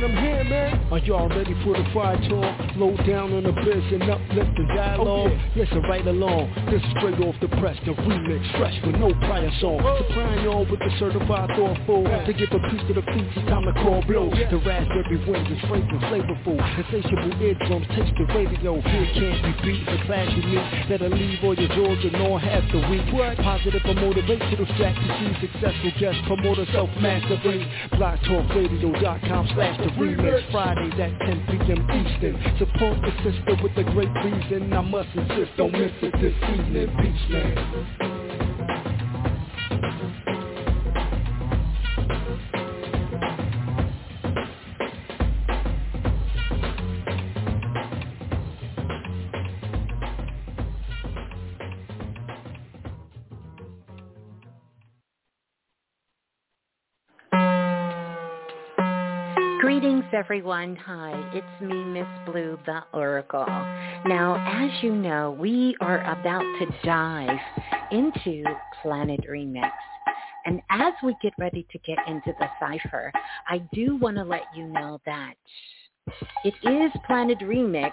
man, I'm here, man. Are y'all ready for the fire talk? Low down on the biz and uplift the dialogue. Oh, yeah. Listen right along. This is straight off the press, the remix, fresh with no prior song. Oh. Supplying y'all with the certified thoughtful. Yeah. To give a piece to the feet, it's time to call blow. Yeah. The raspberry winds is fragrant, flavorful. Insatiable eardrums, taste the radio. Here can't be beat. The class you meet that'll leave all your jaws and all half the week. What? Positive or motivational strategy. Successful guest promoter self-mastery. BlogTalkRadio.com slash the remix. Fridays at 10 p.m. Eastern. Support the sister with a great reason. I must insist, don't miss it this evening. Peace, man. Everyone. Hi, it's me, Miss Blue, the Oracle. Now, as you know, we are about to dive into Planet Remix. And as we get ready to get into the cipher, I do want to let you know that it is Planet Remix,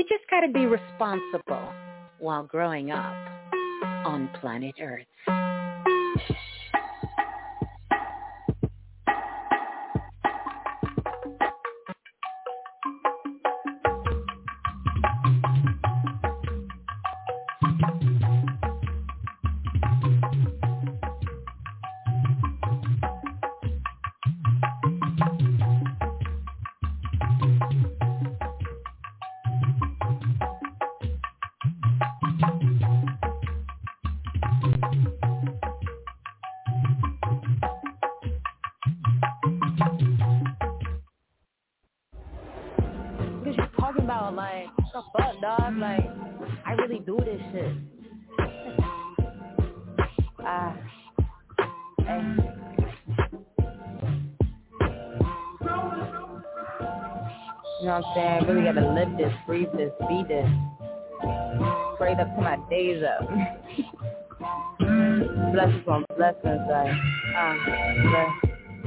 We just got to be responsible while growing up on planet Earth. Breathe this, be this. Prayed up to my days up. blessings on blessings, like, uh, yeah,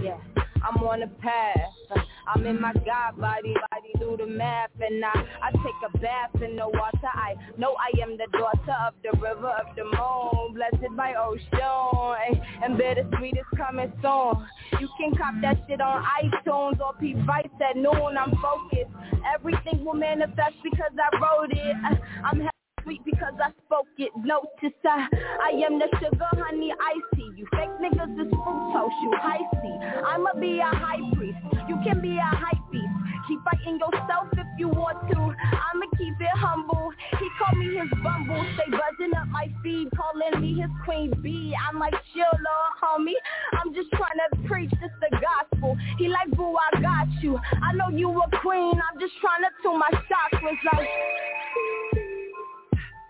yeah. I'm on a path. I'm in my God body, body do the math, and I, I take a bath in the water. I know I am the daughter of the river of the moon, blessed by ocean, eh, and bittersweet is coming soon. You can cop that shit on iTunes or P Vice at noon. I'm focused. Everything will manifest because I wrote it. I'm sweet because I spoke it. Notice I, I am the sugar, honey, icy. You fake niggas is fructose, you icy. I'ma be a high priest. You can be a hype beast. Keep fighting yourself if you want to. I'ma keep it humble. He called me his bumble. Stay buzzing up my feed, calling me his queen bee. I'm like, chill, little homie. I'm just trying to preach this the gospel. He like, boo, I got you. I know you a queen. I'm just trying to tune my chakras like.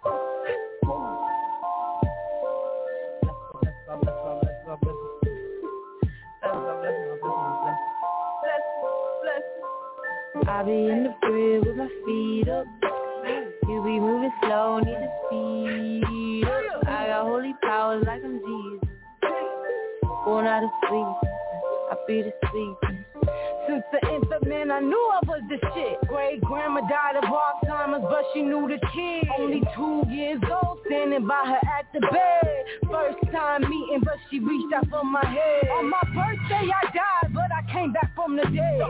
I be in the crib with my feet up. You be moving slow, need to speed up. I got holy powers like I'm Jesus. Born out of sleep, I be the sleep. Since the infant man, I knew I was the shit. Great grandma died of Alzheimer's, but she knew the kid. Only two years old, standing by her at the bed. First time meeting, but she reached out for my head. On my birthday, I died, but I came back from the dead.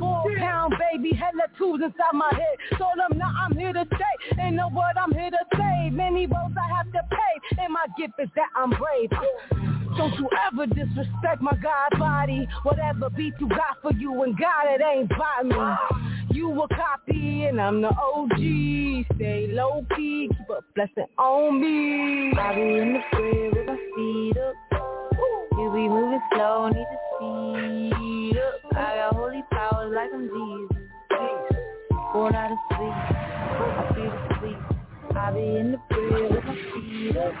Four pound baby, hella tools inside my head. Told them now I'm here to stay. Ain't no word I'm here to say. Many roads I have to pay. And my gift is that I'm brave. Don't you ever disrespect my God body. Whatever beat you got for you and God, it ain't by me. You a copy and I'm the OG. Stay low key, keep a blessing on me. I be in the crib with my feet up. You be moving slow, need to speed up. I got holy powers like I'm Jesus. Born out of sleep, I feel asleep. I be in the crib with my feet up.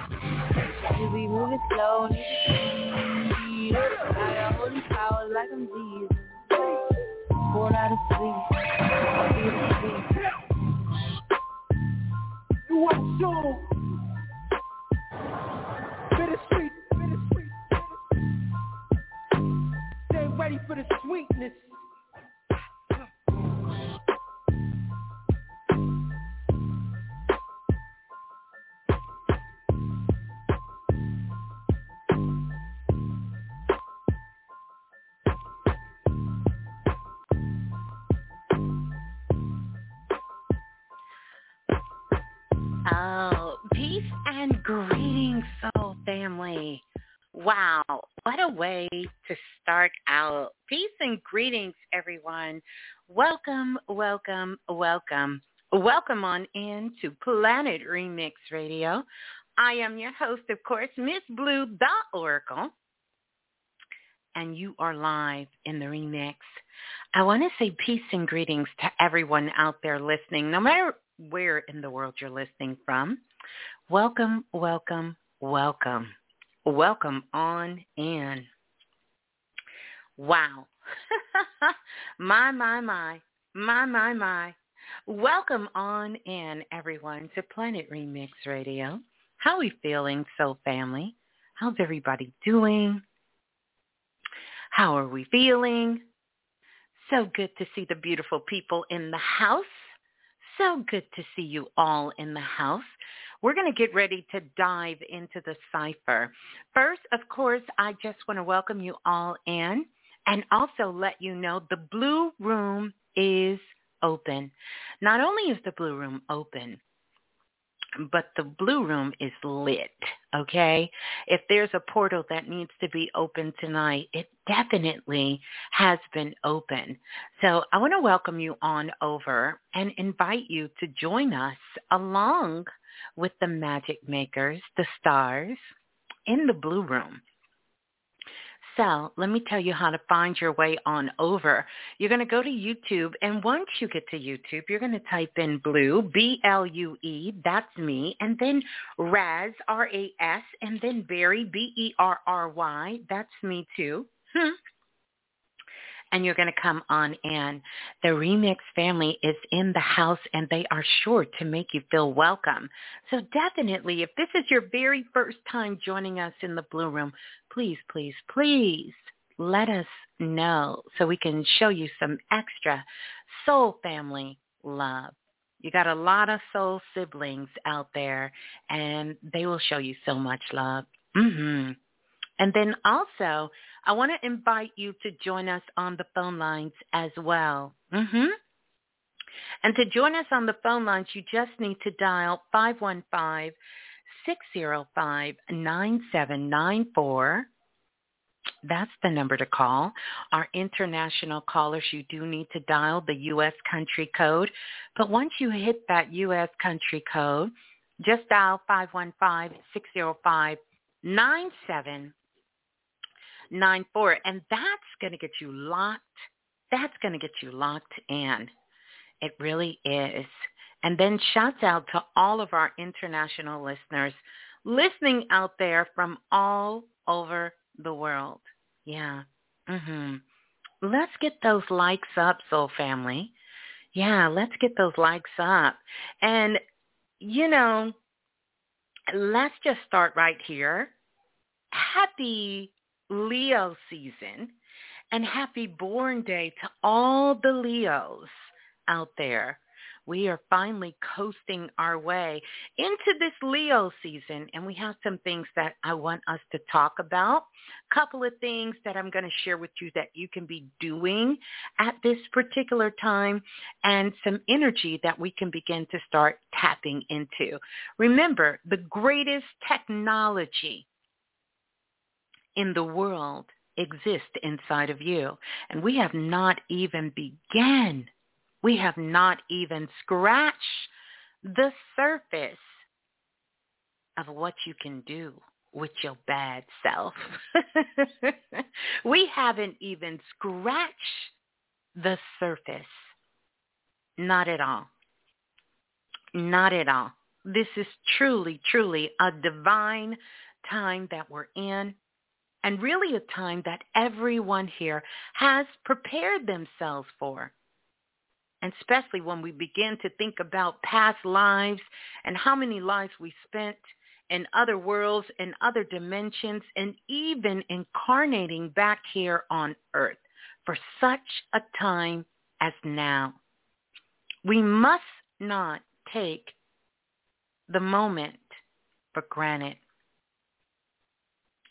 You be moving slow, need to speed up. I got holy powers like I'm Jesus. Born out of sleep. You want soul? Bittersweet, ain't ready for the sweetness. Greetings, soul family. Wow, what a way to start out. Peace and greetings, everyone. Welcome, welcome, welcome. Welcome on in to Planet Remix Radio. I am your host, of course, Miss Blue, the Oracle. And you are live in the remix. I want to say peace and greetings to everyone out there listening, no matter where in the world you're listening from. Welcome, welcome, welcome. Welcome on in. Wow. my, my, my, my, my, my. Welcome on in, everyone, to Planet Remix Radio. How we feeling, Soul Family? How's everybody doing? How are we feeling? So good to see the beautiful people in the house. So good to see you all in the house. We're going to get ready to dive into the cipher. First, of course, I just want to welcome you all in and also let you know the Blue Room is open. Not only is the Blue Room open, but the blue room is lit, okay? If there's a portal that needs to be open tonight, it definitely has been open. So I want to welcome you on over and invite you to join us along with the magic makers, the stars, in the blue room. So let me tell you how to find your way on over. You're going to go to YouTube, and once you get to YouTube, you're going to type in Blue, B-L-U-E, that's me, and then Raz, R-A-S, and then Barry, B-E-R-R-Y, that's me too. Hmm and you're going to come on in. The Remix family is in the house and they are sure to make you feel welcome. So definitely, if this is your very first time joining us in the Blue Room, please, please, please let us know so we can show you some extra soul family love. You got a lot of soul siblings out there and they will show you so much love. Mhm. And then also, I want to invite you to join us on the phone lines as well. Mm-hmm. And to join us on the phone lines, you just need to dial 515-605-9794. That's the number to call. Our international callers, you do need to dial the U.S. country code. But once you hit that U.S. country code, just dial 515-605-9794 nine four, and that's going to get you locked. That's going to get you locked in. It really is. And then shouts out to all of our international listeners listening out there from all over the world. Yeah. Mhm. Let's get those likes up, Soul Family. Yeah, let's get those likes up. And you know, let's just start right here. Happy Leo season and happy born day to all the Leos out there. we are finally coasting our way into this Leo season, and we have some things that I want us to talk about. A couple of things that I'm going to share with you that you can be doing at this particular time, and some energy that we can begin to start tapping into. Remember, the greatest technology in the world exist inside of you. And we have not even begun. We have not even scratched the surface of what you can do with your bad self. we haven't even scratched the surface. Not at all. Not at all. This is truly, truly a divine time that we're in and really a time that everyone here has prepared themselves for. And especially when we begin to think about past lives and how many lives we spent in other worlds and other dimensions and even incarnating back here on earth for such a time as now. We must not take the moment for granted.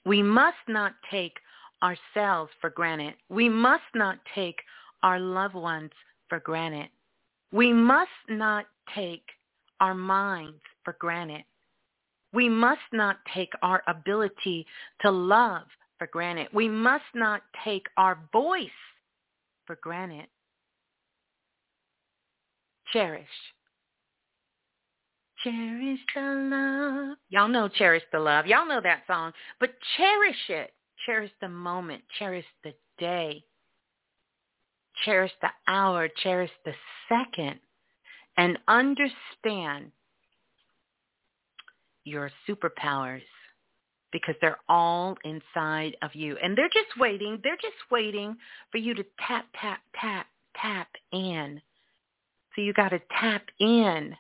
We must not take ourselves for granted. We must not take our loved ones for granted. We must not take our minds for granted. We must not take our ability to love for granted. We must not take our voice for granted. Cherish Cherish the love. Y'all know Cherish the Love. Y'all know that song. But cherish it. Cherish the moment. Cherish the day. Cherish the hour. Cherish the second. And understand your superpowers because they're all inside of you. And they're just waiting. They're just waiting for you to tap, tap, tap, tap in. So you got to tap in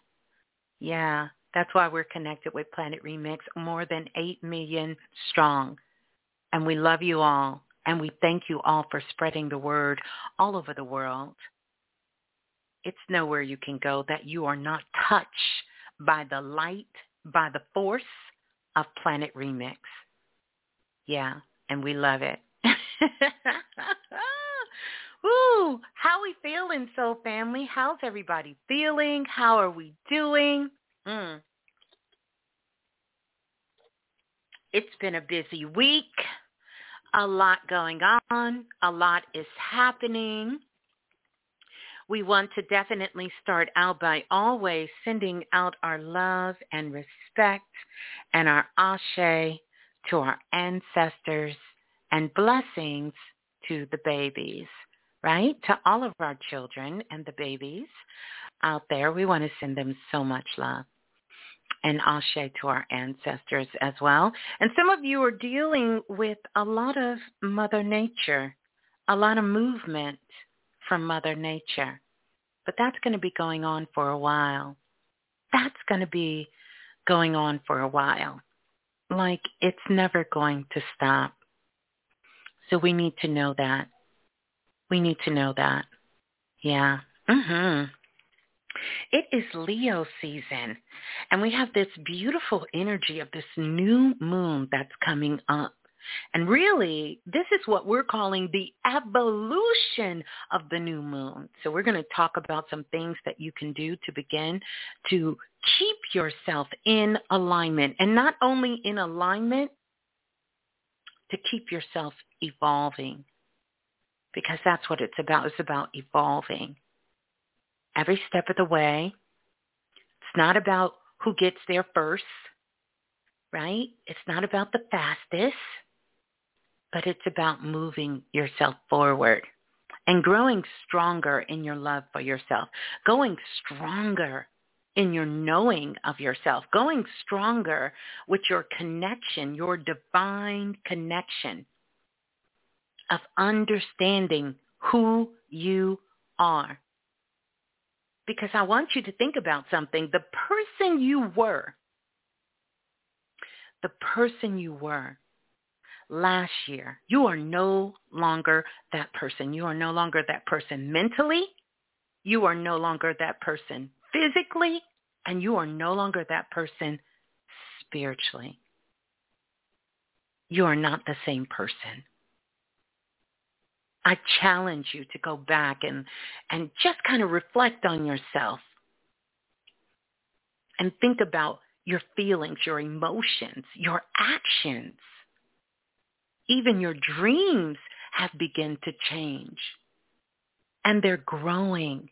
yeah, that's why we're connected with Planet Remix, more than 8 million strong. And we love you all. And we thank you all for spreading the word all over the world. It's nowhere you can go that you are not touched by the light, by the force of Planet Remix. Yeah, and we love it. Ooh, how we feeling, Soul Family? How's everybody feeling? How are we doing? Mm. It's been a busy week. A lot going on. A lot is happening. We want to definitely start out by always sending out our love and respect and our ashe to our ancestors and blessings to the babies right? To all of our children and the babies out there, we want to send them so much love. And ashe to our ancestors as well. And some of you are dealing with a lot of Mother Nature, a lot of movement from Mother Nature. But that's going to be going on for a while. That's going to be going on for a while. Like it's never going to stop. So we need to know that. We need to know that. Yeah. Mhm. It is Leo season, and we have this beautiful energy of this new moon that's coming up. And really, this is what we're calling the evolution of the new moon. So we're going to talk about some things that you can do to begin to keep yourself in alignment. And not only in alignment, to keep yourself evolving because that's what it's about. It's about evolving every step of the way. It's not about who gets there first, right? It's not about the fastest, but it's about moving yourself forward and growing stronger in your love for yourself, going stronger in your knowing of yourself, going stronger with your connection, your divine connection of understanding who you are. Because I want you to think about something. The person you were, the person you were last year, you are no longer that person. You are no longer that person mentally. You are no longer that person physically and you are no longer that person spiritually. You are not the same person. I challenge you to go back and, and just kind of reflect on yourself and think about your feelings, your emotions, your actions. Even your dreams have begun to change. And they're growing.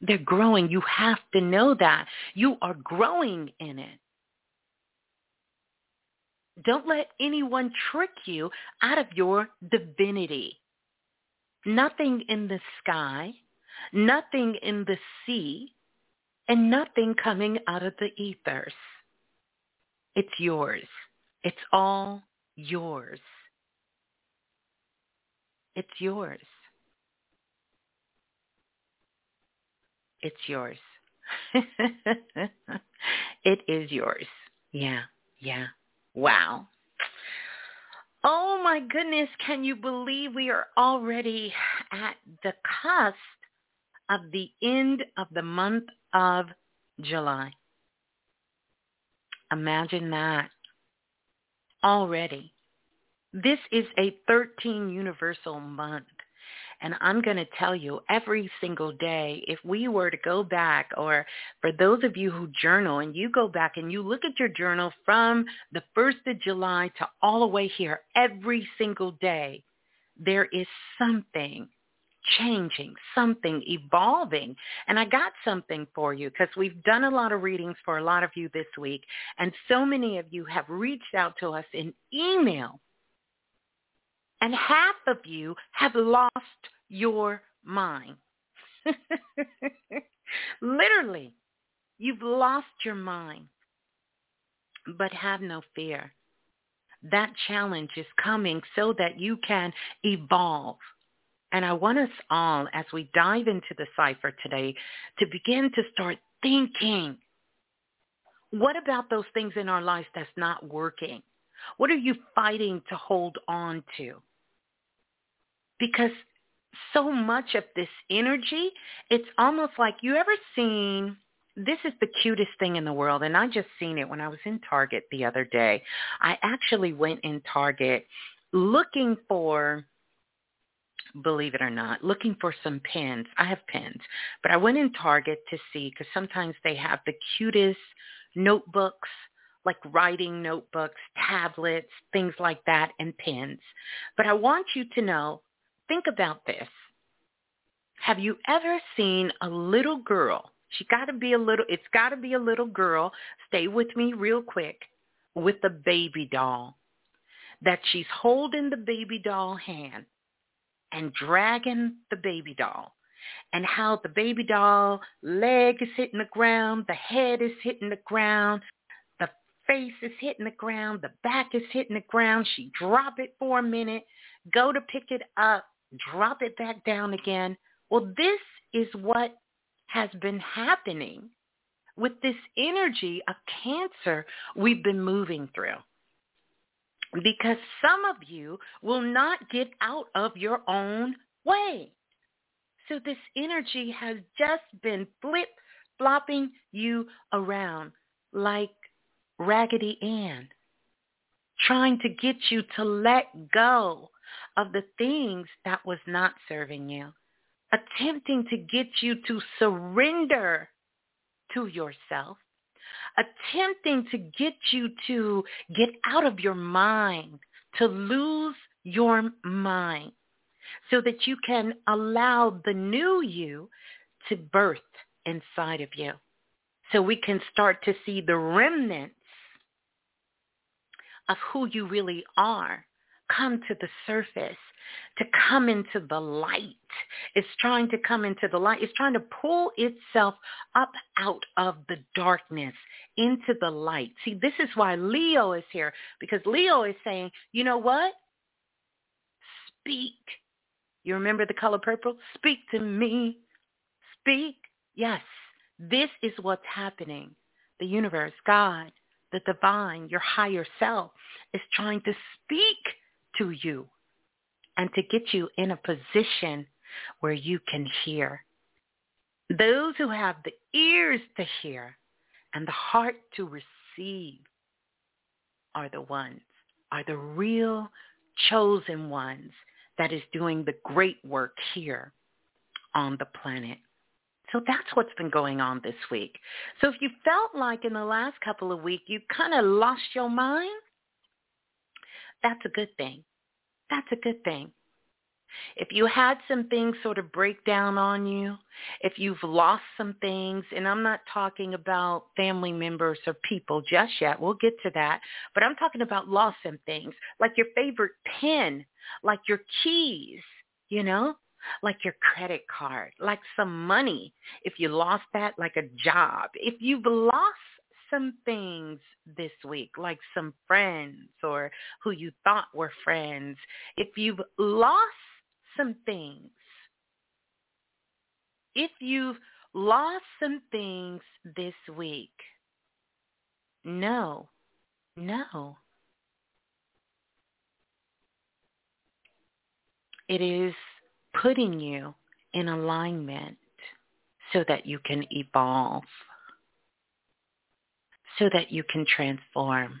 They're growing. You have to know that. You are growing in it. Don't let anyone trick you out of your divinity. Nothing in the sky, nothing in the sea, and nothing coming out of the ethers. It's yours. It's all yours. It's yours. It's yours. it is yours. Yeah, yeah. Wow. Oh my goodness, can you believe we are already at the cusp of the end of the month of July? Imagine that. Already. This is a 13 universal month. And I'm going to tell you every single day, if we were to go back, or for those of you who journal and you go back and you look at your journal from the 1st of July to all the way here, every single day, there is something changing, something evolving. And I got something for you because we've done a lot of readings for a lot of you this week. And so many of you have reached out to us in email and half of you have lost your mind. Literally, you've lost your mind. But have no fear. That challenge is coming so that you can evolve. And I want us all, as we dive into the cipher today, to begin to start thinking, what about those things in our lives that's not working? What are you fighting to hold on to? Because so much of this energy, it's almost like you ever seen this is the cutest thing in the world and I just seen it when I was in Target the other day. I actually went in Target looking for believe it or not, looking for some pens. I have pens, but I went in Target to see because sometimes they have the cutest notebooks, like writing notebooks, tablets, things like that, and pens. But I want you to know think about this. Have you ever seen a little girl? She got to be a little, it's got to be a little girl. Stay with me real quick with a baby doll that she's holding the baby doll hand and dragging the baby doll and how the baby doll leg is hitting the ground, the head is hitting the ground, the face is hitting the ground, the back is hitting the ground. She drop it for a minute, go to pick it up, drop it back down again. Well, this is what has been happening with this energy of cancer we've been moving through. Because some of you will not get out of your own way. So this energy has just been flip flopping you around like Raggedy Ann, trying to get you to let go of the things that was not serving you, attempting to get you to surrender to yourself, attempting to get you to get out of your mind, to lose your mind so that you can allow the new you to birth inside of you. So we can start to see the remnants of who you really are come to the surface, to come into the light. It's trying to come into the light. It's trying to pull itself up out of the darkness into the light. See, this is why Leo is here because Leo is saying, you know what? Speak. You remember the color purple? Speak to me. Speak. Yes, this is what's happening. The universe, God, the divine, your higher self is trying to speak to you and to get you in a position where you can hear. Those who have the ears to hear and the heart to receive are the ones, are the real chosen ones that is doing the great work here on the planet. So that's what's been going on this week. So if you felt like in the last couple of weeks you kind of lost your mind, that's a good thing. That's a good thing. If you had some things sort of break down on you, if you've lost some things, and I'm not talking about family members or people just yet, we'll get to that, but I'm talking about lost some things, like your favorite pen, like your keys, you know, like your credit card, like some money. If you lost that, like a job. If you've lost some things this week, like some friends or who you thought were friends, if you've lost some things, if you've lost some things this week, no, no. It is putting you in alignment so that you can evolve, so that you can transform.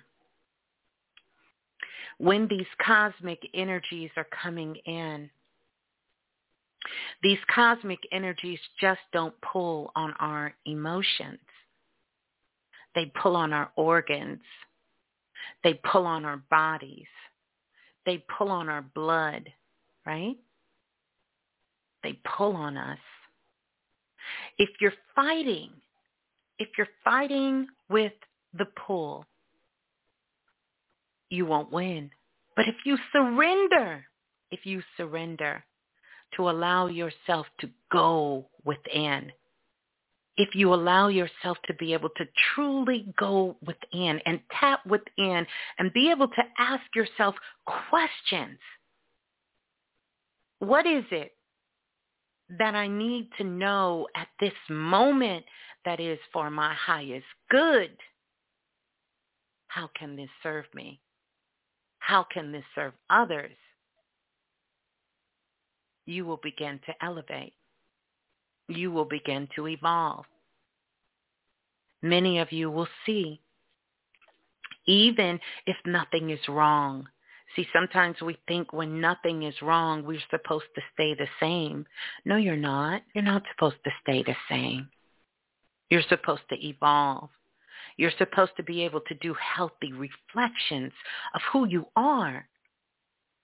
When these cosmic energies are coming in, these cosmic energies just don't pull on our emotions. They pull on our organs. They pull on our bodies. They pull on our blood, right? They pull on us. If you're fighting, if you're fighting with the pull, you won't win. But if you surrender, if you surrender, to allow yourself to go within. If you allow yourself to be able to truly go within and tap within and be able to ask yourself questions. What is it that I need to know at this moment that is for my highest good? How can this serve me? How can this serve others? you will begin to elevate. You will begin to evolve. Many of you will see, even if nothing is wrong. See, sometimes we think when nothing is wrong, we're supposed to stay the same. No, you're not. You're not supposed to stay the same. You're supposed to evolve. You're supposed to be able to do healthy reflections of who you are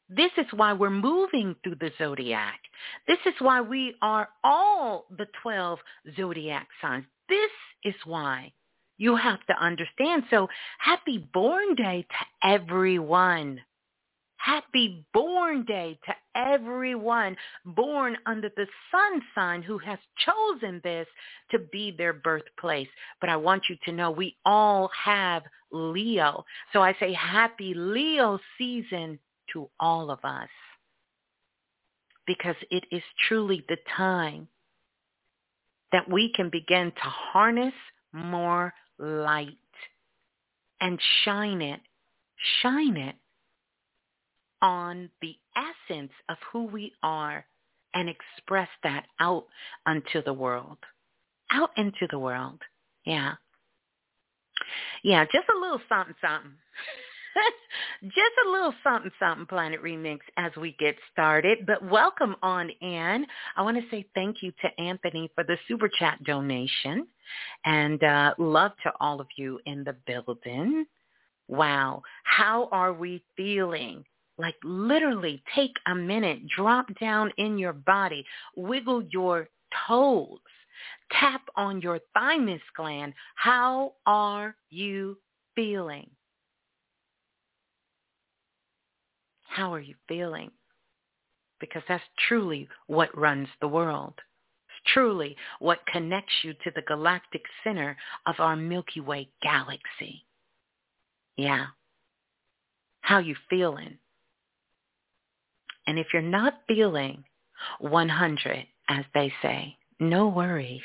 this is why we're moving through the zodiac. This is why we are all the 12 zodiac signs. This is why you have to understand. So happy born day to everyone. Happy born day to everyone born under the sun sign who has chosen this to be their birthplace. But I want you to know we all have Leo. So I say happy Leo season to all of us because it is truly the time that we can begin to harness more light and shine it, shine it on the essence of who we are and express that out unto the world. Out into the world. Yeah. Yeah, just a little something, something. Just a little something, something Planet Remix as we get started. But welcome on in. I want to say thank you to Anthony for the super chat donation and uh, love to all of you in the building. Wow. How are we feeling? Like literally take a minute, drop down in your body, wiggle your toes, tap on your thymus gland. How are you feeling? How are you feeling? Because that's truly what runs the world. It's truly what connects you to the galactic center of our Milky Way galaxy. Yeah. How you feeling? And if you're not feeling 100, as they say, no worries.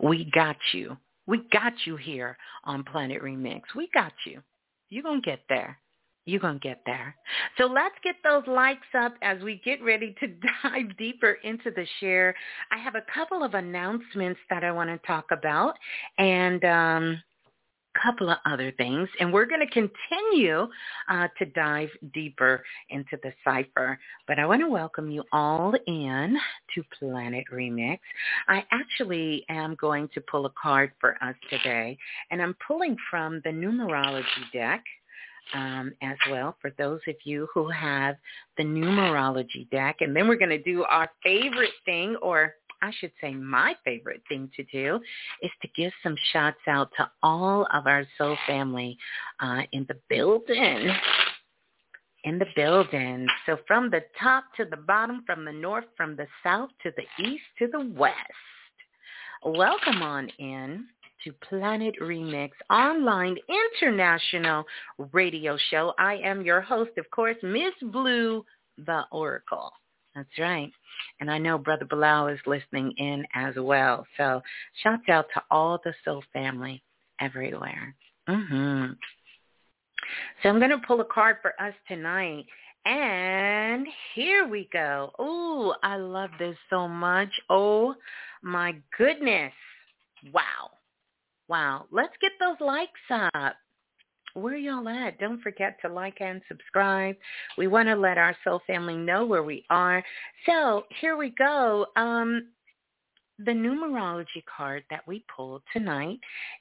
We got you. We got you here on Planet Remix. We got you. You're going to get there. You're going to get there. So let's get those likes up as we get ready to dive deeper into the share. I have a couple of announcements that I want to talk about and um, couple of other things. And we're going to continue uh, to dive deeper into the cipher. But I want to welcome you all in to Planet Remix. I actually am going to pull a card for us today. And I'm pulling from the numerology deck um, as well for those of you who have the numerology deck. And then we're going to do our favorite thing, or I should say my favorite thing to do, is to give some shots out to all of our soul family uh, in the building. In the building. So from the top to the bottom, from the north, from the south to the east to the west. Welcome on in to Planet Remix online international radio show. I am your host, of course, Miss Blue, the Oracle. That's right. And I know Brother Balah is listening in as well. So shouts out to all the Soul family everywhere. Mm-hmm. So I'm going to pull a card for us tonight. And here we go. Oh, I love this so much. Oh, my goodness. Wow. Wow. Let's get those likes up. Where y'all at? Don't forget to like and subscribe. We want to let our soul family know where we are. So here we go. Um, the numerology card that we pulled tonight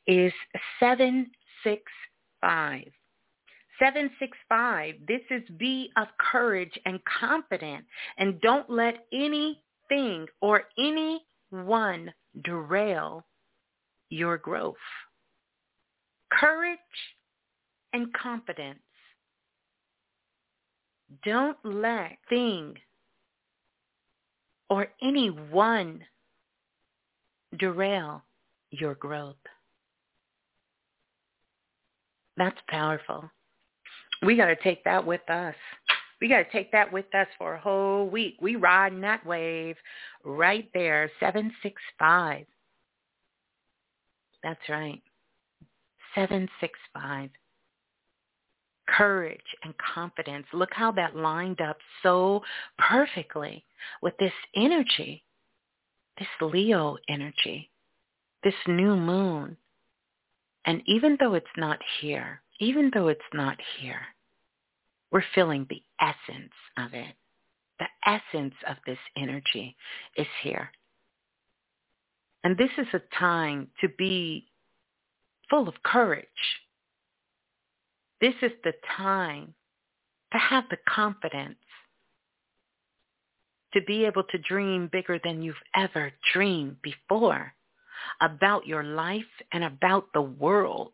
is 765. 765. This is be of courage and confident and don't let anything or anyone derail your growth. Courage and confidence. Don't let thing or anyone derail your growth. That's powerful. We got to take that with us. We got to take that with us for a whole week. We riding that wave right there, 765. That's right. 765. Courage and confidence. Look how that lined up so perfectly with this energy, this Leo energy, this new moon. And even though it's not here, even though it's not here, we're feeling the essence of it. The essence of this energy is here. And this is a time to be full of courage. This is the time to have the confidence to be able to dream bigger than you've ever dreamed before about your life and about the world.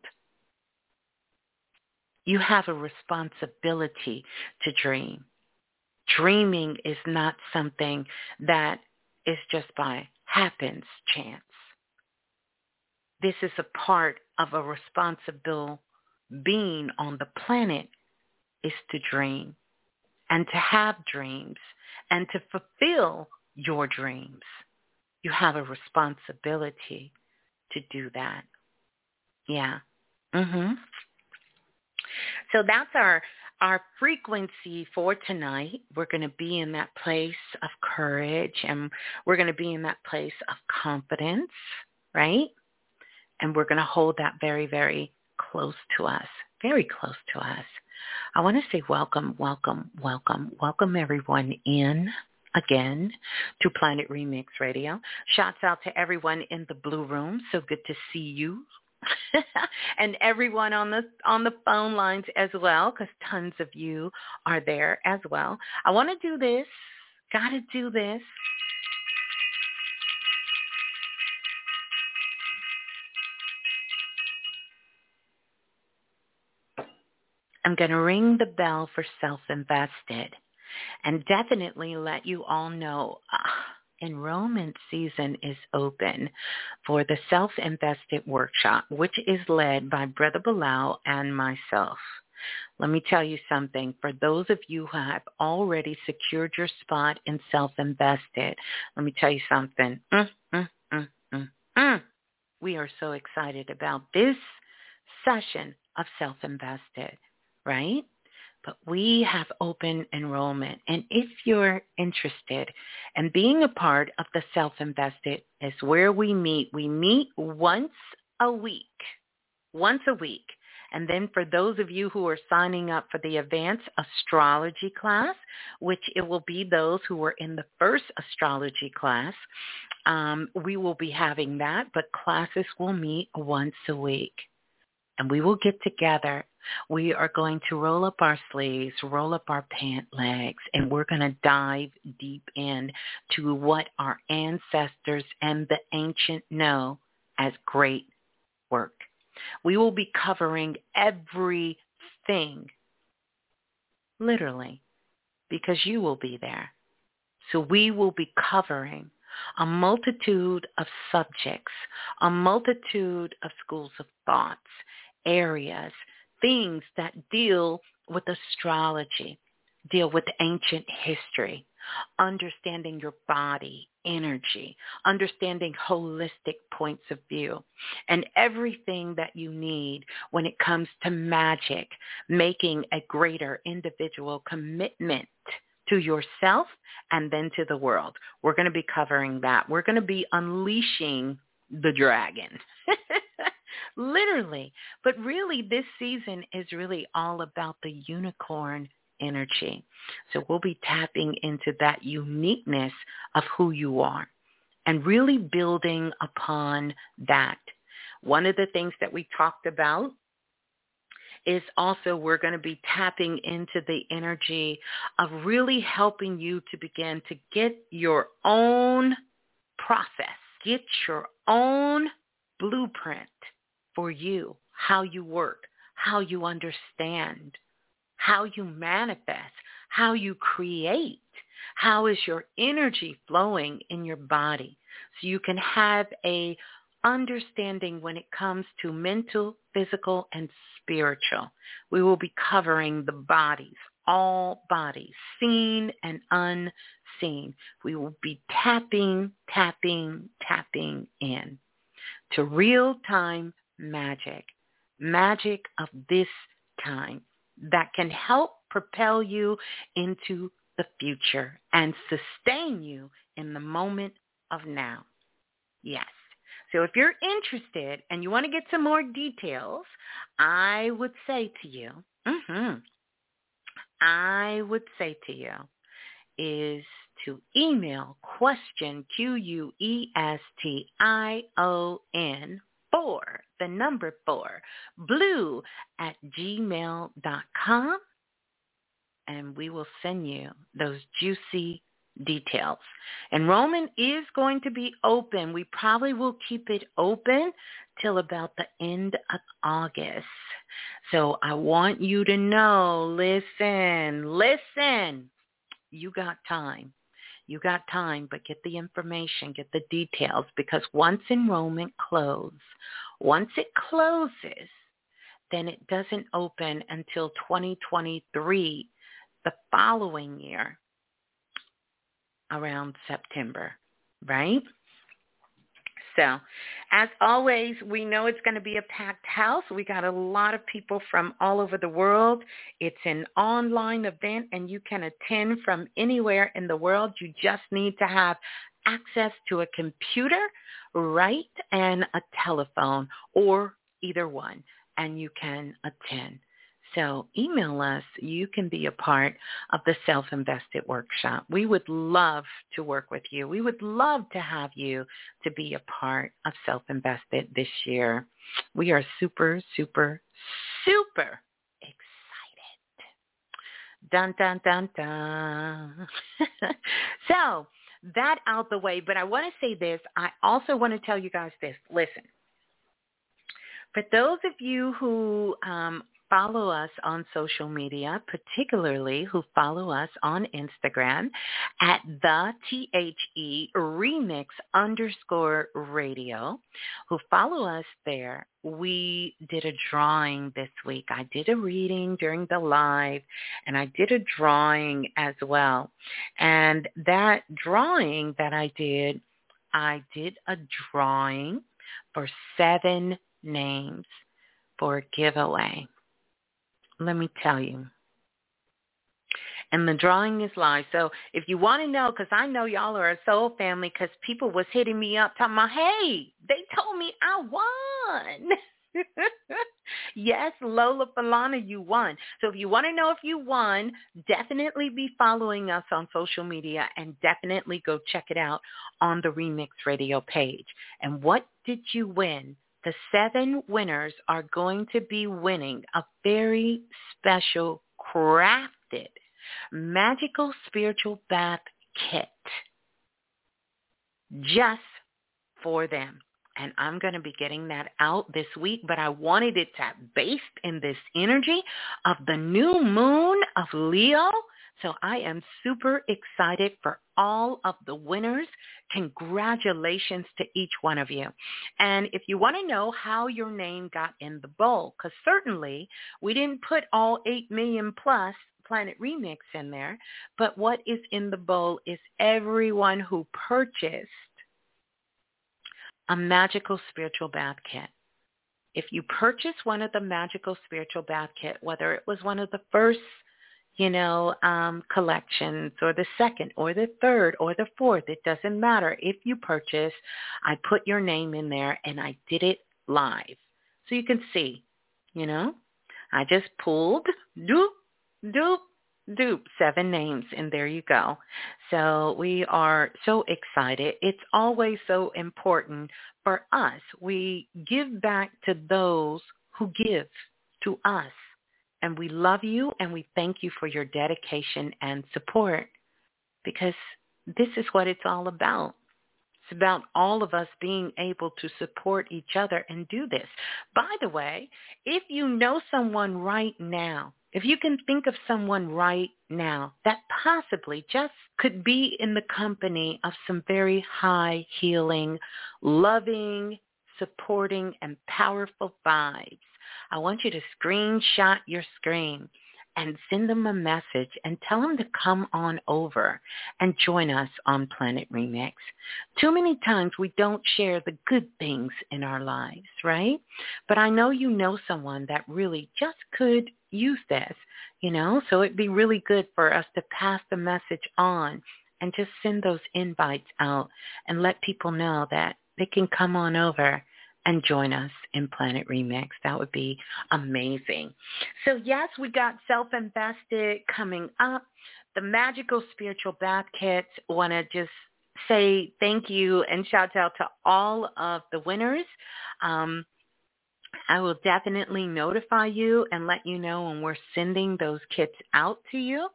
You have a responsibility to dream. Dreaming is not something that is just by happens chance. This is a part of a responsible being on the planet is to dream and to have dreams and to fulfill your dreams. You have a responsibility to do that. Yeah. Mhm. So that's our our frequency for tonight, we're going to be in that place of courage and we're going to be in that place of confidence, right? And we're going to hold that very, very close to us, very close to us. I want to say welcome, welcome, welcome, welcome everyone in again to Planet Remix Radio. Shouts out to everyone in the blue room. So good to see you. and everyone on the on the phone lines as well because tons of you are there as well. I want to do this. Got to do this. I'm going to ring the bell for self-invested and definitely let you all know uh, enrollment season is open for the Self-Invested Workshop, which is led by Brother Balah and myself. Let me tell you something. For those of you who have already secured your spot in Self-Invested, let me tell you something. Mm, mm, mm, mm, mm. we are so excited about this session of Self-Invested, right? but we have open enrollment. And if you're interested in being a part of the Self-Invested is where we meet. We meet once a week, once a week. And then for those of you who are signing up for the advanced astrology class, which it will be those who were in the first astrology class, um, we will be having that, but classes will meet once a week. And we will get together. We are going to roll up our sleeves, roll up our pant legs, and we're going to dive deep in to what our ancestors and the ancient know as great work. We will be covering everything, literally, because you will be there. So we will be covering a multitude of subjects, a multitude of schools of thoughts, areas, things that deal with astrology, deal with ancient history, understanding your body, energy, understanding holistic points of view, and everything that you need when it comes to magic, making a greater individual commitment to yourself and then to the world. We're going to be covering that. We're going to be unleashing the dragon. Literally. But really, this season is really all about the unicorn energy. So we'll be tapping into that uniqueness of who you are and really building upon that. One of the things that we talked about is also we're going to be tapping into the energy of really helping you to begin to get your own process, get your own blueprint for you, how you work, how you understand, how you manifest, how you create, how is your energy flowing in your body. So you can have a understanding when it comes to mental, physical, and spiritual. We will be covering the bodies, all bodies, seen and unseen. We will be tapping, tapping, tapping in to real-time magic, magic of this time that can help propel you into the future and sustain you in the moment of now. Yes. So if you're interested and you want to get some more details, I would say to you, mm-hmm, I would say to you is to email question, Q-U-E-S-T-I-O-N, four, the number four, blue at gmail.com. And we will send you those juicy details. Enrollment is going to be open. We probably will keep it open till about the end of August. So I want you to know, listen, listen, you got time. You got time, but get the information, get the details, because once enrollment closes, once it closes, then it doesn't open until 2023, the following year, around September, right? So as always, we know it's going to be a packed house. We got a lot of people from all over the world. It's an online event and you can attend from anywhere in the world. You just need to have access to a computer, right, and a telephone or either one and you can attend. So email us. You can be a part of the Self-Invested Workshop. We would love to work with you. We would love to have you to be a part of Self-Invested this year. We are super, super, super excited. Dun, dun, dun, dun. so that out the way, but I want to say this. I also want to tell you guys this. Listen, for those of you who um, follow us on social media, particularly who follow us on Instagram at the T-H-E remix underscore radio, who follow us there. We did a drawing this week. I did a reading during the live and I did a drawing as well. And that drawing that I did, I did a drawing for seven names for a giveaway let me tell you, And the drawing is live. So if you want to know, because I know y'all are a soul family, because people was hitting me up talking about, hey, they told me I won. yes, Lola Falana, you won. So if you want to know if you won, definitely be following us on social media and definitely go check it out on the Remix Radio page. And what did you win? The seven winners are going to be winning a very special crafted magical spiritual bath kit just for them and I'm going to be getting that out this week, but I wanted it to be based in this energy of the new moon of Leo. So I am super excited for all of the winners. Congratulations to each one of you. And if you want to know how your name got in the bowl, because certainly we didn't put all 8 million plus Planet Remix in there, but what is in the bowl is everyone who purchased a magical spiritual bath kit. If you purchase one of the magical spiritual bath kit, whether it was one of the first, you know, um, collections or the second or the third or the fourth, it doesn't matter. If you purchase, I put your name in there and I did it live. So you can see, you know, I just pulled, doop, doop, dupe seven names and there you go. So we are so excited. It's always so important for us. We give back to those who give to us. And we love you and we thank you for your dedication and support because this is what it's all about. It's about all of us being able to support each other and do this. By the way, if you know someone right now if you can think of someone right now that possibly just could be in the company of some very high healing, loving, supporting, and powerful vibes, I want you to screenshot your screen and send them a message and tell them to come on over and join us on Planet Remix. Too many times we don't share the good things in our lives, right? But I know you know someone that really just could use this, you know, so it'd be really good for us to pass the message on and just send those invites out and let people know that they can come on over and join us in Planet Remix. That would be amazing. So yes, we got Self-Invested coming up. The Magical Spiritual Bath Kits want to just say thank you and shout out to all of the winners. Um, I will definitely notify you and let you know when we're sending those kits out to you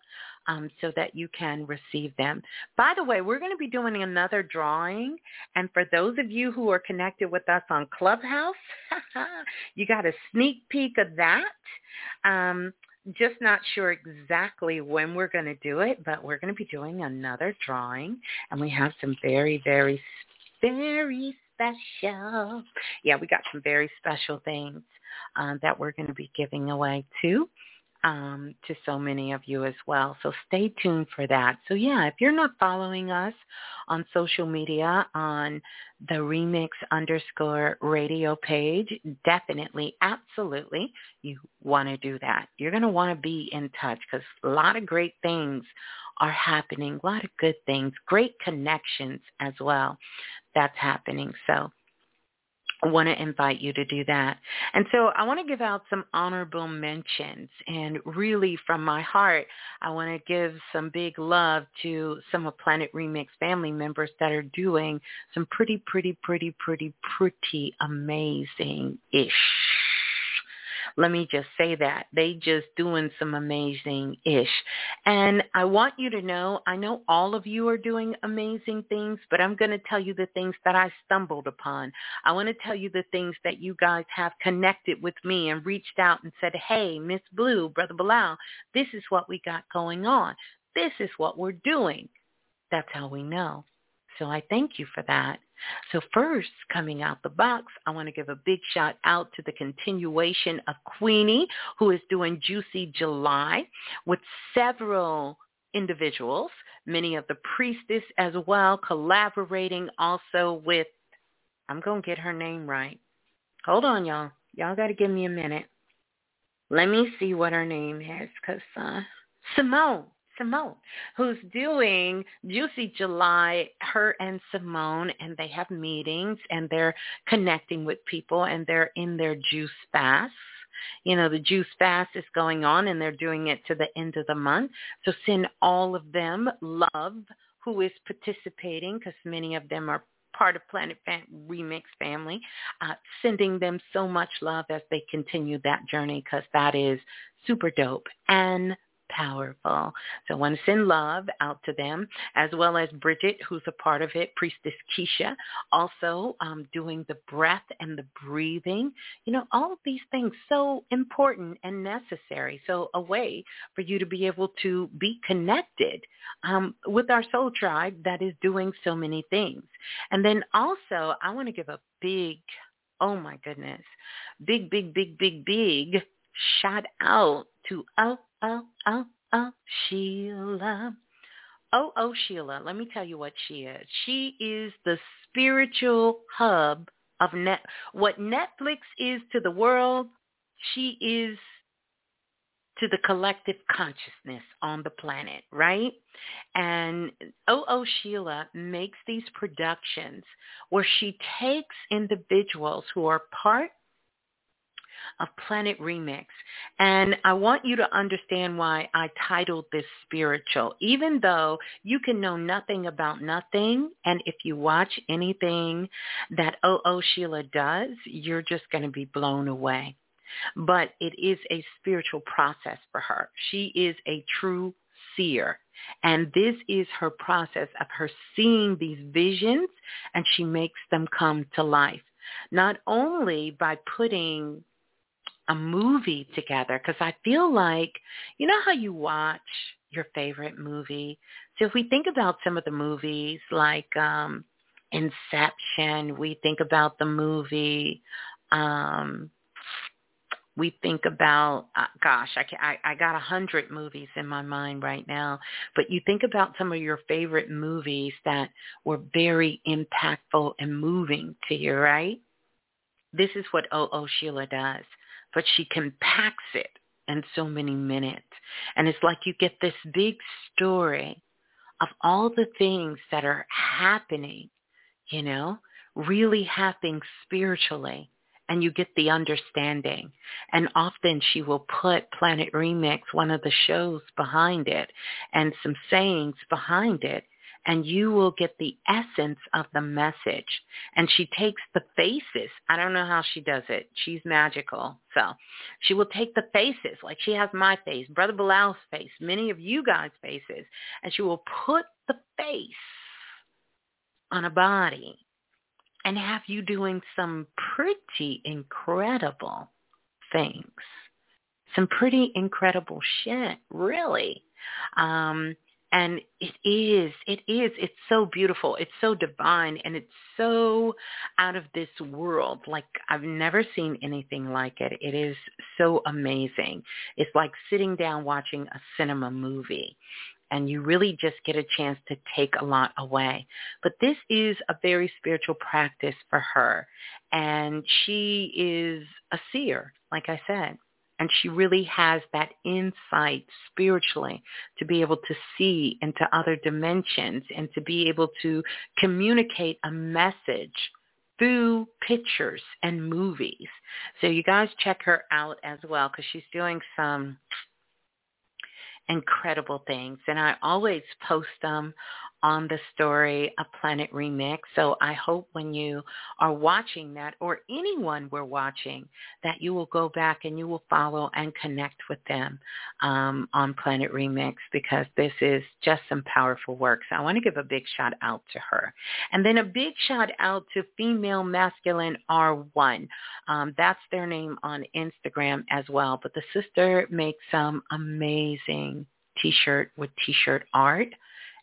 um, so that you can receive them. By the way, we're going to be doing another drawing. And for those of you who are connected with us on Clubhouse, you got a sneak peek of that. Um, just not sure exactly when we're going to do it, but we're going to be doing another drawing. And we have some very, very, very special. Yeah, we got some very special things uh, that we're going to be giving away too um, to so many of you as well. So stay tuned for that. So yeah, if you're not following us on social media on the remix underscore radio page, definitely, absolutely, you want to do that. You're going to want to be in touch because a lot of great things are happening, a lot of good things, great connections as well that's happening. So I want to invite you to do that. And so I want to give out some honorable mentions. And really from my heart, I want to give some big love to some of Planet Remix family members that are doing some pretty, pretty, pretty, pretty, pretty amazing-ish let me just say that. They just doing some amazing-ish. And I want you to know, I know all of you are doing amazing things, but I'm going to tell you the things that I stumbled upon. I want to tell you the things that you guys have connected with me and reached out and said, hey, Miss Blue, Brother Balah, this is what we got going on. This is what we're doing. That's how we know. So I thank you for that. So first, coming out the box, I want to give a big shout out to the continuation of Queenie, who is doing Juicy July with several individuals, many of the priestess as well, collaborating also with, I'm going to get her name right. Hold on, y'all. Y'all got to give me a minute. Let me see what her name is because uh, Simone. Simone, who's doing Juicy July, her and Simone, and they have meetings and they're connecting with people and they're in their juice fast. You know, the juice fast is going on and they're doing it to the end of the month. So send all of them love who is participating because many of them are part of Planet Fam- Remix family, uh, sending them so much love as they continue that journey because that is super dope and powerful. So I want to send love out to them, as well as Bridget, who's a part of it, Priestess Keisha, also um, doing the breath and the breathing. You know, all of these things so important and necessary. So a way for you to be able to be connected um, with our soul tribe that is doing so many things. And then also, I want to give a big, oh my goodness, big, big, big, big, big shout out to oh oh, oh, oh, Sheila. Oh, oh, Sheila, let me tell you what she is. She is the spiritual hub of net. What Netflix is to the world, she is to the collective consciousness on the planet, right? And O.O. Sheila makes these productions where she takes individuals who are part of Planet Remix. And I want you to understand why I titled this spiritual, even though you can know nothing about nothing. And if you watch anything that O.O. Sheila does, you're just going to be blown away. But it is a spiritual process for her. She is a true seer. And this is her process of her seeing these visions and she makes them come to life. Not only by putting a movie together because I feel like, you know how you watch your favorite movie? So if we think about some of the movies like um Inception, we think about the movie um we think about uh, gosh I, I i got a hundred movies in my mind right now but you think about some of your favorite movies that were very impactful and moving to you right this is what oh sheila does but she compacts it in so many minutes. And it's like you get this big story of all the things that are happening, you know, really happening spiritually. And you get the understanding. And often she will put Planet Remix, one of the shows behind it, and some sayings behind it and you will get the essence of the message. And she takes the faces. I don't know how she does it. She's magical. So she will take the faces, like she has my face, Brother Balah's face, many of you guys' faces, and she will put the face on a body and have you doing some pretty incredible things. Some pretty incredible shit, really. Um, and it is, it is, it's so beautiful. It's so divine and it's so out of this world. Like I've never seen anything like it. It is so amazing. It's like sitting down watching a cinema movie and you really just get a chance to take a lot away. But this is a very spiritual practice for her. And she is a seer, like I said. And she really has that insight spiritually to be able to see into other dimensions and to be able to communicate a message through pictures and movies. So you guys check her out as well because she's doing some incredible things. And I always post them on the story of Planet Remix. So I hope when you are watching that or anyone we're watching that you will go back and you will follow and connect with them um, on Planet Remix because this is just some powerful work. So I want to give a big shout out to her. And then a big shout out to Female Masculine R1. Um, that's their name on Instagram as well. But the sister makes some amazing t-shirt with t-shirt art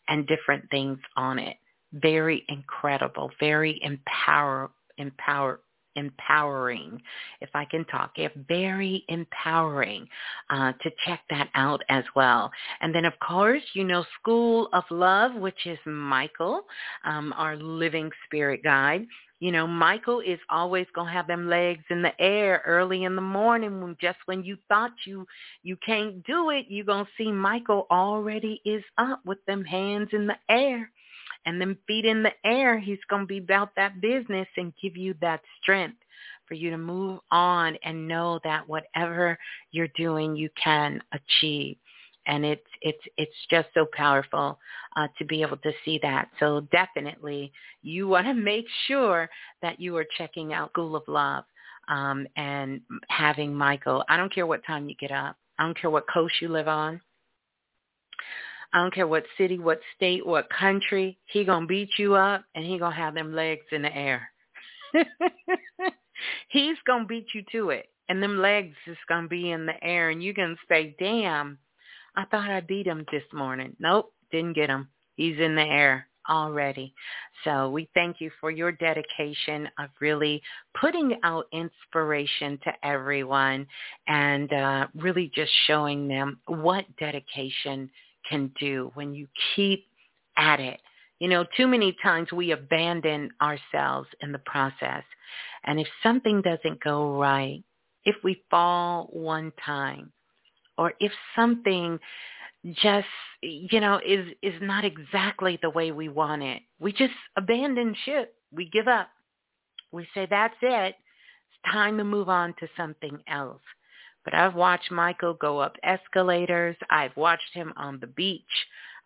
and different things on it. Very incredible, very empower, empower, empowering, if I can talk. Yeah, very empowering uh, to check that out as well. And then, of course, you know, School of Love, which is Michael, um, our living spirit guide. You know, Michael is always gonna have them legs in the air early in the morning when just when you thought you you can't do it, you're gonna see Michael already is up with them hands in the air and them feet in the air. He's gonna be about that business and give you that strength for you to move on and know that whatever you're doing you can achieve and it's it's it's just so powerful uh, to be able to see that. So definitely, you want to make sure that you are checking out School of Love um, and having Michael. I don't care what time you get up. I don't care what coast you live on. I don't care what city, what state, what country. He gonna beat you up, and he gonna have them legs in the air. He's gonna beat you to it, and them legs is gonna be in the air, and you gonna say, "Damn." I thought I beat him this morning. Nope, didn't get him. He's in the air already. So we thank you for your dedication of really putting out inspiration to everyone and uh, really just showing them what dedication can do when you keep at it. You know, too many times we abandon ourselves in the process. And if something doesn't go right, if we fall one time, or if something just you know is is not exactly the way we want it. We just abandon ship. We give up. We say that's it. It's time to move on to something else. But i've watched michael go up escalators. I've watched him on the beach.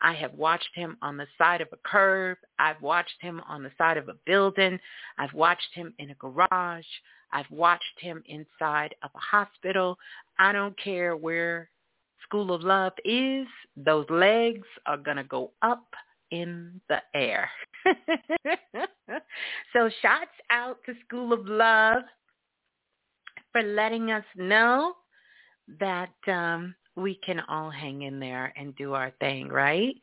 I have watched him on the side of a curb. I've watched him on the side of a building. I've watched him in a garage. I've watched him inside of a hospital. I don't care where School of Love is, those legs are going to go up in the air. so shouts out to School of Love for letting us know that um, we can all hang in there and do our thing, right?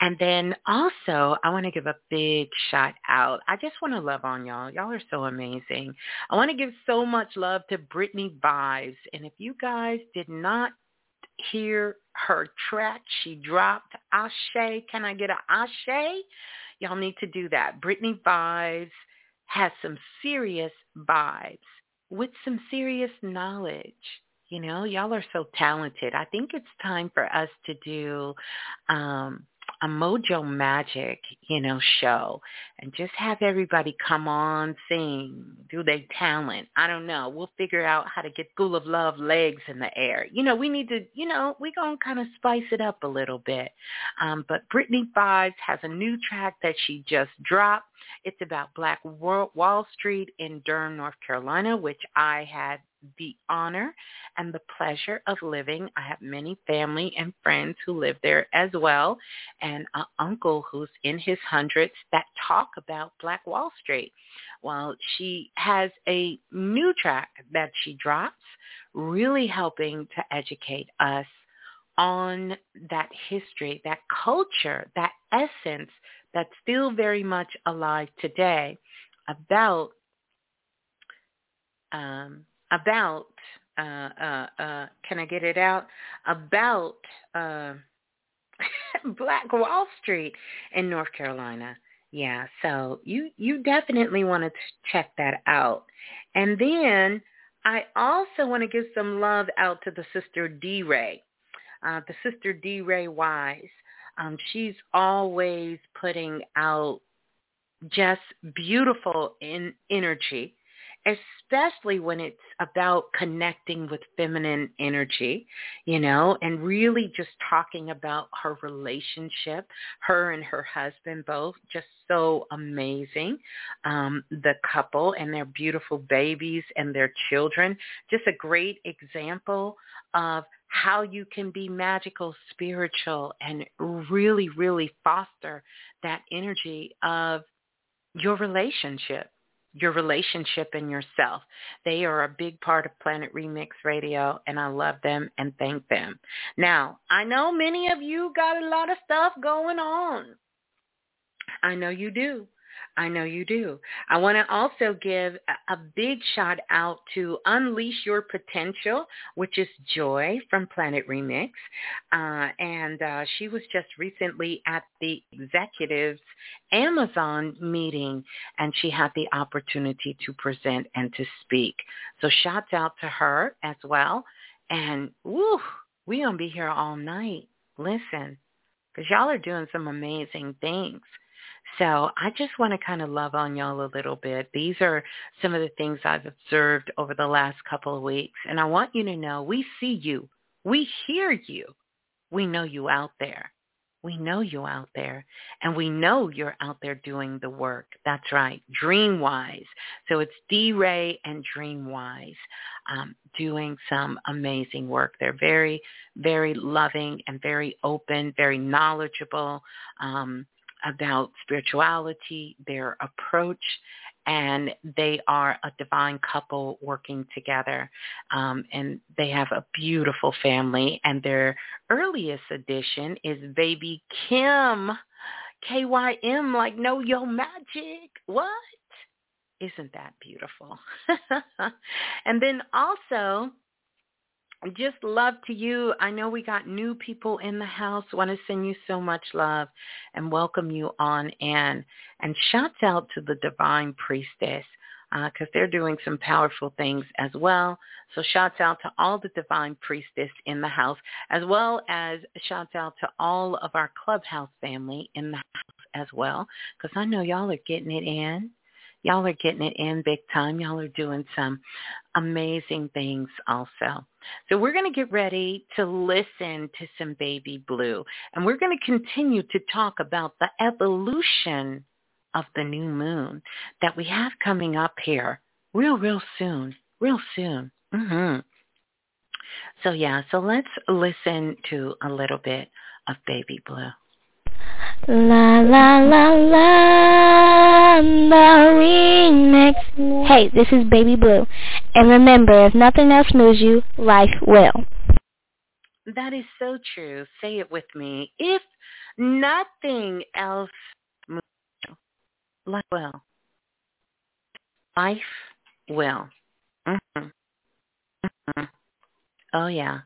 And then also, I want to give a big shout out. I just want to love on y'all. Y'all are so amazing. I want to give so much love to Brittany Vibes. And if you guys did not hear her track she dropped, Ashe, can I get an Ashe? Y'all need to do that. Brittany Vibes has some serious vibes with some serious knowledge. You know, y'all are so talented. I think it's time for us to do um a Mojo Magic, you know, show and just have everybody come on, sing, do their talent. I don't know. We'll figure out how to get School of Love legs in the air. You know, we need to, you know, we're going to kind of spice it up a little bit. Um, but Brittany Vibes has a new track that she just dropped. It's about Black Wall Street in Durham, North Carolina, which I had the honor and the pleasure of living. I have many family and friends who live there as well, and an uncle who's in his hundreds that talk about Black Wall Street. Well, she has a new track that she drops, really helping to educate us on that history, that culture, that essence that's still very much alive today about um, about uh, uh, uh, can I get it out about uh, Black Wall Street in North Carolina. Yeah, so you you definitely want to check that out. And then I also want to give some love out to the sister D Ray, uh, the sister D Ray Wise. Um, she's always putting out just beautiful in energy especially when it's about connecting with feminine energy, you know, and really just talking about her relationship, her and her husband both, just so amazing. Um, the couple and their beautiful babies and their children, just a great example of how you can be magical, spiritual, and really, really foster that energy of your relationship your relationship and yourself. They are a big part of Planet Remix Radio, and I love them and thank them. Now, I know many of you got a lot of stuff going on. I know you do. I know you do. I want to also give a, big shout out to Unleash Your Potential, which is Joy from Planet Remix. Uh, and uh, she was just recently at the executives Amazon meeting and she had the opportunity to present and to speak. So shouts out to her as well. And woo, we going to be here all night. Listen, because y'all are doing some amazing things. So I just want to kind of love on y'all a little bit. These are some of the things I've observed over the last couple of weeks. And I want you to know we see you. We hear you. We know you out there. We know you out there. And we know you're out there doing the work. That's right. DreamWise. So it's D-Ray and DreamWise um, doing some amazing work. They're very, very loving and very open, very knowledgeable. Um, about spirituality, their approach, and they are a divine couple working together. Um, and they have a beautiful family. And their earliest edition is Baby Kym, K-Y-M, like Know Your Magic. What? Isn't that beautiful? and then also just love to you. I know we got new people in the house. Want to send you so much love and welcome you on in. And shouts out to the Divine Priestess because uh, they're doing some powerful things as well. So shouts out to all the Divine Priestess in the house, as well as shouts out to all of our Clubhouse family in the house as well, because I know y'all are getting it in. Y'all are getting it in big time. Y'all are doing some amazing things also. So we're going to get ready to listen to some Baby Blue. And we're going to continue to talk about the evolution of the new moon that we have coming up here real, real soon. Real soon. Mm-hmm. So yeah, so let's listen to a little bit of Baby Blue. La la la la, Hey, this is Baby Blue. And remember, if nothing else moves you, life will. That is so true. Say it with me. If nothing else moves you, life will. Life will. Mm-hmm. Mm-hmm. Oh yeah.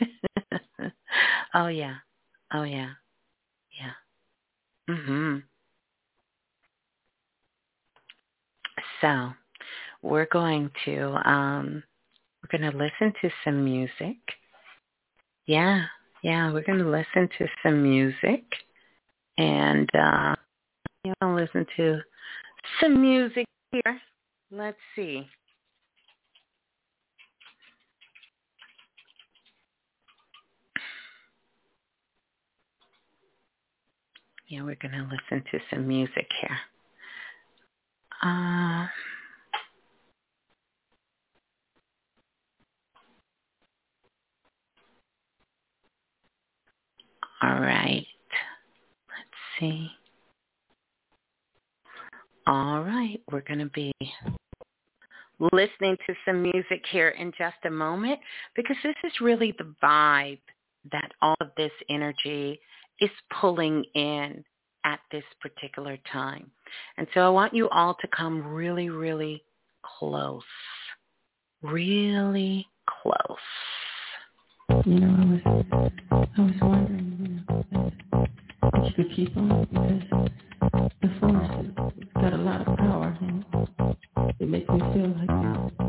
oh yeah. Oh yeah. Mhm. So, we're going to um we're going to listen to some music. Yeah. Yeah, we're going to listen to some music and uh you know listen to some music here. Let's see. Yeah, we're going to listen to some music here. Uh, all right. Let's see. All right. We're going to be listening to some music here in just a moment because this is really the vibe that all of this energy is pulling in at this particular time. And so I want you all to come really, really close. Really close. You know, I was, I was wondering, you know, if you could keep on because the force has got a lot of power. Know? It makes me feel like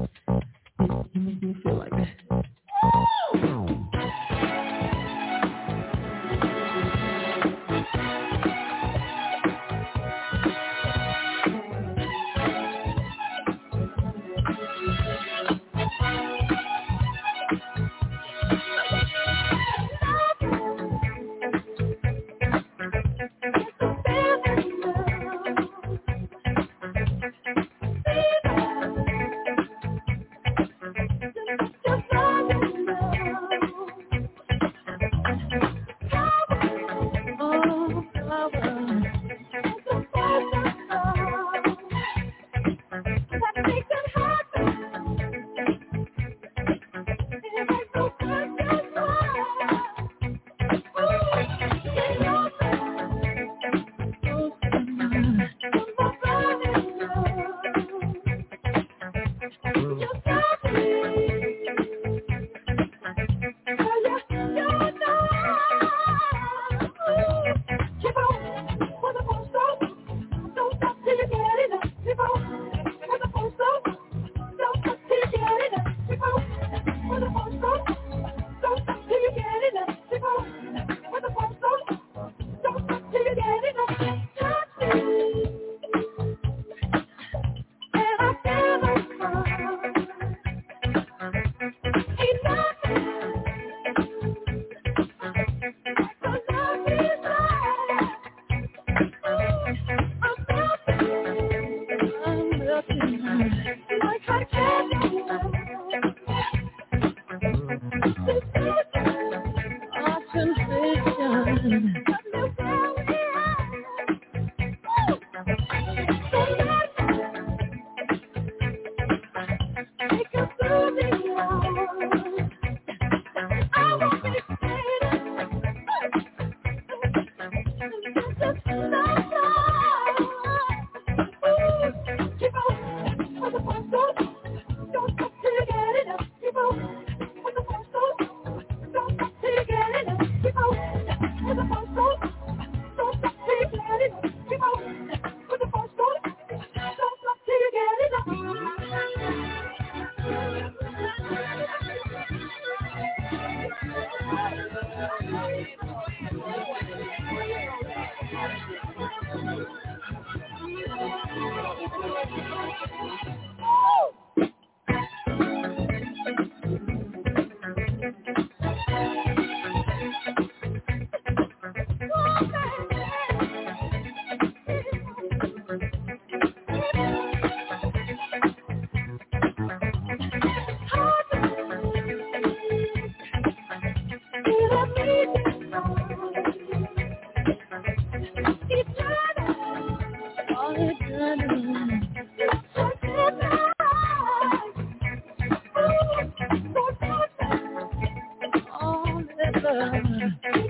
yeah,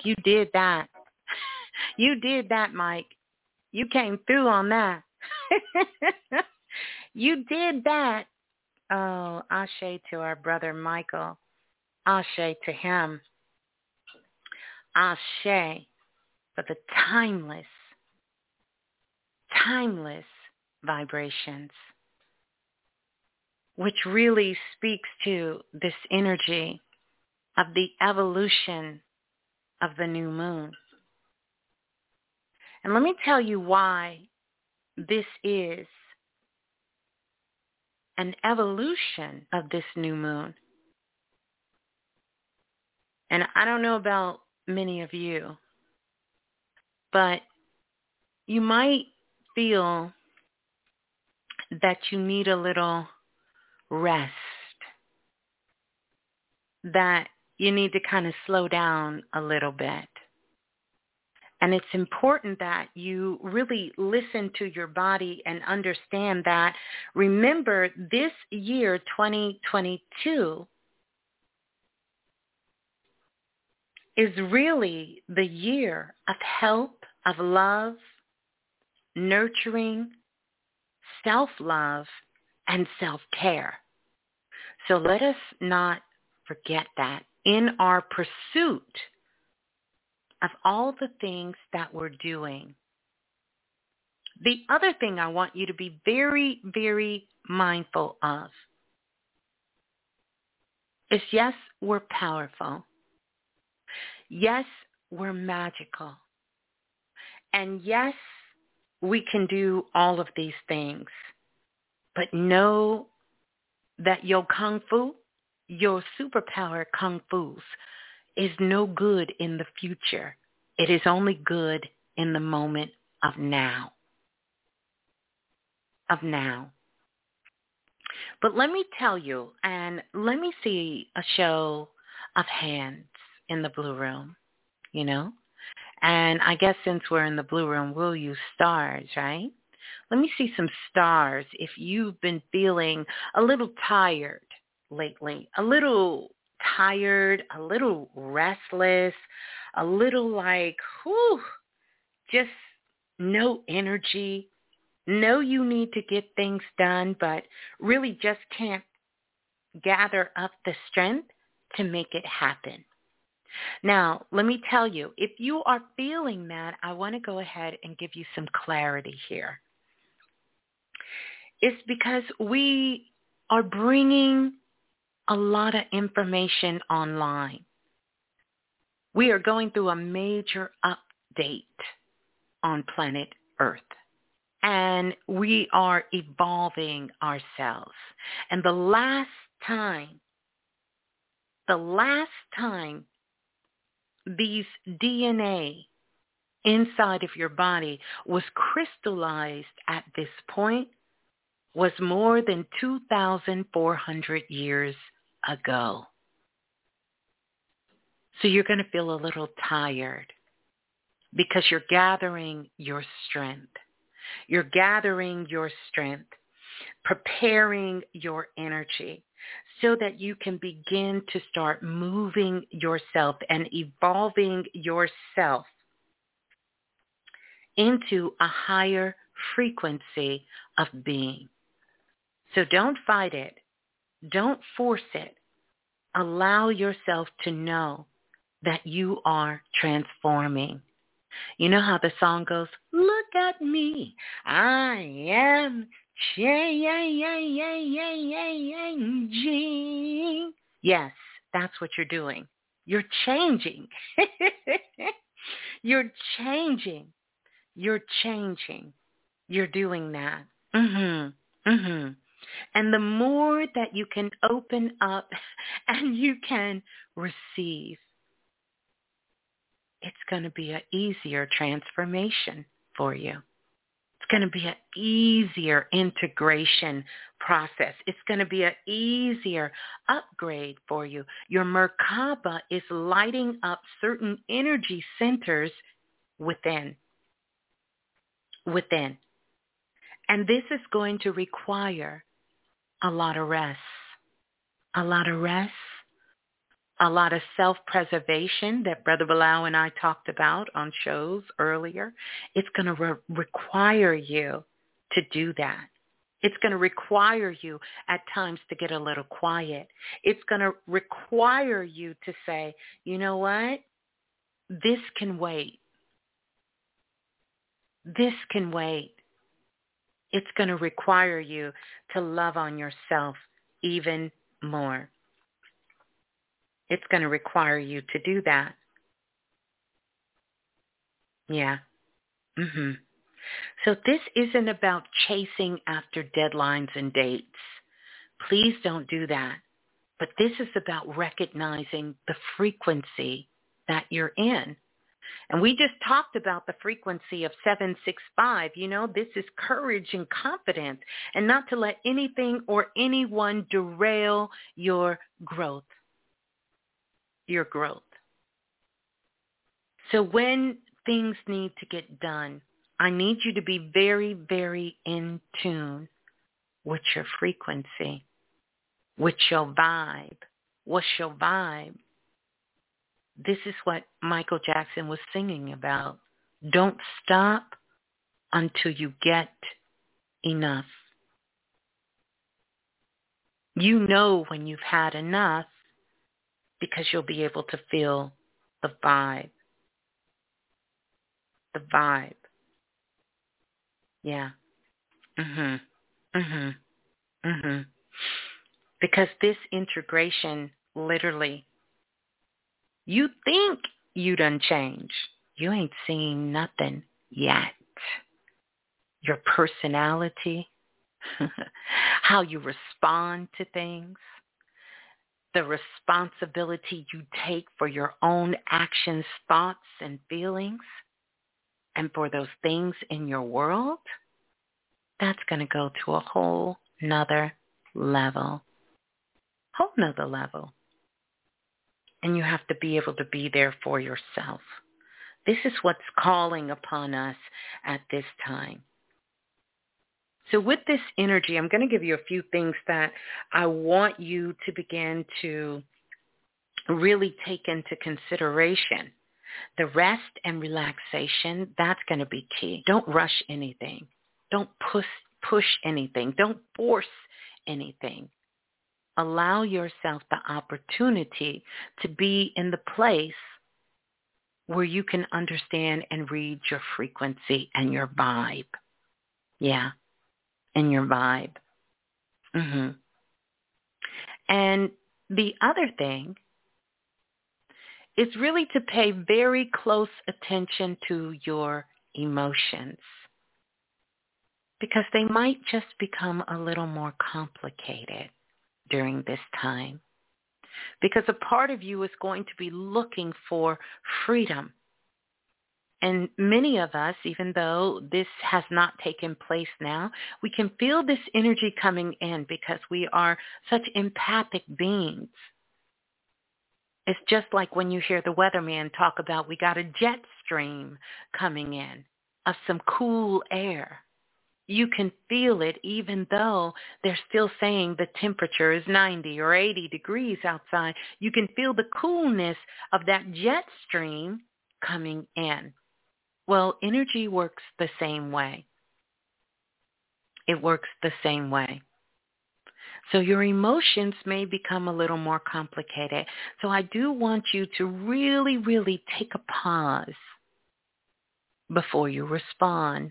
Mike, you did that. you did that, Mike. You came through on that. you did that. Oh, Ashe to our brother Michael. Ashe to him. Ashe for the timeless, timeless vibrations, which really speaks to this energy of the evolution of the new moon. And let me tell you why this is an evolution of this new moon. And I don't know about many of you, but you might feel that you need a little rest, that you need to kind of slow down a little bit. And it's important that you really listen to your body and understand that, remember, this year, 2022, is really the year of help, of love, nurturing, self-love and self-care. So let us not forget that in our pursuit of all the things that we're doing. The other thing I want you to be very, very mindful of is yes, we're powerful. Yes, we're magical. And yes, we can do all of these things. But know that your kung fu, your superpower kung fu's, is no good in the future. It is only good in the moment of now. Of now. But let me tell you, and let me see a show of hands in the blue room, you know? And I guess since we're in the blue room, we'll use stars, right? Let me see some stars if you've been feeling a little tired lately, a little tired, a little restless, a little like, whew, just no energy, know you need to get things done, but really just can't gather up the strength to make it happen. Now, let me tell you, if you are feeling that, I want to go ahead and give you some clarity here. It's because we are bringing a lot of information online. We are going through a major update on planet Earth and we are evolving ourselves. And the last time, the last time these DNA inside of your body was crystallized at this point was more than 2,400 years ago. So you're going to feel a little tired because you're gathering your strength. You're gathering your strength, preparing your energy so that you can begin to start moving yourself and evolving yourself into a higher frequency of being. So don't fight it. Don't force it. Allow yourself to know that you are transforming. You know how the song goes, look at me, I am changing. Yes, that's what you're doing. You're changing. you're changing. You're changing. You're doing that. Mhm. Mhm. And the more that you can open up and you can receive, it's going to be an easier transformation for you. It's going to be an easier integration process. It's going to be an easier upgrade for you. Your Merkaba is lighting up certain energy centers within. Within. And this is going to require a lot of rest. A lot of rest a lot of self-preservation that Brother Balah and I talked about on shows earlier. It's going to re- require you to do that. It's going to require you at times to get a little quiet. It's going to require you to say, you know what? This can wait. This can wait. It's going to require you to love on yourself even more. It's going to require you to do that. Yeah. Mhm. So this isn't about chasing after deadlines and dates. Please don't do that. But this is about recognizing the frequency that you're in. And we just talked about the frequency of 765. You know, this is courage and confidence and not to let anything or anyone derail your growth your growth. So when things need to get done, I need you to be very, very in tune with your frequency, with your vibe. What's your vibe? This is what Michael Jackson was singing about. Don't stop until you get enough. You know when you've had enough because you'll be able to feel the vibe. The vibe. Yeah. Mhm. Mhm. Mhm. Because this integration literally you think you done changed. You ain't seen nothing yet. Your personality, how you respond to things, the responsibility you take for your own actions, thoughts, and feelings, and for those things in your world, that's going to go to a whole nother level. Whole nother level. And you have to be able to be there for yourself. This is what's calling upon us at this time. So with this energy, I'm going to give you a few things that I want you to begin to really take into consideration. The rest and relaxation, that's going to be key. Don't rush anything. Don't push push anything. Don't force anything. Allow yourself the opportunity to be in the place where you can understand and read your frequency and your vibe. Yeah and your vibe. Mhm. And the other thing is really to pay very close attention to your emotions because they might just become a little more complicated during this time. Because a part of you is going to be looking for freedom and many of us, even though this has not taken place now, we can feel this energy coming in because we are such empathic beings. It's just like when you hear the weatherman talk about we got a jet stream coming in of some cool air. You can feel it even though they're still saying the temperature is 90 or 80 degrees outside. You can feel the coolness of that jet stream coming in. Well, energy works the same way. It works the same way. So your emotions may become a little more complicated. So I do want you to really, really take a pause before you respond,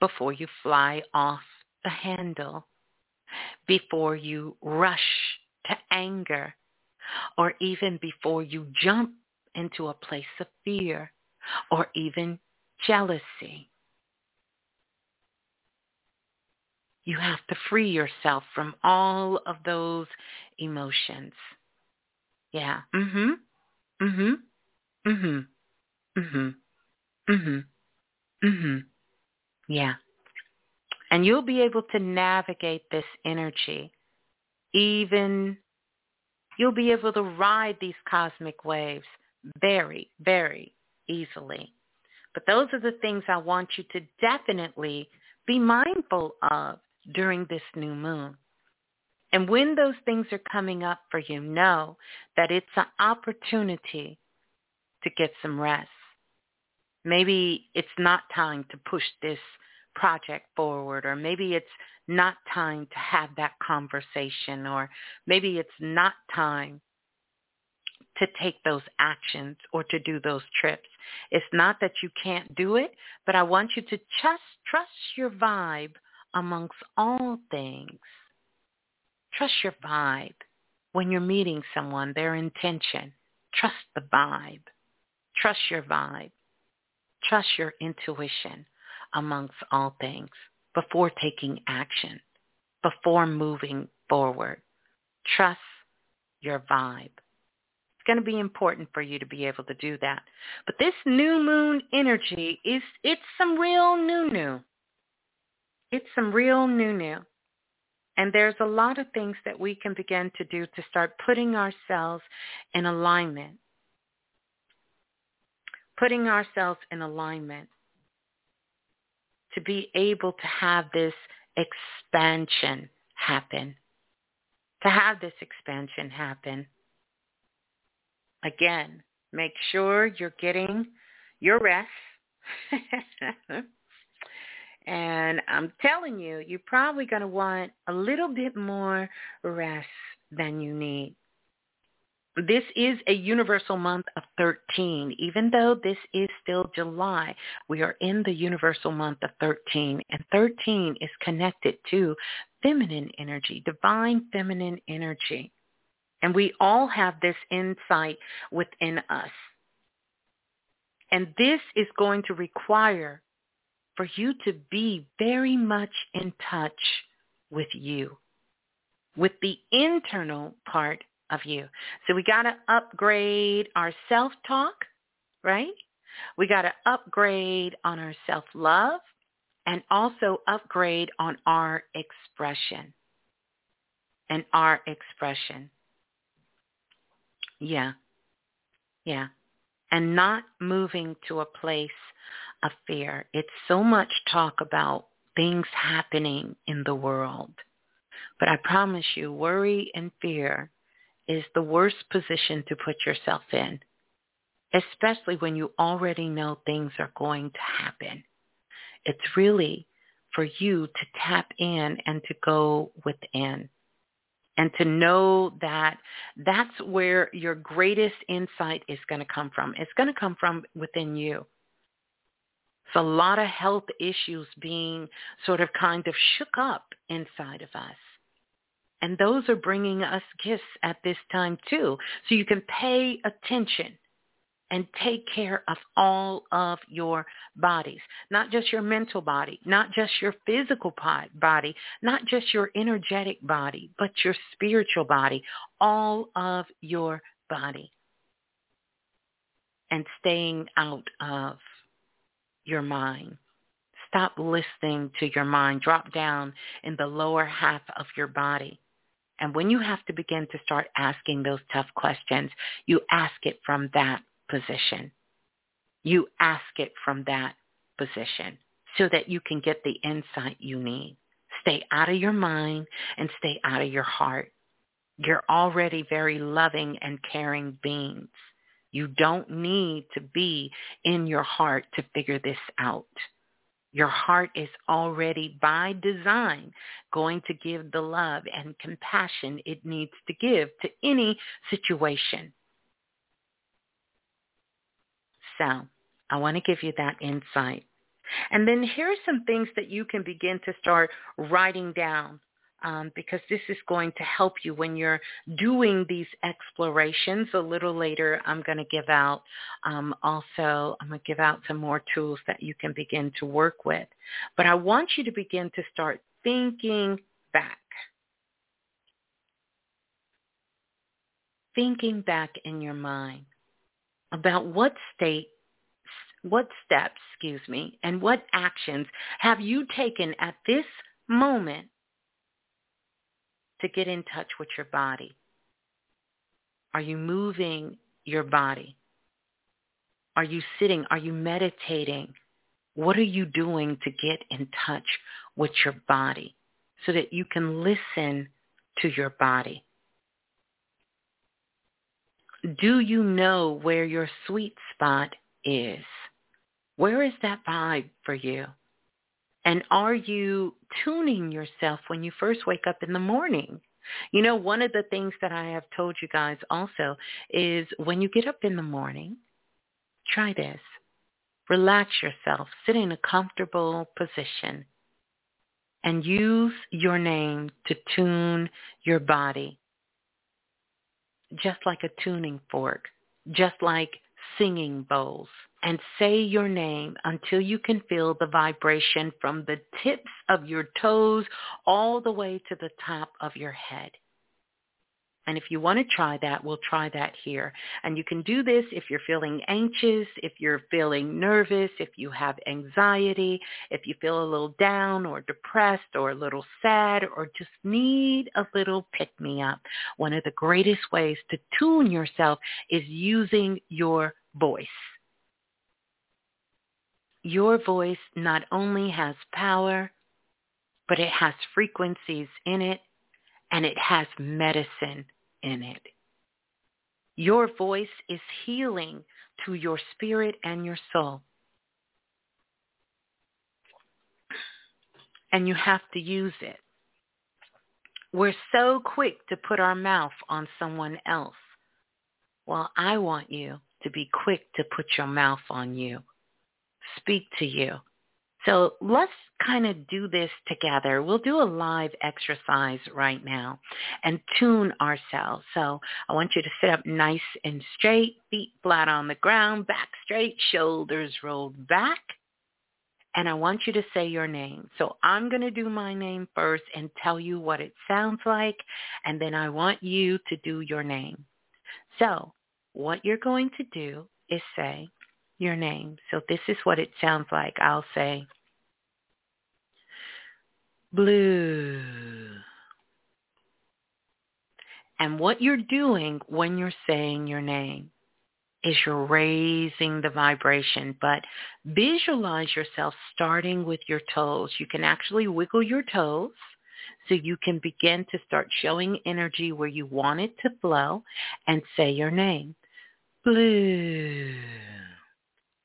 before you fly off the handle, before you rush to anger, or even before you jump into a place of fear or even jealousy. You have to free yourself from all of those emotions. Yeah. Mm-hmm. Mm-hmm. Mm-hmm. Mm-hmm. Mm-hmm. Mhm. Yeah. And you'll be able to navigate this energy. Even you'll be able to ride these cosmic waves very, very easily. But those are the things I want you to definitely be mindful of during this new moon. And when those things are coming up for you, know that it's an opportunity to get some rest. Maybe it's not time to push this project forward, or maybe it's not time to have that conversation, or maybe it's not time to take those actions or to do those trips. It's not that you can't do it, but I want you to just trust your vibe amongst all things. Trust your vibe when you're meeting someone, their intention. Trust the vibe. Trust your vibe. Trust your intuition amongst all things before taking action, before moving forward. Trust your vibe It's going to be important for you to be able to do that. But this new moon energy is, it's some real new new. It's some real new new. And there's a lot of things that we can begin to do to start putting ourselves in alignment. Putting ourselves in alignment to be able to have this expansion happen. To have this expansion happen Again, make sure you're getting your rest. And I'm telling you, you're probably going to want a little bit more rest than you need. This is a universal month of 13. Even though this is still July, we are in the universal month of 13. And 13 is connected to feminine energy, divine feminine energy. And we all have this insight within us. And this is going to require for you to be very much in touch with you, with the internal part of you. So we got to upgrade our self-talk, right? We got to upgrade on our self-love and also upgrade on our expression and our expression. Yeah. Yeah. And not moving to a place of fear. It's so much talk about things happening in the world. But I promise you, worry and fear is the worst position to put yourself in, especially when you already know things are going to happen. It's really for you to tap in and to go within and to know that that's where your greatest insight is going to come from. It's going to come from within you. It's a lot of health issues being sort of kind of shook up inside of us. And those are bringing us gifts at this time too. So you can pay attention and take care of all of your bodies, not just your mental body, not just your physical body, not just your energetic body, but your spiritual body, all of your body. And staying out of your mind. Stop listening to your mind. Drop down in the lower half of your body and when you have to begin to start asking those tough questions, you ask it from that position. You ask it from that position so that you can get the insight you need. Stay out of your mind and stay out of your heart. You're already very loving and caring beings. You don't need to be in your heart to figure this out. Your heart is already by design going to give the love and compassion it needs to give to any situation. So I want to give you that insight. And then here are some things that you can begin to start writing down um, because this is going to help you when you're doing these explorations. A little later, I'm going to give out um, also, I'm going to give out some more tools that you can begin to work with. But I want you to begin to start thinking back. Thinking back in your mind about what state what steps, excuse me, and what actions have you taken at this moment to get in touch with your body? Are you moving your body? Are you sitting? Are you meditating? What are you doing to get in touch with your body so that you can listen to your body? Do you know where your sweet spot is? Where is that vibe for you? And are you tuning yourself when you first wake up in the morning? You know, one of the things that I have told you guys also is when you get up in the morning, try this. Relax yourself. Sit in a comfortable position and use your name to tune your body. Just like a tuning fork, just like singing bowls and say your name until you can feel the vibration from the tips of your toes all the way to the top of your head. And if you want to try that, we'll try that here. And you can do this if you're feeling anxious, if you're feeling nervous, if you have anxiety, if you feel a little down or depressed or a little sad or just need a little pick-me-up. One of the greatest ways to tune yourself is using your voice your voice not only has power, but it has frequencies in it and it has medicine in it. Your voice is healing to your spirit and your soul. and you have to use it. We're so quick to put our mouth on someone else. Well, I want you to be quick to put your mouth on you. Speak to you. So let's kind of do this together. We'll do a live exercise right now and tune ourselves. So I want you to sit up nice and straight, feet flat on the ground, back straight, shoulders rolled back. And I want you to say your name. So I'm going to do my name first and tell you what it sounds like. And then I want you to do your name. So what you're going to do is say your name. So this is what it sounds like. I'll say blue. And what you're doing when you're saying your name is you're raising the vibration, but visualize yourself starting with your toes. You can actually wiggle your toes so you can begin to start showing energy where you want it to flow and say your name. Blue.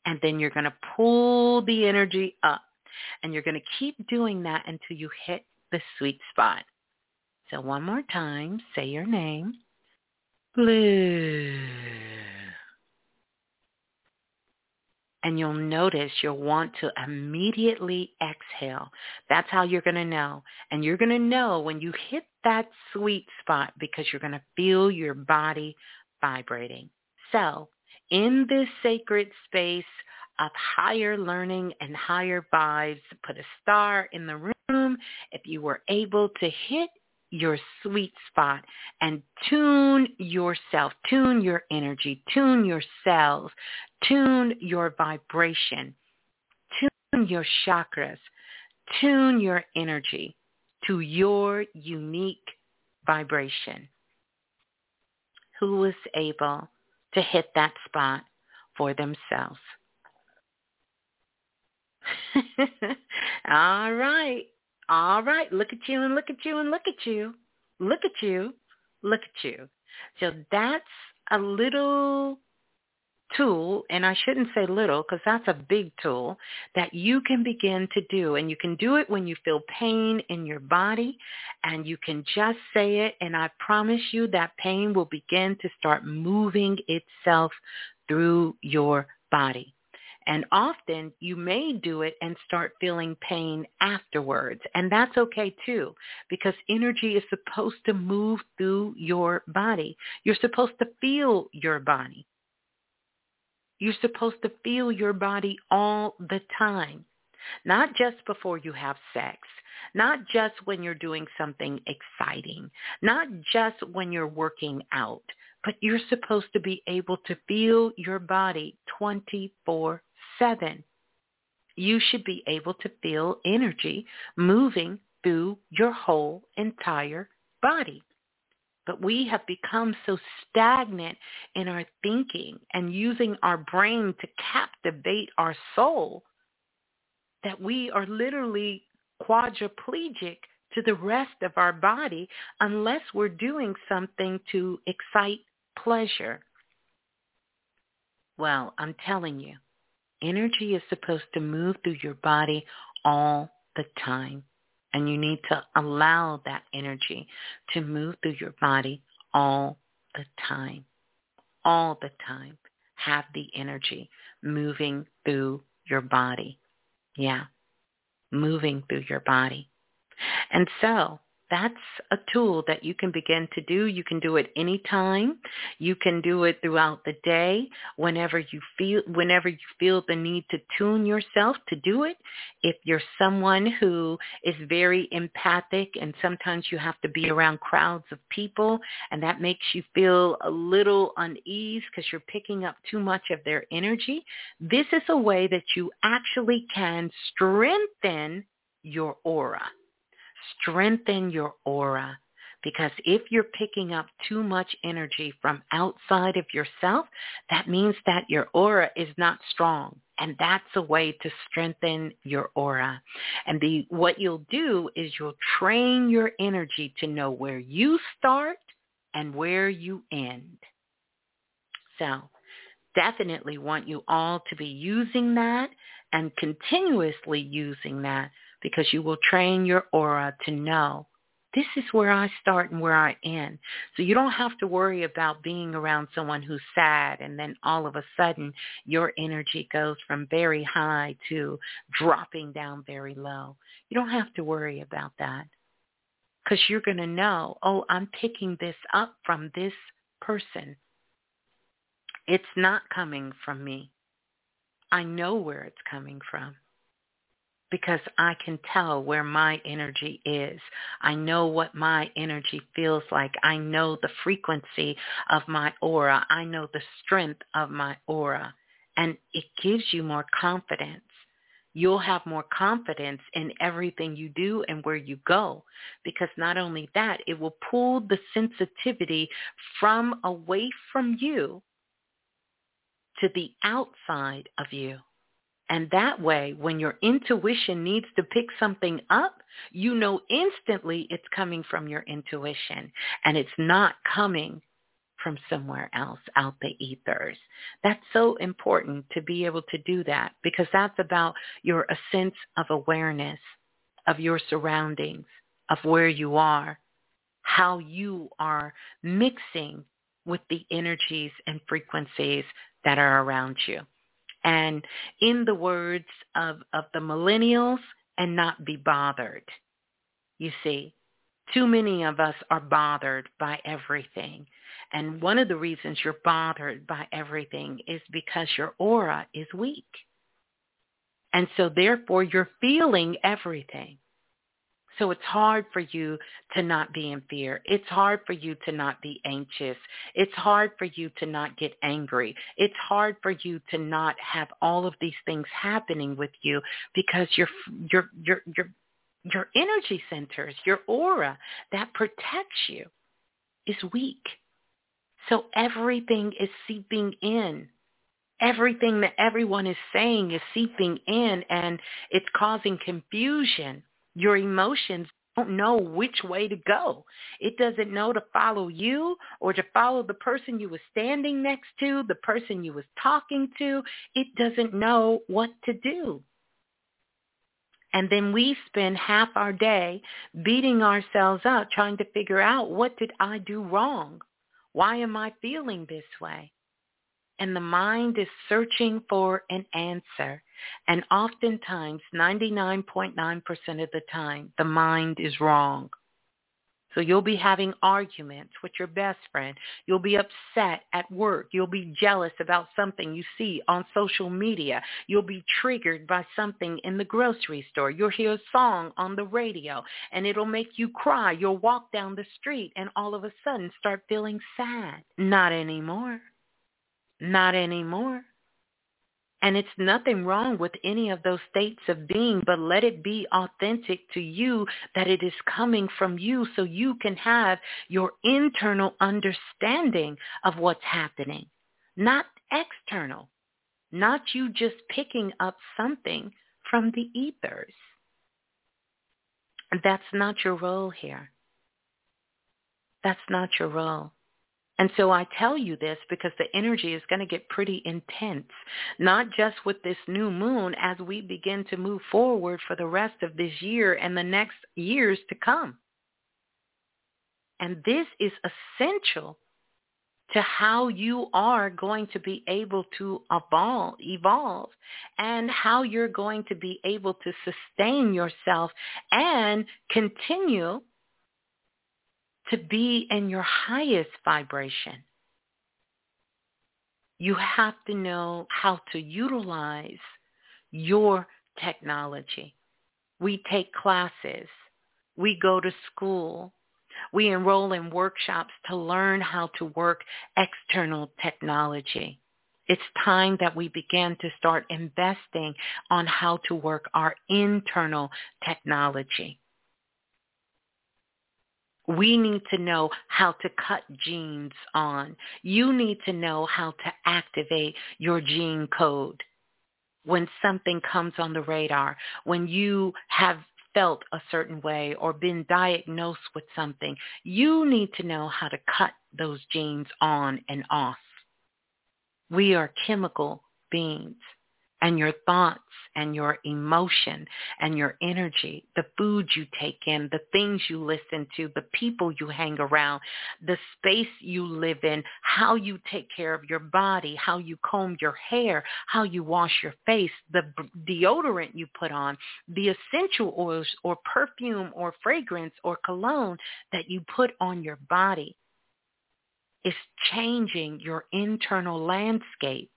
And then you're going to pull the energy up and you're going to keep doing that until you hit the sweet spot. So one more time, say your name. Blue. And you'll notice you'll want to immediately exhale. That's how you're going to know. And you're going to know when you hit that sweet spot because you're going to feel your body vibrating. So in this sacred space of higher learning and higher vibes. Put a star in the room if you were able to hit your sweet spot and tune yourself, tune your energy, tune your cells, tune your vibration, tune your chakras, tune your energy to your unique vibration. Who was able to hit that spot for themselves? All right. All right. Look at you and look at you and look at you. Look at you. Look at you. So that's a little tool, and I shouldn't say little because that's a big tool that you can begin to do. And you can do it when you feel pain in your body and you can just say it. And I promise you that pain will begin to start moving itself through your body. And often you may do it and start feeling pain afterwards. And that's okay too, because energy is supposed to move through your body. You're supposed to feel your body. You're supposed to feel your body all the time, not just before you have sex, not just when you're doing something exciting, not just when you're working out, but you're supposed to be able to feel your body 24 seven, you should be able to feel energy moving through your whole entire body. But we have become so stagnant in our thinking and using our brain to captivate our soul that we are literally quadriplegic to the rest of our body unless we're doing something to excite pleasure. Well, I'm telling you, energy is supposed to move through your body all the time. And you need to allow that energy to move through your body all the time. All the time. Have the energy moving through your body. Yeah. Moving through your body. And so that's a tool that you can begin to do. You can do it anytime. You can do it throughout the day whenever you feel whenever you feel the need to tune yourself to do it. If you're someone who is very empathic and sometimes you have to be around crowds of people and that makes you feel a little unease because you're picking up too much of their energy, this is a way that you actually can strengthen your aura strengthen your aura. Because if you're picking up too much energy from outside of yourself, that means that your aura is not strong. And that's a way to strengthen your aura. And the, what you'll do is you'll train your energy to know where you start and where you end. So definitely want you all to be using that and continuously using that because you will train your aura to know this is where I start and where I end. So you don't have to worry about being around someone who's sad and then all of a sudden your energy goes from very high to dropping down very low. You don't have to worry about that because you're going to know, oh, I'm picking this up from this person. It's not coming from me. I know where it's coming from because I can tell where my energy is. I know what my energy feels like. I know the frequency of my aura. I know the strength of my aura. And it gives you more confidence. You'll have more confidence in everything you do and where you go. Because not only that, it will pull the sensitivity from away from you to the outside of you. And that way, when your intuition needs to pick something up, you know instantly it's coming from your intuition and it's not coming from somewhere else out the ethers. That's so important to be able to do that because that's about your a sense of awareness of your surroundings, of where you are, how you are mixing with the energies and frequencies that are around you. And in the words of, of the millennials, and not be bothered. You see, too many of us are bothered by everything. And one of the reasons you're bothered by everything is because your aura is weak. And so therefore you're feeling everything. So it's hard for you to not be in fear. It's hard for you to not be anxious. It's hard for you to not get angry. It's hard for you to not have all of these things happening with you because your your your your your energy centers, your aura that protects you is weak. So everything is seeping in everything that everyone is saying is seeping in and it's causing confusion your emotions don't know which way to go. It doesn't know to follow you or to follow the person you were standing next to, the person you was talking to. It doesn't know what to do. And then we spend half our day beating ourselves up trying to figure out what did I do wrong? Why am I feeling this way? And the mind is searching for an answer. And oftentimes, 99.9% of the time, the mind is wrong. So you'll be having arguments with your best friend. You'll be upset at work. You'll be jealous about something you see on social media. You'll be triggered by something in the grocery store. You'll hear a song on the radio and it'll make you cry. You'll walk down the street and all of a sudden start feeling sad. Not anymore. Not anymore. And it's nothing wrong with any of those states of being, but let it be authentic to you that it is coming from you so you can have your internal understanding of what's happening, not external, not you just picking up something from the ethers. That's not your role here. That's not your role. And so I tell you this because the energy is going to get pretty intense, not just with this new moon as we begin to move forward for the rest of this year and the next years to come. And this is essential to how you are going to be able to evolve, evolve and how you're going to be able to sustain yourself and continue to be in your highest vibration. You have to know how to utilize your technology. We take classes. We go to school. We enroll in workshops to learn how to work external technology. It's time that we begin to start investing on how to work our internal technology. We need to know how to cut genes on. You need to know how to activate your gene code when something comes on the radar, when you have felt a certain way or been diagnosed with something, you need to know how to cut those genes on and off. We are chemical beings. And your thoughts and your emotion and your energy, the food you take in, the things you listen to, the people you hang around, the space you live in, how you take care of your body, how you comb your hair, how you wash your face, the deodorant you put on, the essential oils or perfume or fragrance or cologne that you put on your body. Is changing your internal landscape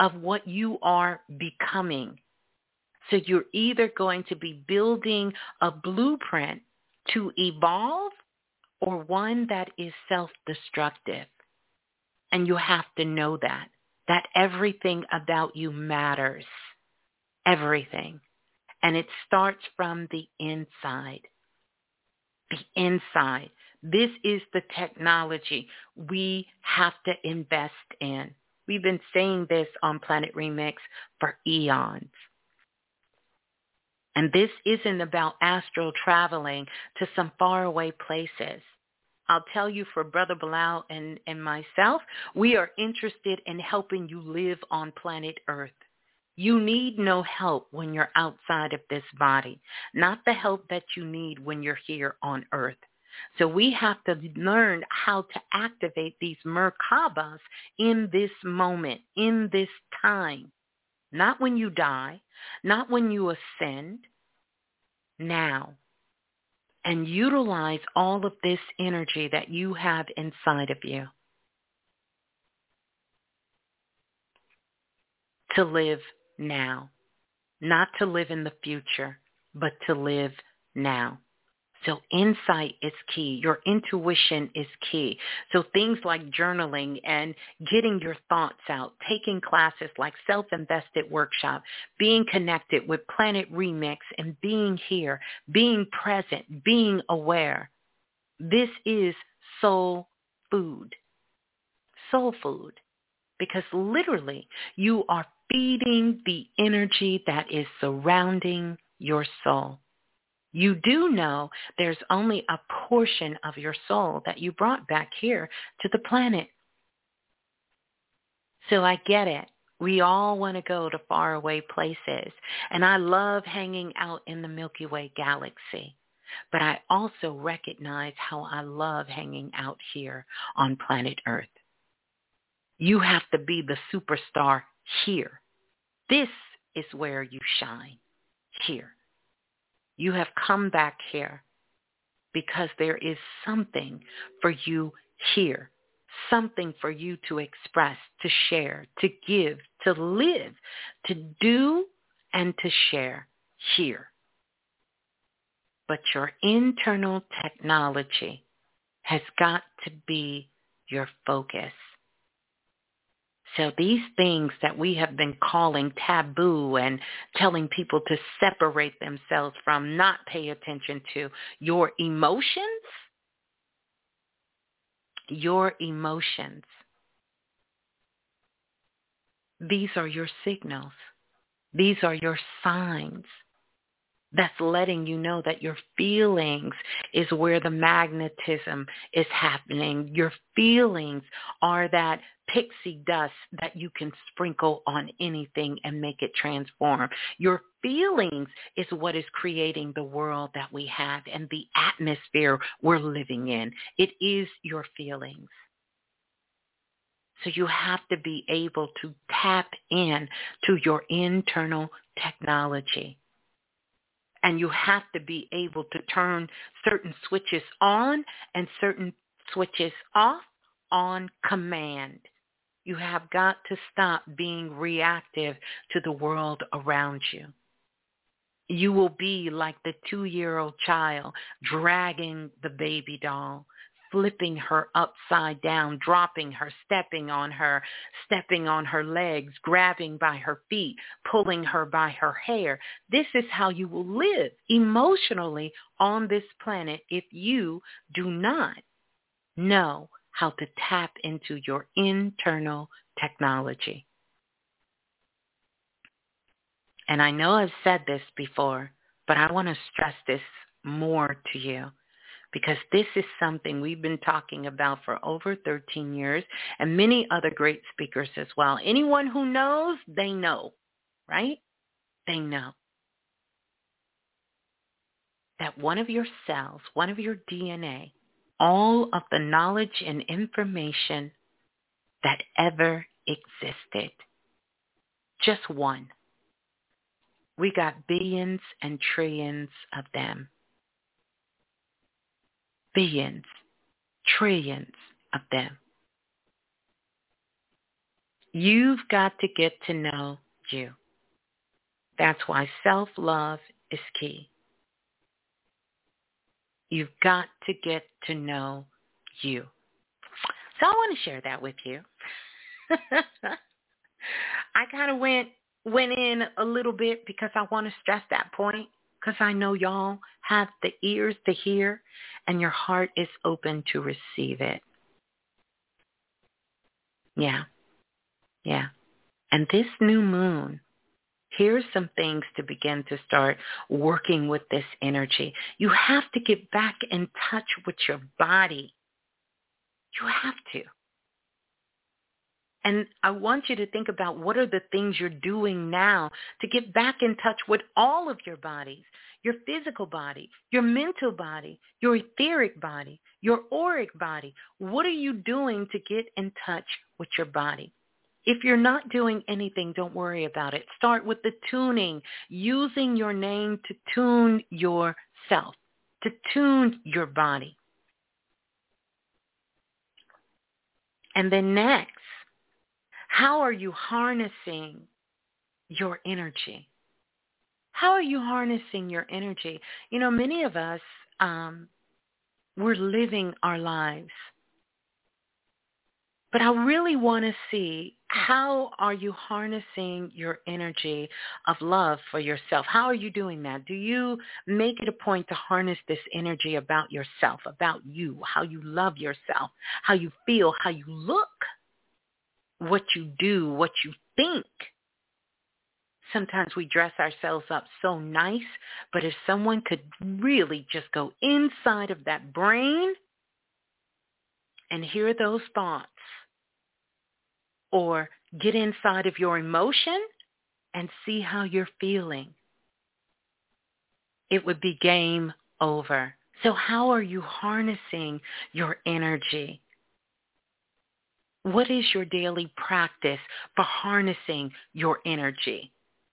of what you are becoming. So you're either going to be building a blueprint to evolve or one that is self-destructive. And you have to know that, that everything about you matters. Everything. And it starts from the inside. The inside. This is the technology we have to invest in. We've been saying this on Planet Remix for eons. And this isn't about astral traveling to some faraway places. I'll tell you for Brother Balah and, and myself, we are interested in helping you live on planet Earth. You need no help when you're outside of this body, not the help that you need when you're here on Earth. So we have to learn how to activate these Merkabas in this moment, in this time. Not when you die, not when you ascend, now. And utilize all of this energy that you have inside of you to live now. Not to live in the future, but to live now. So insight is key. Your intuition is key. So things like journaling and getting your thoughts out, taking classes like Self-Invested Workshop, being connected with Planet Remix and being here, being present, being aware. This is soul food. Soul food. Because literally you are feeding the energy that is surrounding your soul you do know there's only a portion of your soul that you brought back here to the planet. So I get it. We all want to go to faraway places. And I love hanging out in the Milky Way galaxy. But I also recognize how I love hanging out here on planet Earth. You have to be the superstar here. This is where you shine. Here. You have come back here because there is something for you here, something for you to express, to share, to give, to live, to do, and to share here. But your internal technology has got to be your focus. So these things that we have been calling taboo and telling people to separate themselves from, not pay attention to your emotions, your emotions. These are your signals. These are your signs that's letting you know that your feelings is where the magnetism is happening. Your feelings are that pixie dust that you can sprinkle on anything and make it transform. Your feelings is what is creating the world that we have and the atmosphere we're living in. It is your feelings. So you have to be able to tap in to your internal technology and you have to be able to turn certain switches on and certain switches off on command. You have got to stop being reactive to the world around you. You will be like the two-year-old child dragging the baby doll flipping her upside down, dropping her, stepping on her, stepping on her legs, grabbing by her feet, pulling her by her hair. This is how you will live emotionally on this planet if you do not know how to tap into your internal technology. And I know I've said this before, but I want to stress this more to you because this is something we've been talking about for over 13 years and many other great speakers as well. Anyone who knows, they know. right? They know that one of your cells, one of your DNA, all of the knowledge and information that ever existed, just one. We got billions and trillions of them. Billions, trillions of them. You've got to get to know you. That's why self-love is key. You've got to get to know you. So I want to share that with you. I kind of went went in a little bit because I want to stress that point because I know y'all have the ears to hear and your heart is open to receive it. Yeah. Yeah. And this new moon here's some things to begin to start working with this energy. You have to get back in touch with your body. You have to. And I want you to think about what are the things you're doing now to get back in touch with all of your bodies, your physical body, your mental body, your etheric body, your auric body. What are you doing to get in touch with your body? If you're not doing anything, don't worry about it. Start with the tuning, using your name to tune yourself, to tune your body. And then next, how are you harnessing your energy? How are you harnessing your energy? You know, many of us, um, we're living our lives but I really want to see mm. how are you harnessing your energy of love for yourself? How are you doing that? Do you make it a point to harness this energy about yourself, about you, how you love yourself, how you feel, how you look, what you do, what you think? Sometimes we dress ourselves up so nice, but if someone could really just go inside of that brain and hear those thoughts, or get inside of your emotion and see how you're feeling. It would be game over. So how are you harnessing your energy? What is your daily practice for harnessing your energy?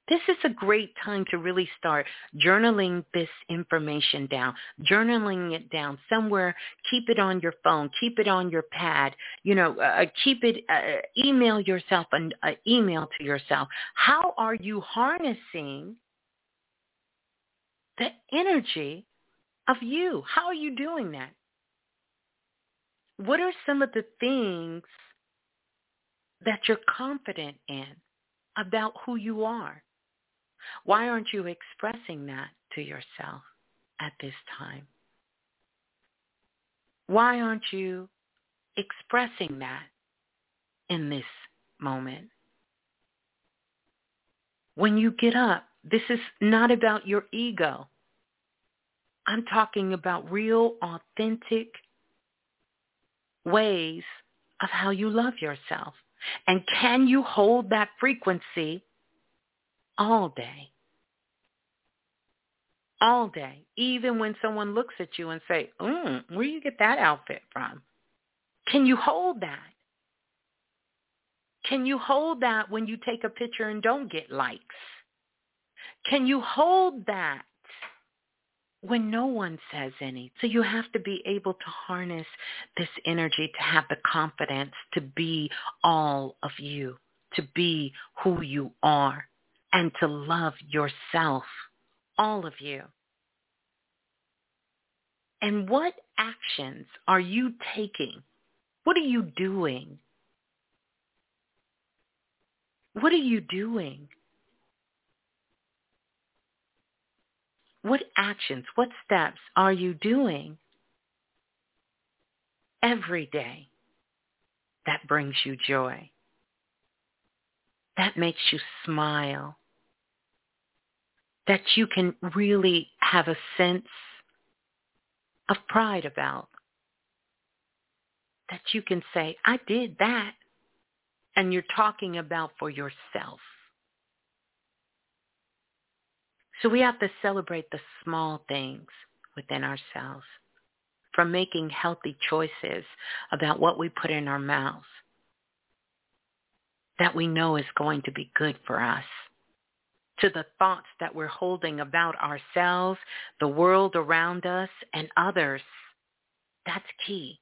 This is a great time to really start journaling this information down, journaling it down somewhere. Keep it on your phone. Keep it on your pad. You know, uh, keep it, uh, email yourself an uh, email to yourself. How are you harnessing the energy of you? How are you doing that? What are some of the things that you're confident in about who you are? Why aren't you expressing that to yourself at this time? Why aren't you expressing that in this moment? When you get up, this is not about your ego. I'm talking about real, authentic ways of how you love yourself. And can you hold that frequency all day. All day. Even when someone looks at you and say, mm, where you get that outfit from? Can you hold that? Can you hold that when you take a picture and don't get likes? Can you hold that when no one says any? So you have to be able to harness this energy to have the confidence to be all of you, to be who you are and to love yourself, all of you. And what actions are you taking? What are you doing? What are you doing? What actions, what steps are you doing every day that brings you joy? That makes you smile that you can really have a sense of pride about. That you can say, I did that. And you're talking about for yourself. So we have to celebrate the small things within ourselves from making healthy choices about what we put in our mouths that we know is going to be good for us to the thoughts that we're holding about ourselves, the world around us, and others. That's key.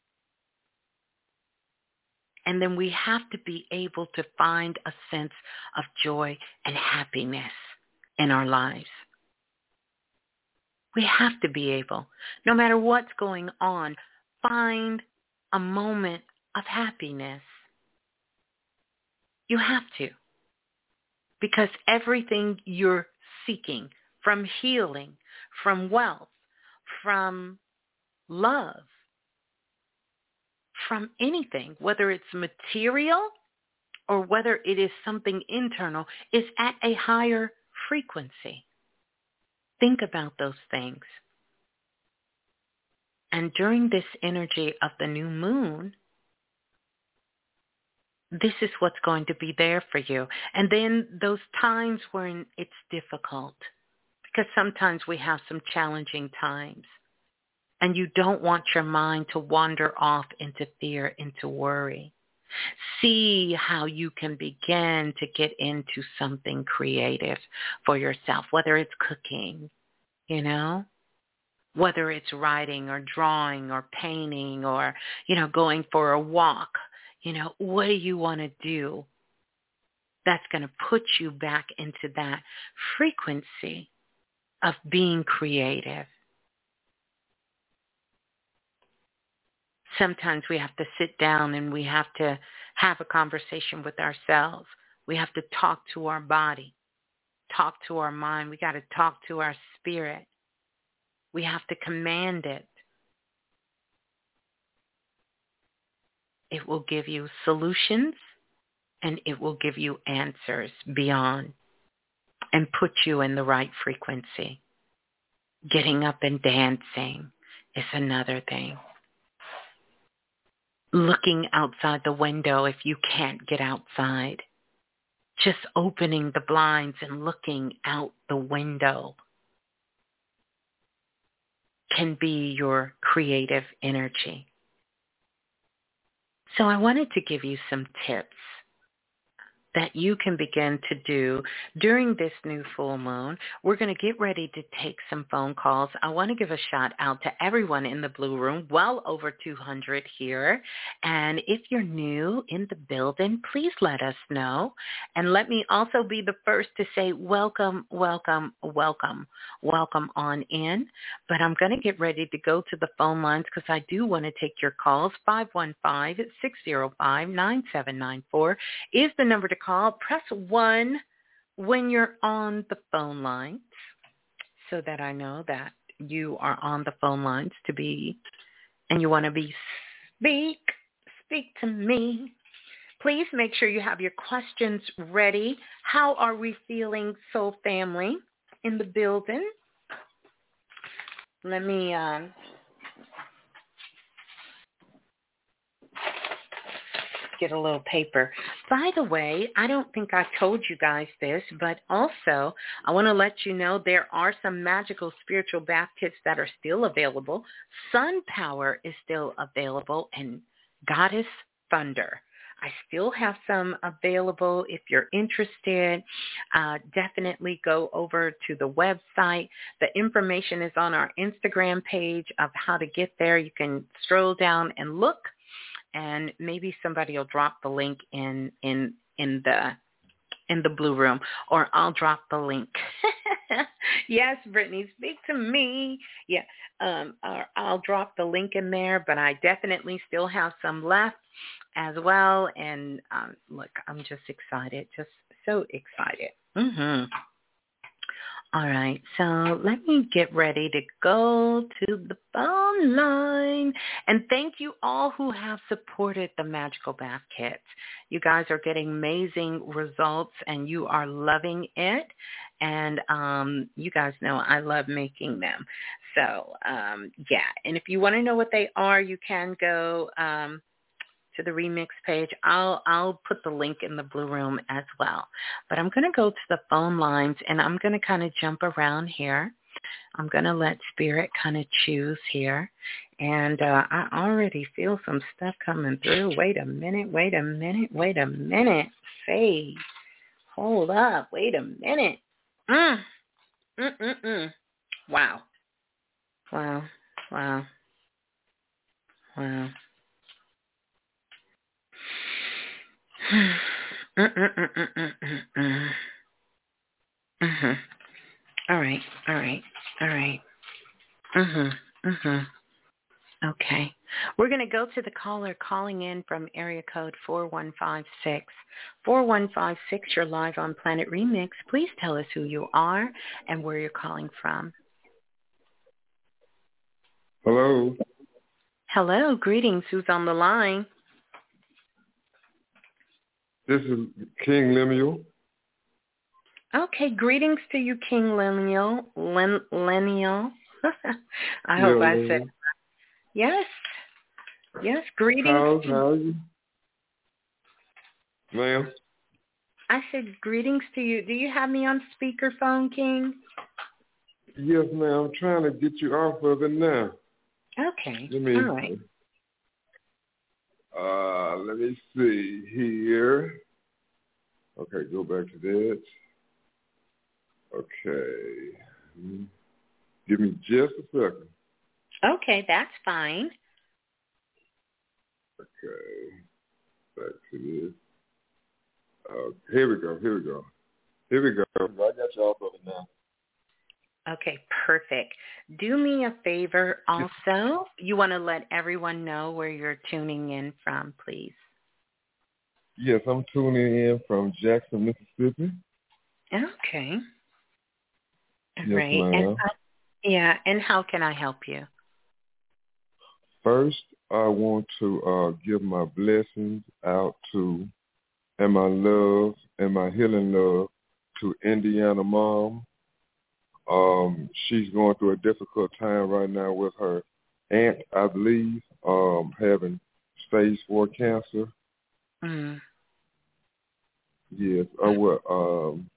And then we have to be able to find a sense of joy and happiness in our lives. We have to be able, no matter what's going on, find a moment of happiness. You have to because everything you're seeking from healing, from wealth, from love, from anything, whether it's material or whether it is something internal, is at a higher frequency. Think about those things. And during this energy of the new moon, this is what's going to be there for you. And then those times when it's difficult, because sometimes we have some challenging times, and you don't want your mind to wander off into fear, into worry. See how you can begin to get into something creative for yourself, whether it's cooking, you know, whether it's writing or drawing or painting or, you know, going for a walk you know, what do you want to do that's going to put you back into that frequency of being creative? Sometimes we have to sit down and we have to have a conversation with ourselves. We have to talk to our body, talk to our mind. We got to talk to our spirit. We have to command it. It will give you solutions and it will give you answers beyond and put you in the right frequency. Getting up and dancing is another thing. Looking outside the window if you can't get outside. Just opening the blinds and looking out the window can be your creative energy. So I wanted to give you some tips that you can begin to do during this new full moon. We're going to get ready to take some phone calls. I want to give a shout out to everyone in the Blue Room, well over 200 here. And if you're new in the building, please let us know. And let me also be the first to say welcome, welcome, welcome, welcome on in. But I'm going to get ready to go to the phone lines because I do want to take your calls. 515-605-9794 is the number to call, press 1 when you're on the phone lines so that I know that you are on the phone lines to be and you want to be speak, speak to me. Please make sure you have your questions ready. How are we feeling, Soul Family, in the building? Let me uh, get a little paper. By the way, I don't think I told you guys this, but also I want to let you know there are some magical spiritual bath kits that are still available. Sun Power is still available and Goddess Thunder. I still have some available if you're interested. Uh, definitely go over to the website. The information is on our Instagram page of how to get there. You can stroll down and look and maybe somebody will drop the link in in in the in the blue room or I'll drop the link. yes, Brittany, speak to me. Yeah, um, or I'll drop the link in there, but I definitely still have some left as well. And um, look, I'm just excited, just so excited. Mm-hmm. All right, so let me get ready to go to the phone line. And thank you all who have supported the Magical Bath Kits. You guys are getting amazing results and you are loving it. And um, you guys know I love making them. So um, yeah, and if you want to know what they are, you can go um, to the remix page. I'll I'll put the link in the blue room as well. But I'm going to go to the phone lines and I'm going to kind of jump around here. I'm going to let spirit kind of choose here. And uh, I already feel some stuff coming through. Wait a minute, wait a minute, wait a minute. Say, hold up, wait a minute. Mm. Mm-mm-mm. Wow. Wow. Wow. Wow. All right. All right. All right. Mhm. Mhm. Okay. We're going to go to the caller calling in from area code 4156. 4156, you're live on Planet Remix. Please tell us who you are and where you're calling from. Hello. Hello. Greetings. Who's on the line? This is King Lemuel. Okay, greetings to you, King Lemuel. Len- Lemuel. I hope I said yes. Yes, greetings. How, to- how are you? Ma'am? I said greetings to you. Do you have me on speakerphone, King? Yes, ma'am. I'm trying to get you off of it now. Okay. Let me All right. Uh let me see here. Okay, go back to that. Okay. Hmm. Give me just a second. Okay, that's fine. Okay. Back to this. Uh, here we go. Here we go. Here we go. I got you off of it now. Okay, perfect. Do me a favor also. You want to let everyone know where you're tuning in from, please. Yes, I'm tuning in from Jackson, Mississippi. Okay. All Yes, right. ma'am. And how, yeah, and how can I help you? First, I want to uh, give my blessings out to and my love and my healing love to Indiana mom. Um, she's going through a difficult time right now with her aunt, I believe, um, having stage four cancer. Mm. Yes. Oh well. Um,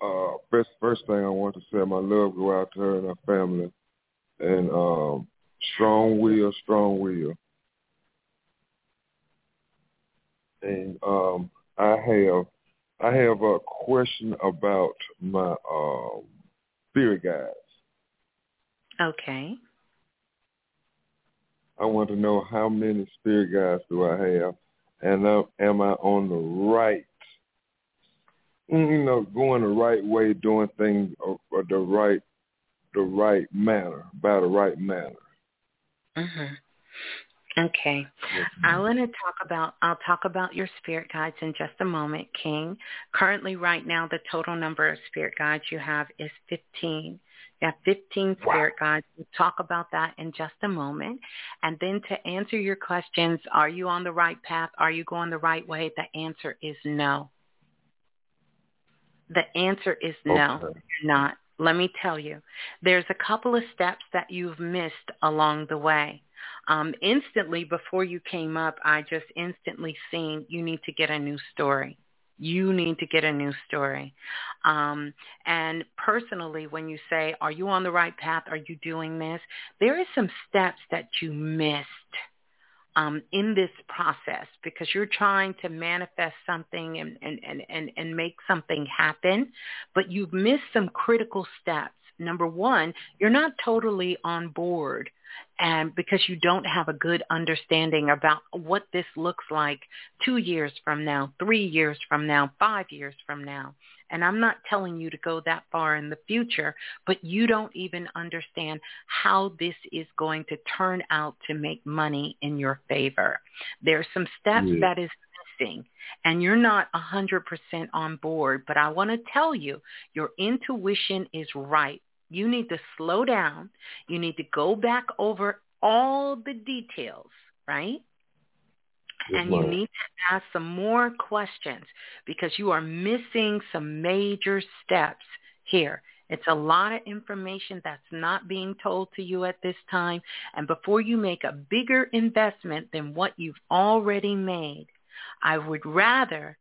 uh, first, first thing I want to say, my love go out to her and her family, and um, strong will, strong will. And um, I have, I have a question about my um, spirit guides. Okay. I want to know how many spirit guides do I have, and uh, am I on the right, you know, going the right way, doing things or, or the right, the right manner, by the right manner. Mhm. Okay. I want to talk about, I'll talk about your spirit guides in just a moment, King. Currently, right now, the total number of spirit guides you have is 15. You have 15 spirit guides. We'll talk about that in just a moment. And then to answer your questions, are you on the right path? Are you going the right way? The answer is no. The answer is no, Okay. you're not. Let me tell you, there's a couple of steps that you've missed along the way. Um, instantly before you came up, I just instantly seen you need to get a new story. You need to get a new story. Um, and personally, when you say, are you on the right path? Are you doing this? There is some steps that you missed um, in this process because you're trying to manifest something and, and, and, and, and make something happen, but you've missed some critical steps. Number one, you're not totally on board and because you don't have a good understanding about what this looks like two years from now, three years from now, five years from now. And I'm not telling you to go that far in the future, but you don't even understand how this is going to turn out to make money in your favor. There's some steps Yeah. that is missing and you're not 100% on board, but I want to tell you, your intuition is right. You need to slow down. You need to go back over all the details, right? Yes, and you need to ask some more questions because you are missing some major steps here. It's a lot of information that's not being told to you at this time. And before you make a bigger investment than what you've already made, I would rather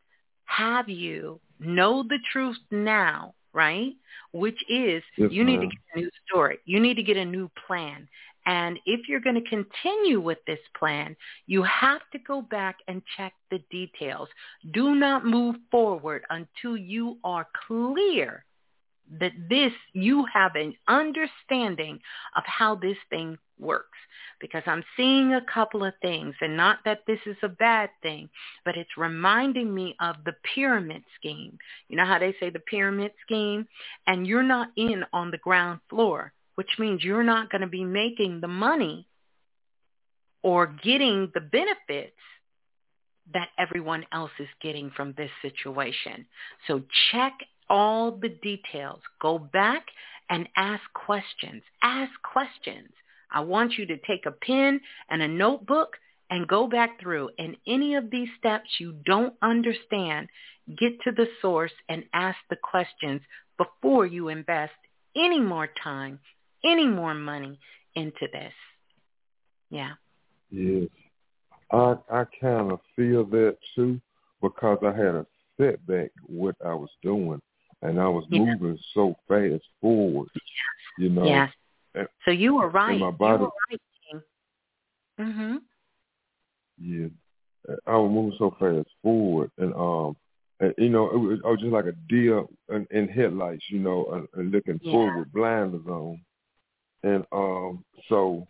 have you know the truth now, right? Which is yes, you need ma'am. to get a new story. You need to get a new plan. And if you're going to continue with this plan, you have to go back and check the details. Do not move forward until you are clear that this, you have an understanding of how this thing works. Because I'm seeing a couple of things, and not that this is a bad thing, but it's reminding me of the pyramid scheme. You know how they say the pyramid scheme? And you're not in on the ground floor, which means you're not going to be making the money or getting the benefits that everyone else is getting from this situation. So check all the details. Go back and ask questions. Ask questions. I want you to take a pen and a notebook and go back through. And any of these steps you don't understand, get to the source and ask the questions before you invest any more time, any more money into this. Yeah. Yes. I I kind of feel that too because I had a setback what I was doing and I was Yeah. moving so fast forward. You know. Yes. So you were right. my You body- were right. Mhm. Yeah, I was moving so fast forward, and um, and, you know, it was, I was just like a deer in, in headlights, you know, and, and looking Yeah. forward, blinders on, and um, so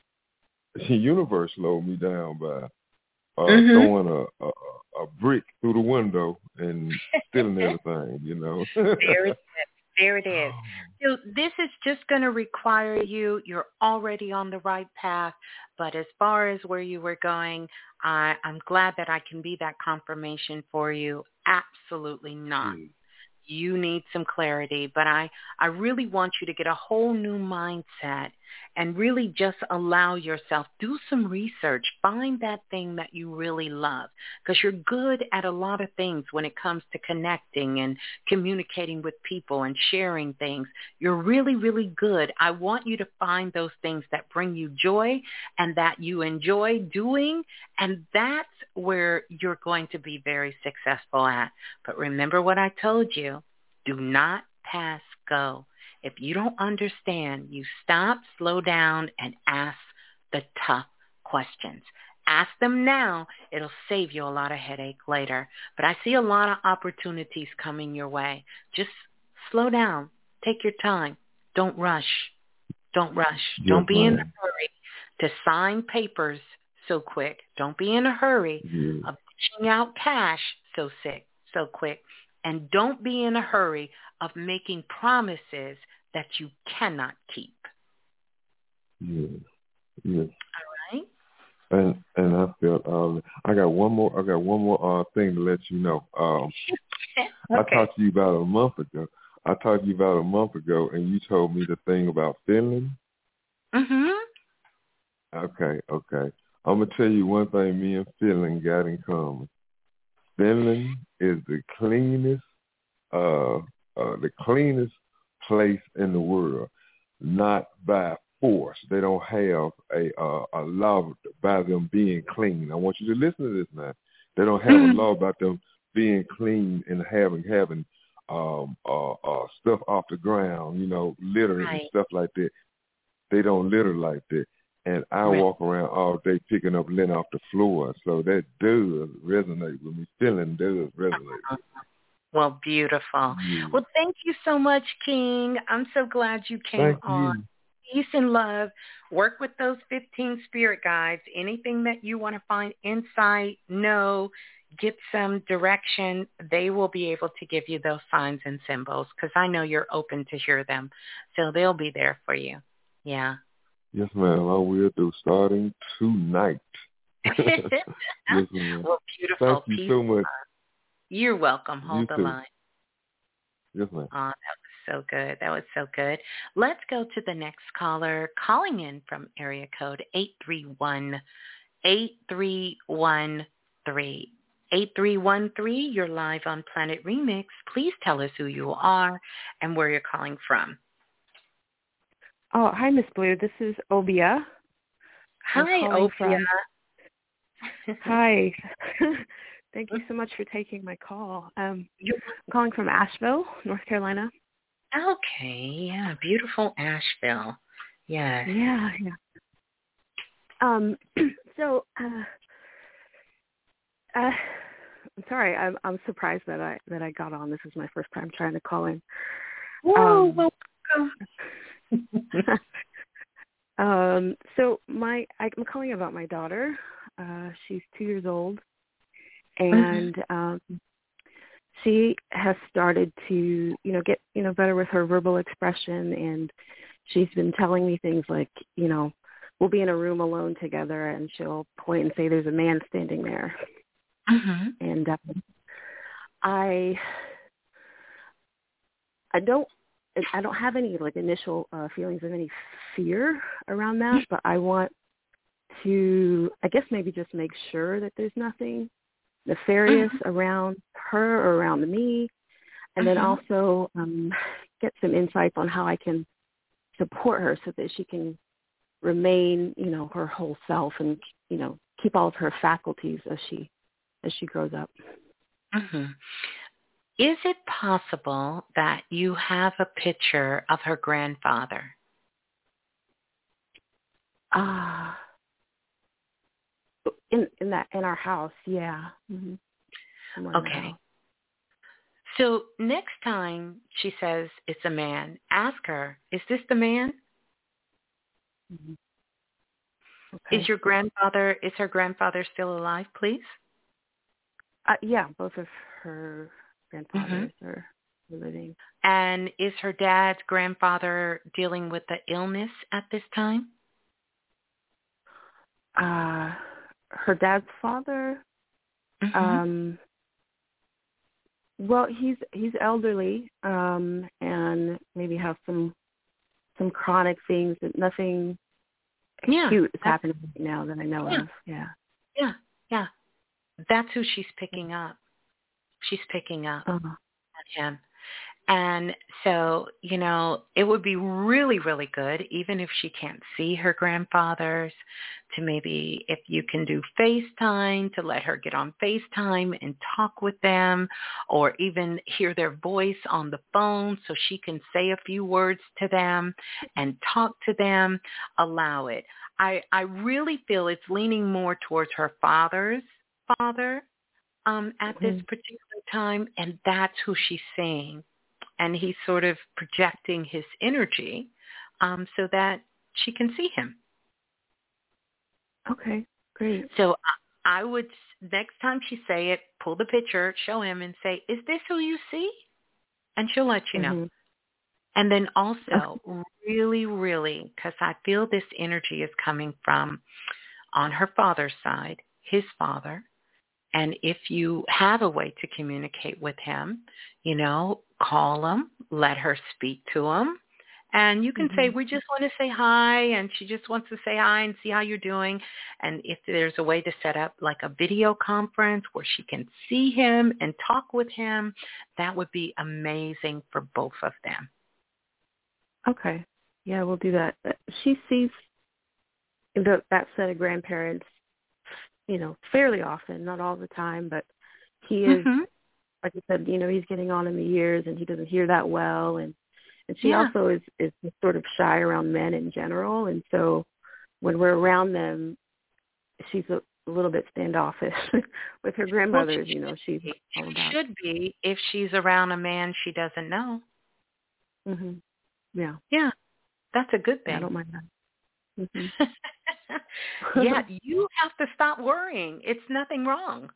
the universe slowed me down by uh, Mhm. throwing a, a a brick through the window and stealing everything, you know. There it is. There it is. Oh. So this is just going to require you. You're already on the right path. But as far as where you were going, I, I'm glad that I can be that confirmation for you. Absolutely not. Hmm. You need some clarity, but I, I really want you to get a whole new mindset and really just allow yourself, do some research, find that thing that you really love because you're good at a lot of things when it comes to connecting and communicating with people and sharing things. You're really, really good. I want you to find those things that bring you joy and that you enjoy doing, and that's where you're going to be very successful at. But remember what I told you. Do not pass go. If you don't understand, you stop, slow down, and ask the tough questions. Ask them now. It'll save you a lot of headache later. But I see a lot of opportunities coming your way. Just slow down. Take your time. Don't rush. Don't rush. Yes, Don't be in a hurry to sign papers so quick. Don't be in a hurry of dishing out cash so sick, so quick. And don't be in a hurry of making promises that you cannot keep. Yeah. Yeah. All right? And and I felt uh, I got one more I got one more uh thing to let you know. Um I talked to you about a month ago. I talked to you about a month ago and you told me the thing about Finland. Mhm. Okay, okay. I'm gonna tell you one thing me and Finland got in common. Finland is the cleanest uh uh the cleanest place in the world. Not by force. They don't have a uh, a law by them being clean. I want you to listen to this now. They don't have a Mhm. law about them being clean and having having um uh uh stuff off the ground, you know, litter and stuff like that. They don't litter like that. And I Right. walk around all day picking up lint off the floor. So that does resonate with me. Feeling does resonate. Well, beautiful. Yeah. Well, thank you so much, King. I'm so glad you came Thank on. you. Peace and love. Work with those 15 spirit guides. Anything that you want to find insight, know, get some direction, they will be able to give you those signs and symbols because I know you're open to hear them. So they'll be there for you. Yeah. Yes, ma'am. I will do starting tonight. yes, ma'am. well, beautiful. Thank you so much. You're welcome. Hold You the too. line. Yes, ma'am. Oh, that was so good. That was so good. Let's go to the next caller calling in from area code 831 8313. 8313, you're live on Planet Remix. Please tell us who you are and where you're calling from. Oh, hi, Miss Blue. This is Obia. Hi, Obia. From... hi. Thank you so much for taking my call. Um, I'm calling from Asheville, North Carolina. Okay, yeah, beautiful Asheville. Yeah. Yeah, yeah. Um, so, uh, uh, I'm sorry. I'm I'm surprised that I that I got on. This is my first time trying to call in. Whoa, um, welcome. um, so my I'm calling about my daughter. Uh, she's two years old, mm-hmm. and um, she has started to you know get you know better with her verbal expression, and she's been telling me things like you know we'll be in a room alone together, and she'll point and say, "There's a man standing there," mm-hmm. and um, I I don't I don't have any like initial uh, feelings of any fear around that, but I want to I guess maybe just make sure that there's nothing nefarious mm-hmm. around her or around me, and then mm-hmm. also um, get some insights on how I can support her so that she can remain, you know, her whole self and you know keep all of her faculties as she as she grows up. Mm-hmm. Is it possible that you have a picture of her grandfather? Ah, uh, in in that in our house, yeah. Mm-hmm. Okay. So next time she says it's a man, ask her, "Is this the man?" Mm-hmm. Okay. Is your grandfather? Is her grandfather still alive? Please. Uh, yeah, both of her grandfathers mm-hmm. are living. And is her dad's grandfather dealing with the illness at this time? Uh, her dad's father. Mm-hmm. Um, well, he's he's elderly um, and maybe has some some chronic things but nothing yeah, acute is happening right now that I know yeah. of. Yeah. Yeah, yeah. That's who she's picking up she's picking up uh-huh. him. And so, you know, it would be really, really good, even if she can't see her grandfathers, to maybe if you can do FaceTime, to let her get on FaceTime and talk with them, or even hear their voice on the phone so she can say a few words to them and talk to them. Allow it. I, I really feel it's leaning more towards her father's father um, at mm-hmm. this particular time, and that's who she's seeing. And he's sort of projecting his energy um, so that she can see him. Okay, great. So I would, next time she say it, pull the picture, show him and say, is this who you see? And she'll let you know. Mm-hmm. And then also, really, really, because I feel this energy is coming from on her father's side, his father, and if you have a way to communicate with him, you know, call him, let her speak to him. And you can mm-hmm. say, we just want to say hi, and she just wants to say hi and see how you're doing. And if there's a way to set up like a video conference where she can see him and talk with him, that would be amazing for both of them. Okay. Yeah, we'll do that. She sees the, that set of grandparents you know, fairly often, not all the time, but he is mm-hmm. like you said, you know, he's getting on in the years and he doesn't hear that well and and she yeah. also is is sort of shy around men in general and so when we're around them she's a, a little bit standoffish with her grandmothers, well, you know, she's be. all she should be if she's around a man she doesn't know. Mhm. Yeah. Yeah. That's a good thing. I don't mind that. Mm-hmm. yeah, you have to stop worrying. It's nothing wrong.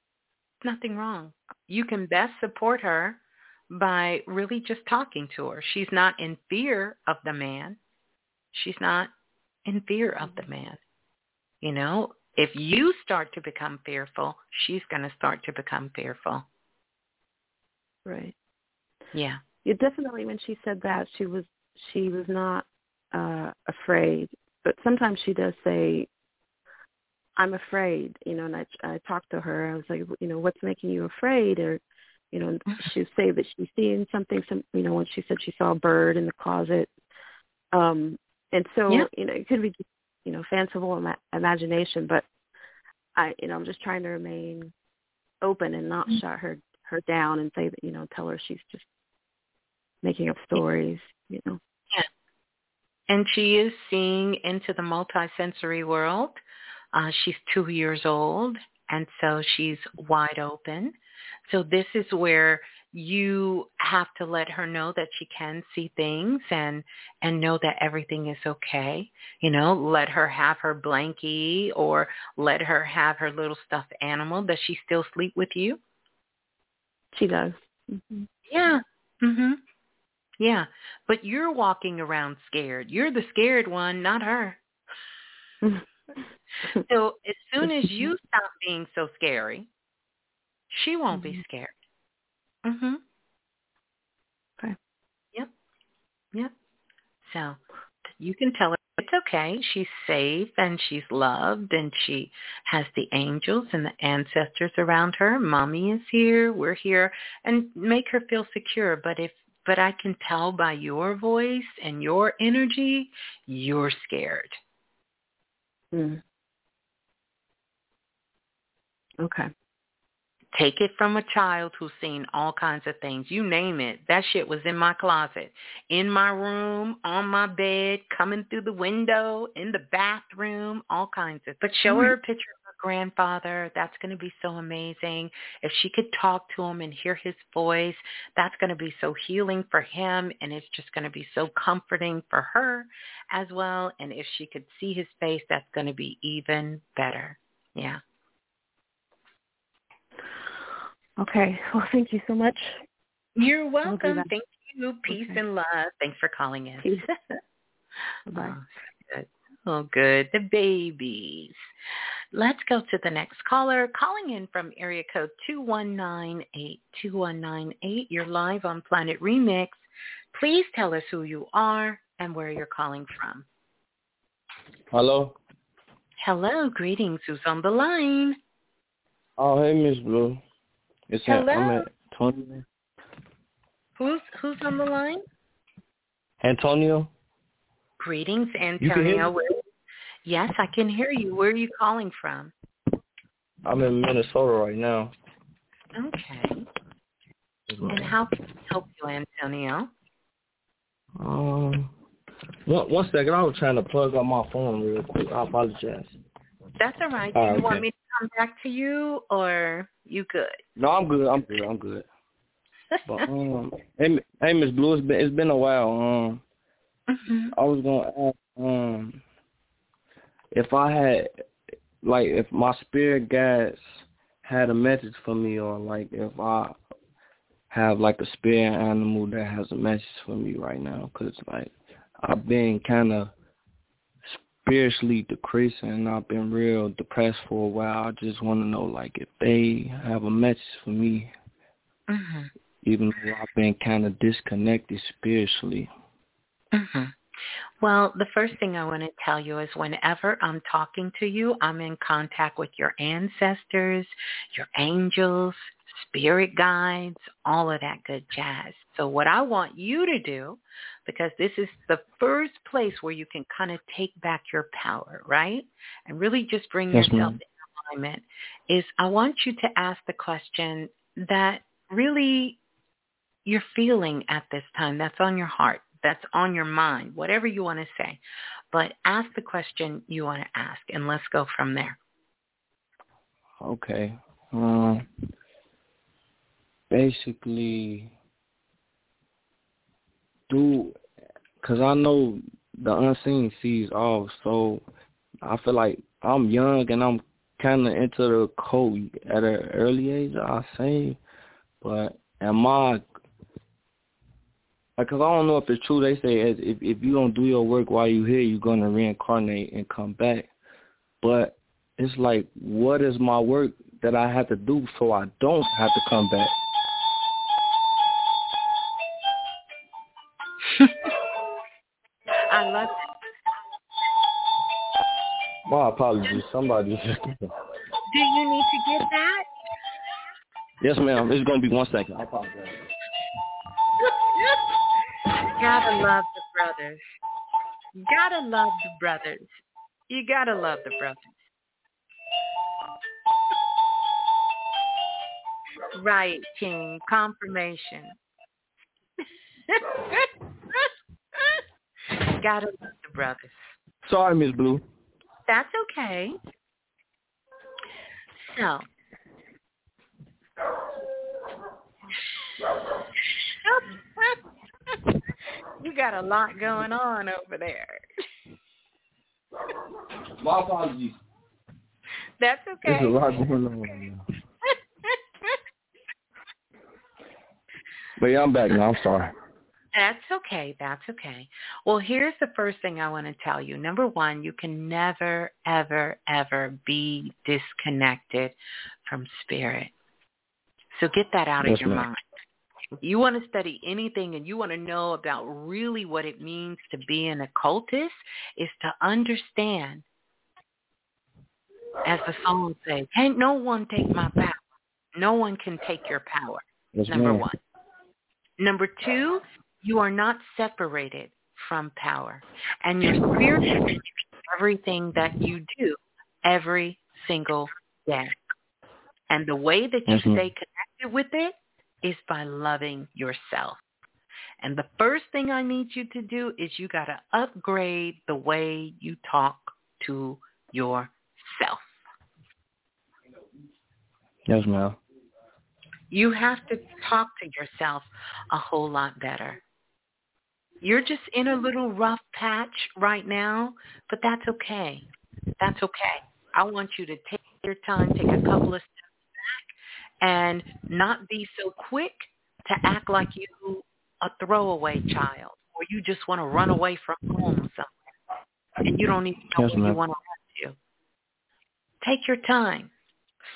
Nothing wrong. You can best support her by really just talking to her. She's not in fear of the man. She's not in fear of the man. You know, if you start to become fearful, she's going to start to become fearful. Right. Yeah. Yeah, definitely when she said that she was she was not uh afraid but sometimes she does say i'm afraid you know and i i talked to her i was like you know what's making you afraid or you know she would say that she's seeing something some you know when she said she saw a bird in the closet um and so you know it could be you know fanciful ima- imagination, but I you know I'm just trying to remain open and not mm-hmm. shut her her down and say that you know tell her she's just making up stories, you know. And she is seeing into the multisensory world. Uh, she's two years old, and so she's wide open. So this is where you have to let her know that she can see things and and know that everything is okay you know let her have her blankie or let her have her little stuffed animal does she still sleep with you she does mm-hmm. yeah mhm yeah but you're walking around scared you're the scared one not her so as soon as you stop being so scary she won't mm-hmm. be scared Mhm. Okay. Yep. Yep. So you can tell her it's okay. She's safe and she's loved and she has the angels and the ancestors around her. Mommy is here. We're here and make her feel secure. But if but I can tell by your voice and your energy, you're scared. Mm. Okay. Take it from a child who's seen all kinds of things. You name it. That shit was in my closet, in my room, on my bed, coming through the window, in the bathroom, all kinds of. But show her a picture grandfather. That's going to be so amazing. If she could talk to him and hear his voice, that's going to be so healing for him and it's just going to be so comforting for her as well. And if she could see his face, that's going to be even better. Yeah. Okay. Well, thank you so much. You're welcome. Thank you. Peace okay. and love. Thanks for calling in. Peace. Bye. Oh, good. The babies. Let's go to the next caller. Calling in from area code 2198. 2198. You're live on Planet Remix. Please tell us who you are and where you're calling from. Hello. Hello. Greetings. Who's on the line? Oh, hey, Miss Blue. It's Hello. I'm Antonio. Who's who's on the line? Antonio. Greetings, Antonio. Yes, I can hear you. Where are you calling from? I'm in Minnesota right now. Okay. And how can I help you, Antonio? Um, one, one second. I was trying to plug up my phone real quick. I apologize. That's all right. Do you want me to come back to you, or you good? No, I'm good. I'm good. I'm good. but um, hey, hey, Miss Blue, it's been it's been a while. Um, mm-hmm. I was gonna ask um if I had like if my spirit guides had a message for me, or like if I have like a spirit animal that has a message for me right now, because like I've been kind of spiritually decreasing and I've been real depressed for a while. I just want to know like if they have a message for me, mm-hmm. even though I've been kind of disconnected spiritually. Mm-hmm. Well, the first thing I want to tell you is whenever I'm talking to you, I'm in contact with your ancestors, your angels, spirit guides, all of that good jazz. So what I want you to do, because this is the first place where you can kind of take back your power, right? And really just bring yes, yourself ma'am. in alignment, is I want you to ask the question that really you're feeling at this time, that's on your heart, that's on your mind, whatever you want to say. But ask the question you want to ask, and let's go from there. Okay. Um, basically do because I know the unseen sees all. So I feel like I'm young and I'm kind of into the code at an early age. I say, but am I? Because I don't know if it's true. They say if if you don't do your work while you're here, you're gonna reincarnate and come back. But it's like, what is my work that I have to do so I don't have to come back? I love it. My apologies. Somebody. Do you need to get that? Yes, ma'am. It's going to be one second. I apologize. Gotta love the brothers. Gotta love the brothers. You gotta love the brothers. Right, King. Confirmation. gotta love the brothers. Sorry, Miss Blue. That's okay. So, you got a lot going on over there. My apologies. That's okay. There's a lot going on. But yeah, I'm back now. I'm sorry. That's okay. That's okay. Well, here's the first thing I want to tell you. Number one, you can never, ever, ever be disconnected from spirit. So get that out Yes, of your ma'am. mind. You want to study anything and you want to know about really what it means to be an occultist is to understand, as the song says, can't no one take my power. No one can take your power. Yes, Number ma'am. one. Number two, you are not separated from power. And your spirit is everything that you do every single day. And the way that you ma'am. stay connected with it is by loving yourself. And the first thing I need you to do is you got to upgrade the way you talk to yourself. Yes, ma'am. You have to talk to yourself a whole lot better. You're just in a little rough patch right now, but that's okay. That's okay. I want you to take your time, take a couple of and not be so quick to act like you a throwaway child or you just want to run away from home somewhere and you don't even know Yes, where you want to run to. Take your time.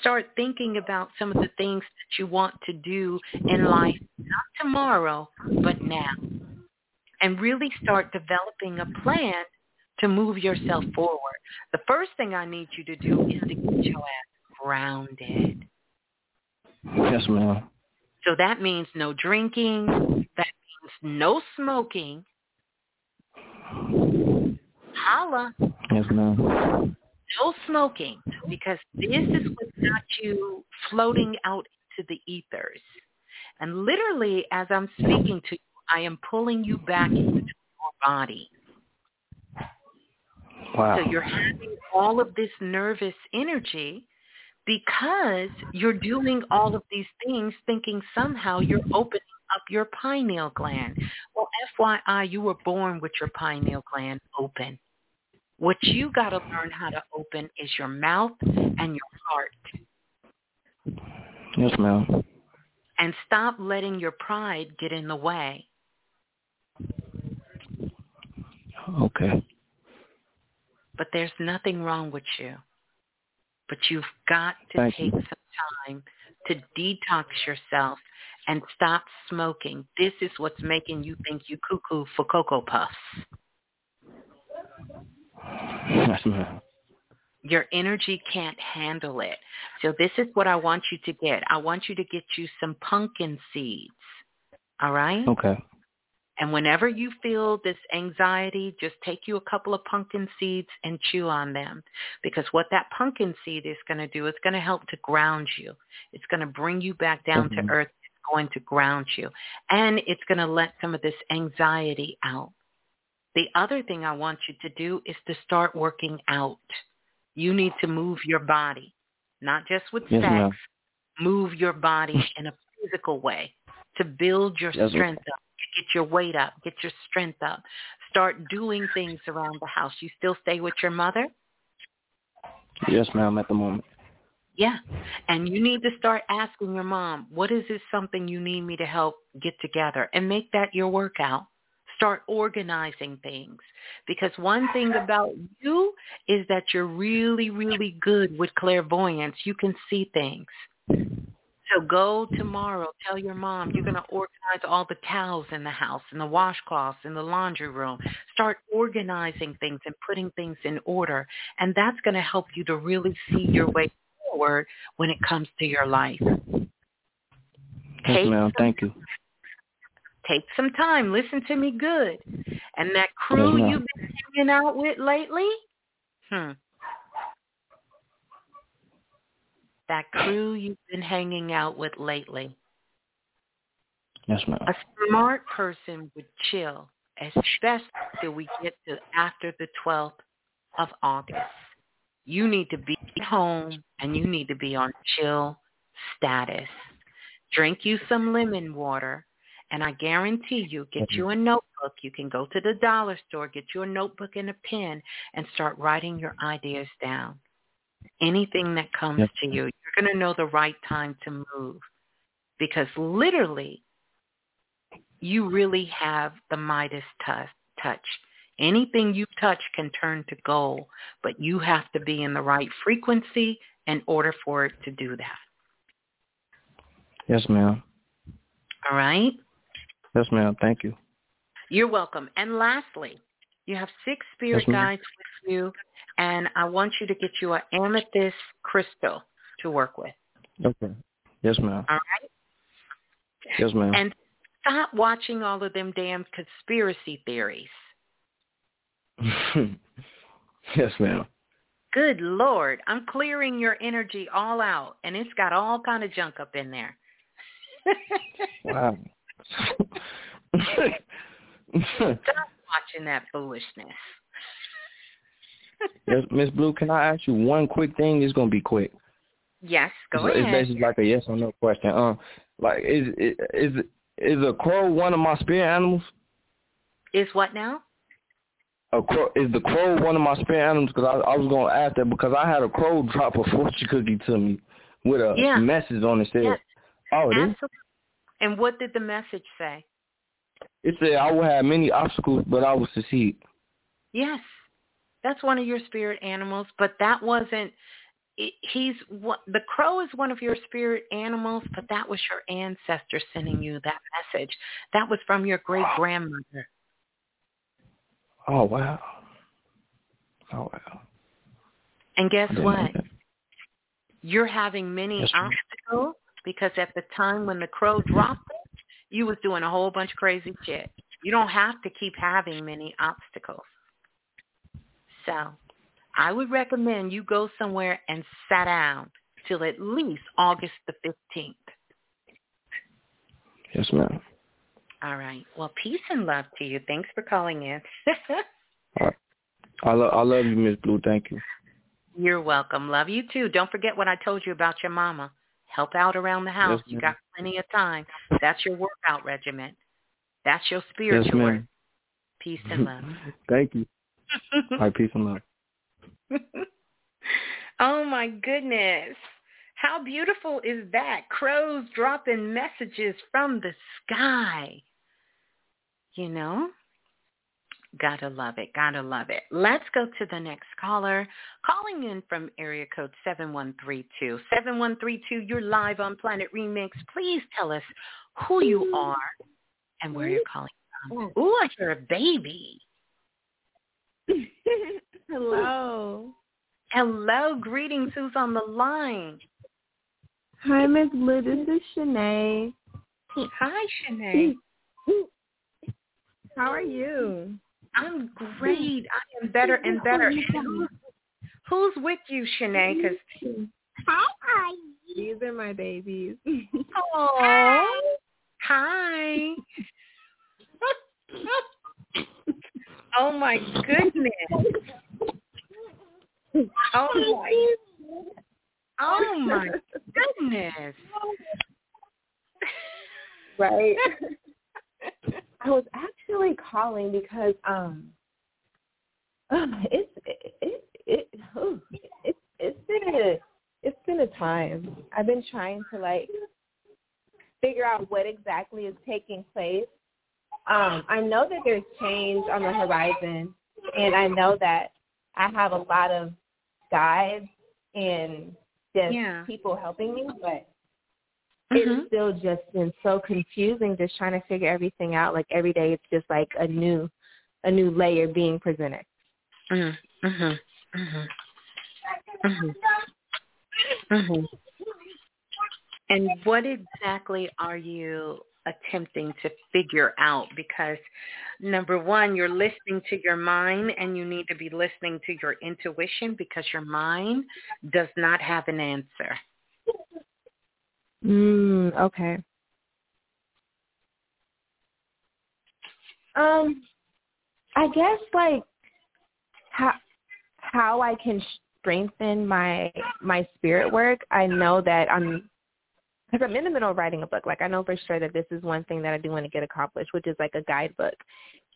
Start thinking about some of the things that you want to do in life, not tomorrow, but now. And really start developing a plan to move yourself forward. The first thing I need you to do is to get your ass grounded. Yes, ma'am. So that means no drinking. That means no smoking. Holla. Yes, ma'am. No smoking because this is what got you floating out into the ethers. And literally, as I'm speaking to you, I am pulling you back into your body. Wow. So you're having all of this nervous energy because you're doing all of these things thinking somehow you're opening up your pineal gland. Well, FYI, you were born with your pineal gland open. What you got to learn how to open is your mouth and your heart. Yes, ma'am. And stop letting your pride get in the way. Okay. But there's nothing wrong with you. But you've got to Thank take you. some time to detox yourself and stop smoking. This is what's making you think you cuckoo for Cocoa Puffs. Yes, ma'am. Your energy can't handle it. So this is what I want you to get. I want you to get you some pumpkin seeds. All right? Okay. And whenever you feel this anxiety, just take you a couple of pumpkin seeds and chew on them. Because what that pumpkin seed is going to do, it's going to help to ground you. It's going to bring you back down Mhm. to earth. It's going to ground you. And it's going to let some of this anxiety out. The other thing I want you to do is to start working out. You need to move your body, not just with Yes, sex. ma'am. Move your body in a physical way to build your Yes, strength up, get your weight up, get your strength up. Start doing things around the house. You still stay with your mother? Yes, ma'am, at the moment. Yeah. And you need to start asking your mom, what is this something you need me to help get together? And make that your workout. Start organizing things. Because one thing about you is that you're really, really good with clairvoyance. You can see things. So go tomorrow, tell your mom you're going to organize all the towels in the house and the washcloths in the laundry room. Start organizing things and putting things in order. And that's going to help you to really see your way forward when it comes to your life. Yes, Take ma'am. some- Thank you. Take some time. Listen to me good. And that crew Yes, you've been hanging out with lately? Hmm. That crew you've been hanging out with lately. Yes, ma'am. A smart person would chill, especially till we get to after the 12th of August. You need to be home and you need to be on chill status. Drink you some lemon water, and I guarantee you, get you a notebook. You can go to the dollar store, get you a notebook and a pen, and start writing your ideas down. Anything that comes Yep. to you, you're going to know the right time to move. Because literally, you really have the Midas touch. Anything you touch can turn to gold, but you have to be in the right frequency in order for it to do that. Yes, ma'am. All right? Yes, ma'am. Thank you. You're welcome. And lastly, you have six spirit Yes, guides with you, and I want you to get you an amethyst crystal to work with. Okay. Yes, ma'am. All right? Yes, ma'am. And stop watching all of them damn conspiracy theories. yes, ma'am. Good Lord, I'm clearing your energy all out, and it's got all kind of junk up in there. Wow. Stop watching that foolishness. yes, Miss Blue, can I ask you one quick thing? It's gonna be quick. Yes, go it's, ahead. It's basically like a yes or no question. Um, like is is is a crow one of my spirit animals? Is what now? A crow is the crow one of my spirit animals? Because I, I was gonna ask that because I had a crow drop a fortune cookie to me with a Yeah. message on it said, Yes. "Oh, it is." Absolutely. And what did the message say? It said I will have many obstacles, but I will succeed. Yes, that's one of your spirit animals, but that wasn't. He's the crow is one of your spirit animals, but that was your ancestor sending you that message. That was from your great grandmother. Oh wow. Oh wow. And guess I didn't know what? You're having many Yes, obstacles because at the time when the crow dropped it, you was doing a whole bunch of crazy shit. You don't have to keep having many obstacles. So I would recommend you go somewhere and sit down till at least August the 15th. Yes, ma'am. All right. Well, peace and love to you. Thanks for calling in. I love I love you, Miss Blue. Thank you. You're welcome. Love you too. Don't forget what I told you about your mama. Help out around the house. Yes, you got plenty of time. That's your workout regimen. That's your spiritual Yes. Peace and love. Thank you. All right, peace and love. oh my goodness. How beautiful is that? Crows dropping messages from the sky. You know? Gotta love it. Gotta love it. Let's go to the next caller. Calling in from area code 7132. 7132, you're live on Planet Remix. Please tell us who you mm-hmm. are and where you're calling from. Mm-hmm. Ooh, I hear a baby. Hello. Oh. Hello, greetings. Who's on the line? Hi, Miss Blue. This is Shanae. Hi, Shanae. How are you? I'm great. I am better and better. And who's, who's with you, Shanae? Because Hi. hi. These are my babies. oh, hi. oh my goodness. Oh my. Oh my goodness. right. I was actually calling because um it's it it, it oh, it's it's been a it's been a time. I've been trying to like figure out what exactly is taking place. Um, I know that there's change on the horizon and I know that I have a lot of guides and just Yeah. people helping me, but it's still just been so confusing just trying to figure everything out. Like every day it's just like a new a new layer being presented. Mhm. Mhm. Mhm. Mhm. Mhm. And what exactly are you attempting to figure out because number one, you're listening to your mind and you need to be listening to your intuition because your mind does not have an answer. Mm, okay. Um, I guess like how how I can strengthen my my spirit work. I know that I'm because I'm in the middle of writing a book. Like I know for sure that this is one thing that I do want to get accomplished, which is like a guidebook.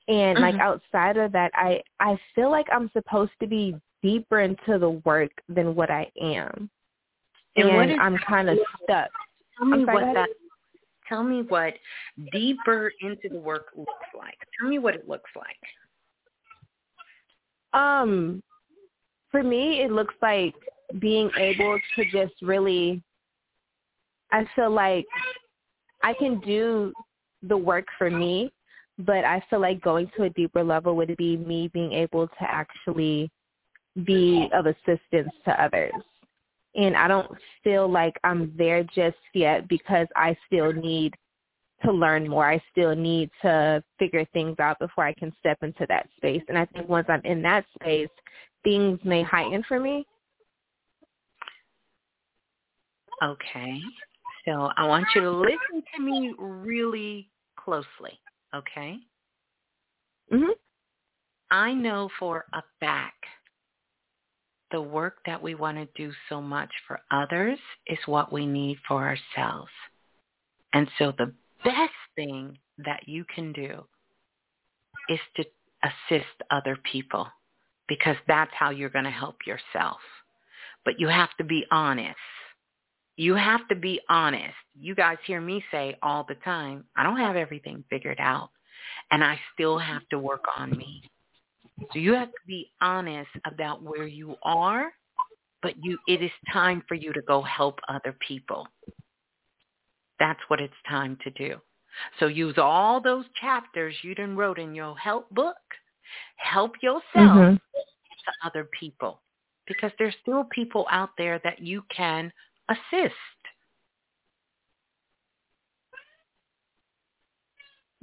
And mm-hmm. like outside of that, I I feel like I'm supposed to be deeper into the work than what I am, and, and I'm kind of stuck. Tell me what that. Tell me what deeper into the work looks like. Tell me what it looks like. Um, for me, it looks like being able to just really I feel like I can do the work for me, but I feel like going to a deeper level would be me being able to actually be of assistance to others. And I don't feel like I'm there just yet because I still need to learn more. I still need to figure things out before I can step into that space. And I think once I'm in that space, things may heighten for me. Okay. So I want you to listen to me really closely, okay? Mhm. I know for a fact the work that we want to do so much for others is what we need for ourselves. And so the best thing that you can do is to assist other people because that's how you're going to help yourself. But you have to be honest you have to be honest. You guys hear me say all the time, I don't have everything figured out and I still have to work on me. So you have to be honest about where you are, but you it is time for you to go help other people. That's what it's time to do. So use all those chapters you done wrote in your help book. Help yourself mm-hmm. to other people because there's still people out there that you can assist.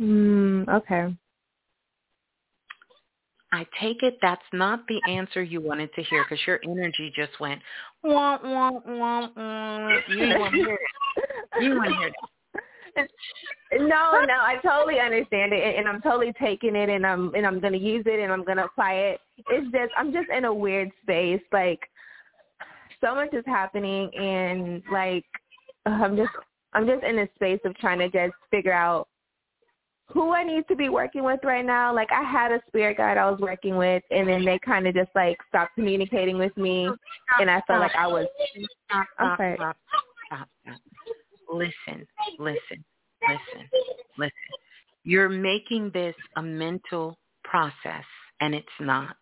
Mm, okay. I take it that's not the answer you wanted to hear because your energy just went wah wah wah wah. You want to hear it. You want to hear it. No, no, I totally understand it, and I'm totally taking it, and I'm and I'm gonna use it, and I'm gonna apply it. It's just I'm just in a weird space, like so much is happening and like I'm just I'm just in a space of trying to just figure out who I need to be working with right now. Like I had a spirit guide I was working with and then they kind of just like stopped communicating with me and I felt like I was stop, stop, okay. stop, stop, stop. Listen, listen, listen, listen. You're making this a mental process and it's not.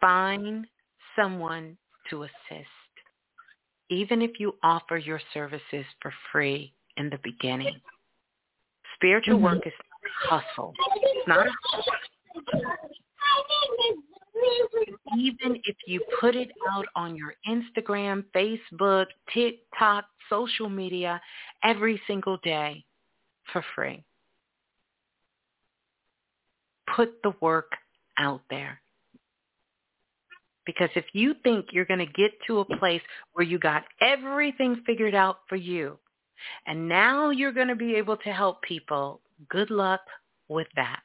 Find someone to assist. Even if you offer your services for free in the beginning. Spiritual mm-hmm. work is hustle. It's not even if you put it out on your Instagram, Facebook, TikTok, social media every single day for free. Put the work out there. Because if you think you're going to get to a place where you got everything figured out for you, and now you're going to be able to help people, good luck with that.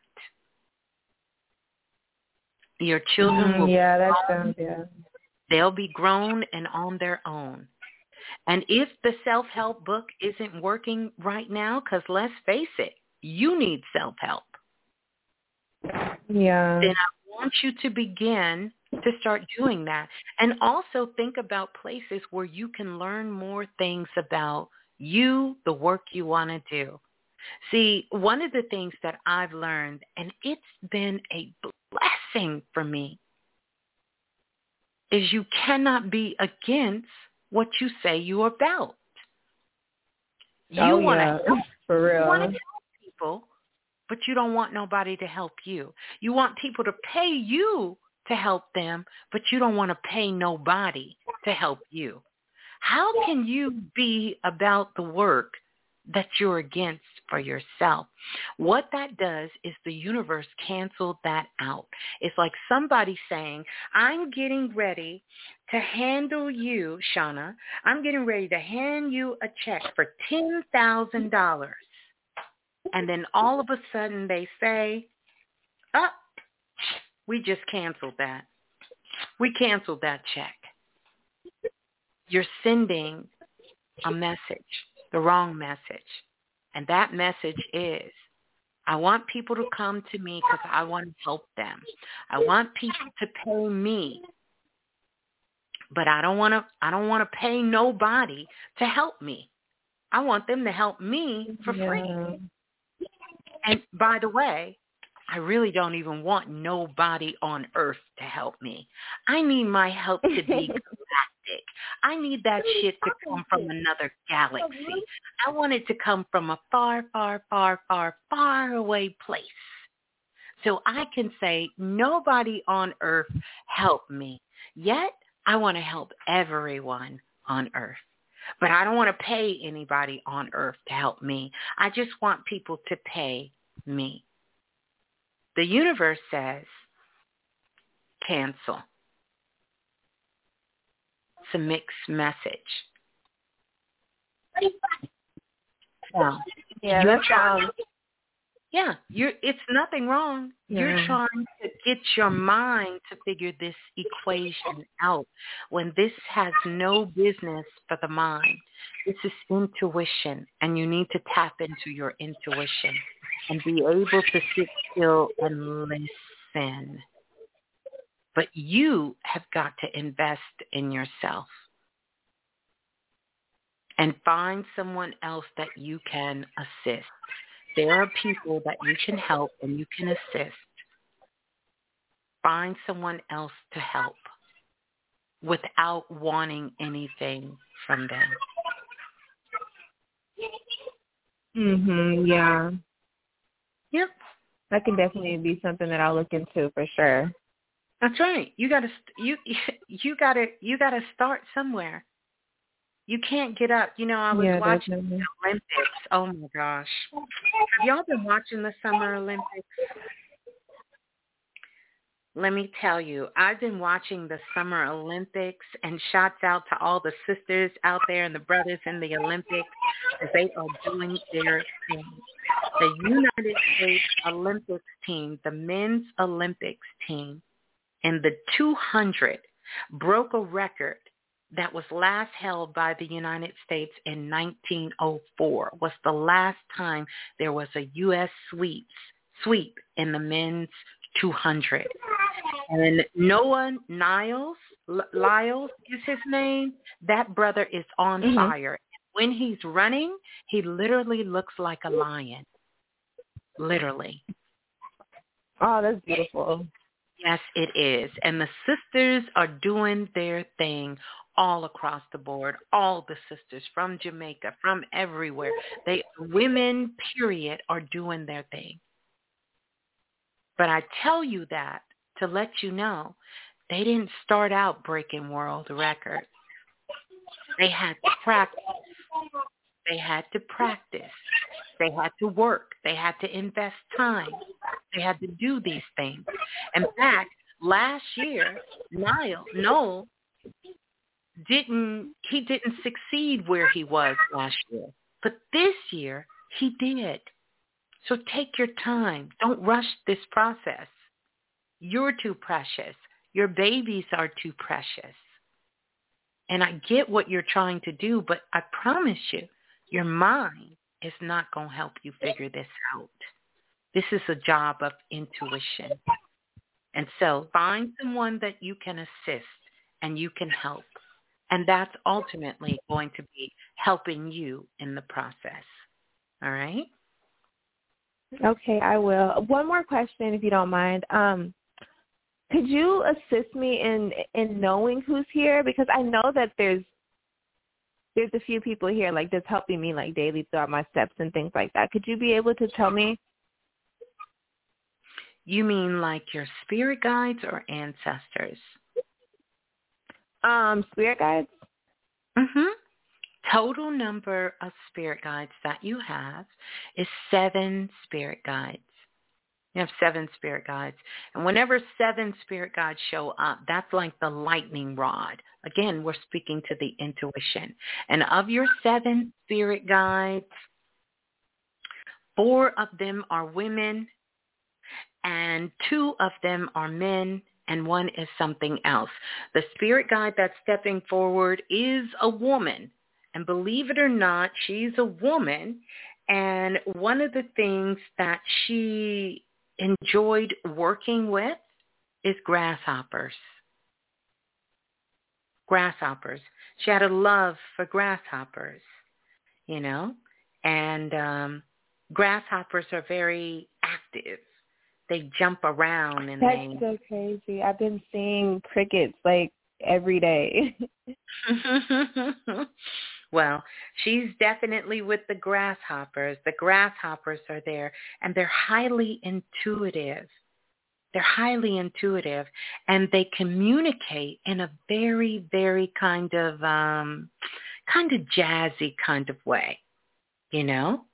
Your children mm, will yeah, that sounds yeah. They'll be grown and on their own. And if the self-help book isn't working right now, because let's face it, you need self-help. Yeah. Then I want you to begin to start mm-hmm. doing that. And also think about places where you can learn more things about you, the work you want to do. See, one of the things that I've learned, and it's been a blessing for me, is you cannot be against what you say you're about. You oh, want yeah. to for real. You want to help people, but you don't want nobody to help you. You want people to pay you to help them, but you don't want to pay nobody to help you. How can you be about the work that you're against for yourself? What that does is the universe canceled that out. It's like somebody saying, I'm getting ready to handle you, Shauna. I'm getting ready to hand you a check for $10,000. And then all of a sudden they say, oh, we just canceled that. We canceled that check. You're sending a message, the wrong message. And that message is, I want people to come to me because I want to help them. I want people to pay me. But I don't want to I don't want to pay nobody to help me. I want them to help me for Yeah. free. And by the way, I really don't even want nobody on earth to help me. I need my help to be galactic. I need that shit to come from another galaxy. I want it to come from a far, far, far, far, far away place. So I can say, nobody on earth help me. Yet, I want to help everyone on earth. But I don't want to pay anybody on earth to help me. I just want people to pay me. The universe says, cancel. It's a mixed message. Well, Yeah, you're trying- yeah, you're it's nothing wrong. You're trying to get your mind to figure this equation out when this has no business for the mind. This is intuition and you need to tap into your intuition and be able to sit still and listen. But you have got to invest in yourself and find someone else that you can assist. There are people that you can help and you can assist. Find someone else to help without wanting anything from them. Mhm, yeah. Yep. That can definitely be something that I'll look into for sure. That's right. You got to you you got to you got to start somewhere. You can't get up. You know, I was Yeah, watching definitely. the Olympics. Oh my gosh. Have y'all been watching the Summer Olympics? Let me tell you, I've been watching the Summer Olympics and shouts out to all the sisters out there and the brothers in the Olympics as they are doing their thing. The United States Olympics team, the men's Olympics team, in the 200 broke a record that was last held by the United States in 1904. Was the last time there was a U.S. sweeps sweep in the men's 200. And Noah Niles, L- Lyles is his name. That brother is on Mhm. fire. When he's running, he literally looks like a lion. Literally. Oh, that's beautiful. Yes, it is. And the sisters are doing their thing all across the board. All the sisters from Jamaica, from everywhere. They women, period, are doing their thing. But I tell you that to let you know they didn't start out breaking world records. They had to practice. They had to practice. They had to work. They had to invest time. They had to do these things. In fact, last year, Niall, Noel didn't he didn't succeed where he was last year. But this year he did. So take your time. Don't rush this process. You're too precious. Your babies are too precious. And I get what you're trying to do, but I promise you, your mind is not going to help you figure this out. This is a job of intuition. And so find someone that you can assist and you can help. And that's ultimately going to be helping you in the process. All right? Okay, I will. One more question, if you don't mind. Um, could you assist me in in knowing who's here? Because I know that there's there's a few people here, like that's helping me like daily throughout my steps and things like that. Could you be able to tell me? You mean like your spirit guides or ancestors? Um, spirit guides. Mhm. Total number of spirit guides that you have is 7 spirit guides. You have seven spirit guides. And whenever seven spirit guides show up, that's like the lightning rod. Again, we're speaking to the intuition. And of your seven spirit guides, four of them are women and two of them are men and one is something else. The spirit guide that's stepping forward is a woman. And believe it or not, she's a woman. And one of the things that she enjoyed working with is grasshoppers. Grasshoppers. She had a love for grasshoppers, you know, and um, grasshoppers are very active. They jump around and That's they. so crazy. I've been seeing crickets like every day. well, she's definitely with the grasshoppers. The grasshoppers are there and they're highly intuitive. They're highly intuitive and they communicate in a very, very kind of um kind of jazzy kind of way. You know?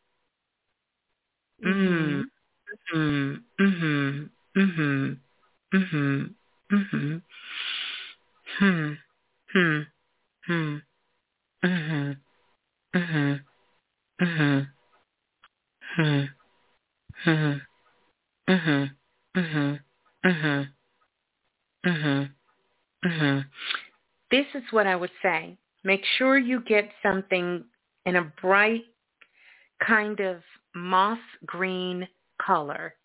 Mm. Mhm. Mhm. Mhm. Mhm. Mhm. Hmm. Hmm. Hmm. Mhm. Mhm. Mhm. Hmm. Hmm. Mhm. Mhm. Mhm. Mhm. Mhm. This is what I would say. Make sure you get something in a bright kind of moss green color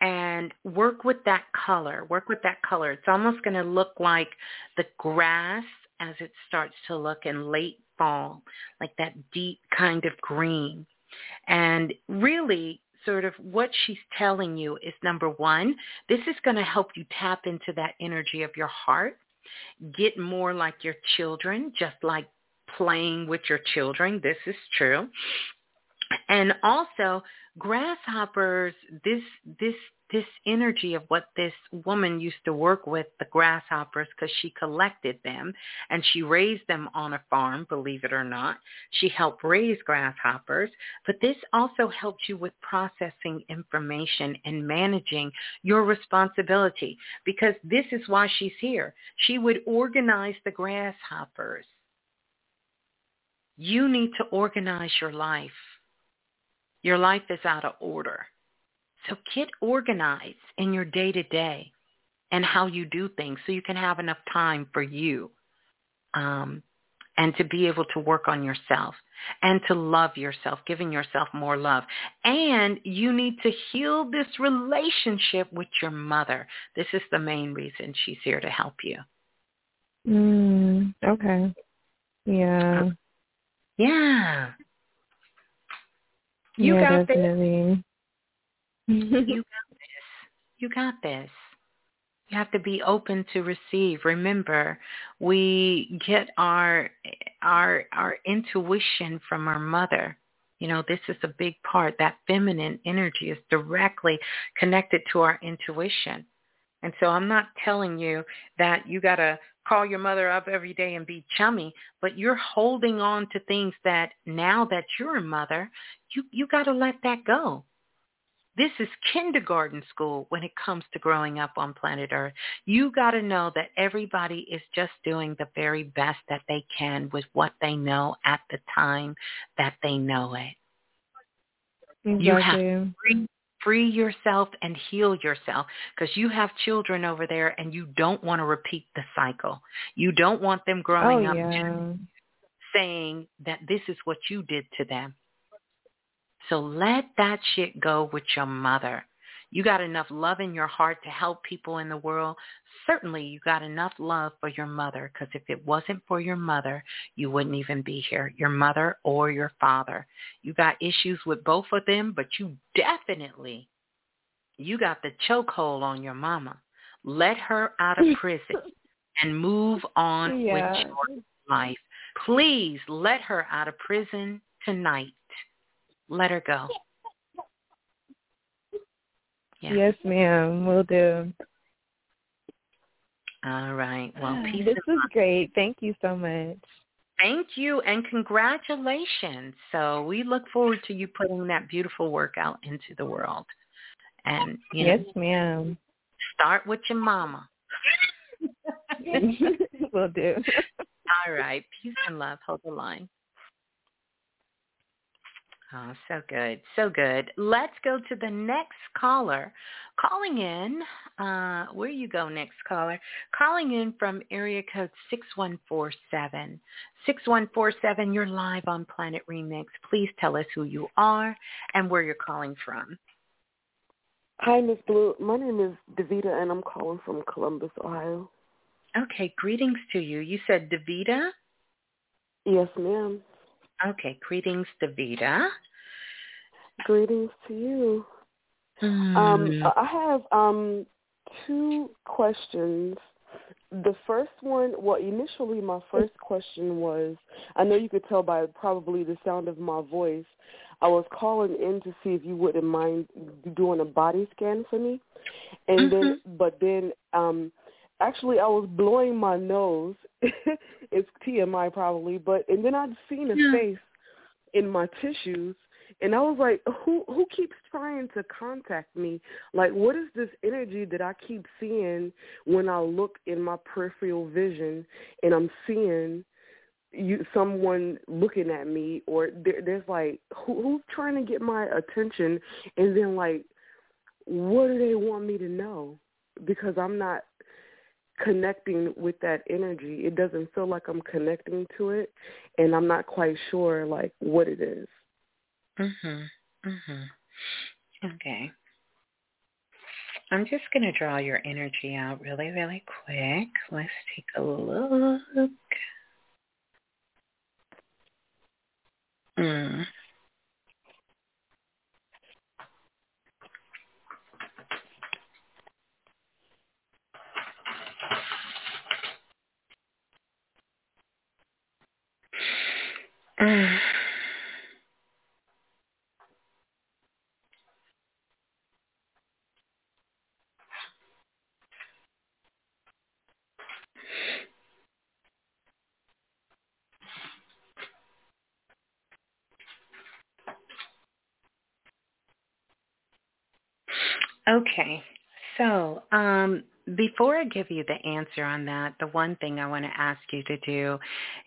and work with that color. Work with that color. It's almost going to look like the grass as it starts to look in late fall, like that deep kind of green. And really, sort of what she's telling you is number one, this is going to help you tap into that energy of your heart, get more like your children, just like playing with your children. This is true. And also grasshoppers, this this this energy of what this woman used to work with the grasshoppers because she collected them and she raised them on a farm, believe it or not. She helped raise grasshoppers, but this also helps you with processing information and managing your responsibility because this is why she's here. She would organize the grasshoppers. You need to organize your life. Your life is out of order. So get organized in your day to day and how you do things so you can have enough time for you um, and to be able to work on yourself and to love yourself, giving yourself more love. And you need to heal this relationship with your mother. This is the main reason she's here to help you. Mm, okay. Yeah. Yeah. You yeah, got definitely. this. you got this. You got this. You have to be open to receive. Remember, we get our our our intuition from our mother. You know, this is a big part. That feminine energy is directly connected to our intuition. And so I'm not telling you that you got to call your mother up every day and be chummy, but you're holding on to things that now that you're a mother, you you got to let that go. This is kindergarten school when it comes to growing up on planet Earth. You got to know that everybody is just doing the very best that they can with what they know at the time that they know it. Exactly. You have to free, yourself and heal yourself because you have children over there and you don't want to repeat the cycle. You don't want them growing oh, up yeah. saying that this is what you did to them. So let that shit go with your mother. You got enough love in your heart to help people in the world. Certainly you got enough love for your mother because if it wasn't for your mother, you wouldn't even be here, your mother or your father. You got issues with both of them, but you definitely, you got the chokehold on your mama. Let her out of prison and move on Yeah. with your life. Please let her out of prison tonight. Let her go. Yeah. Yes, ma'am. We'll do. All right. Well, ah, peace This is great. Thank you so much. Thank you and congratulations. So we look forward to you putting that beautiful work out into the world. And you yes, ma'am. Start with your mama. We'll do. All right. Peace and love. Hold the line. Oh, so good. So good. Let's go to the next caller. Calling in, uh, where you go next caller? Calling in from area code 6147. 6147, you're live on Planet Remix. Please tell us who you are and where you're calling from. Hi, Miss Blue. My name is Davita, and I'm calling from Columbus, Ohio. Okay, greetings to you. You said Davita? Yes, ma'am. Okay, greetings, Davita. Greetings to you. Mm. Um, I have um, two questions. The first one, well, initially my first question was, I know you could tell by probably the sound of my voice, I was calling in to see if you wouldn't mind doing a body scan for me. And mm-hmm. then, but then, um, actually I was blowing my nose. it's TMI probably, but, and then I'd seen a yeah. face in my tissues and I was like, who who keeps trying to contact me? Like, what is this energy that I keep seeing when I look in my peripheral vision and I'm seeing you someone looking at me or there, there's like who who's trying to get my attention and then like what do they want me to know because I'm not connecting with that energy. It doesn't feel like I'm connecting to it and I'm not quite sure like what it is. Mhm. Mhm. Okay. I'm just going to draw your energy out really, really quick. Let's take a look. Mm. Mm. Okay. So, um, before I give you the answer on that, the one thing I want to ask you to do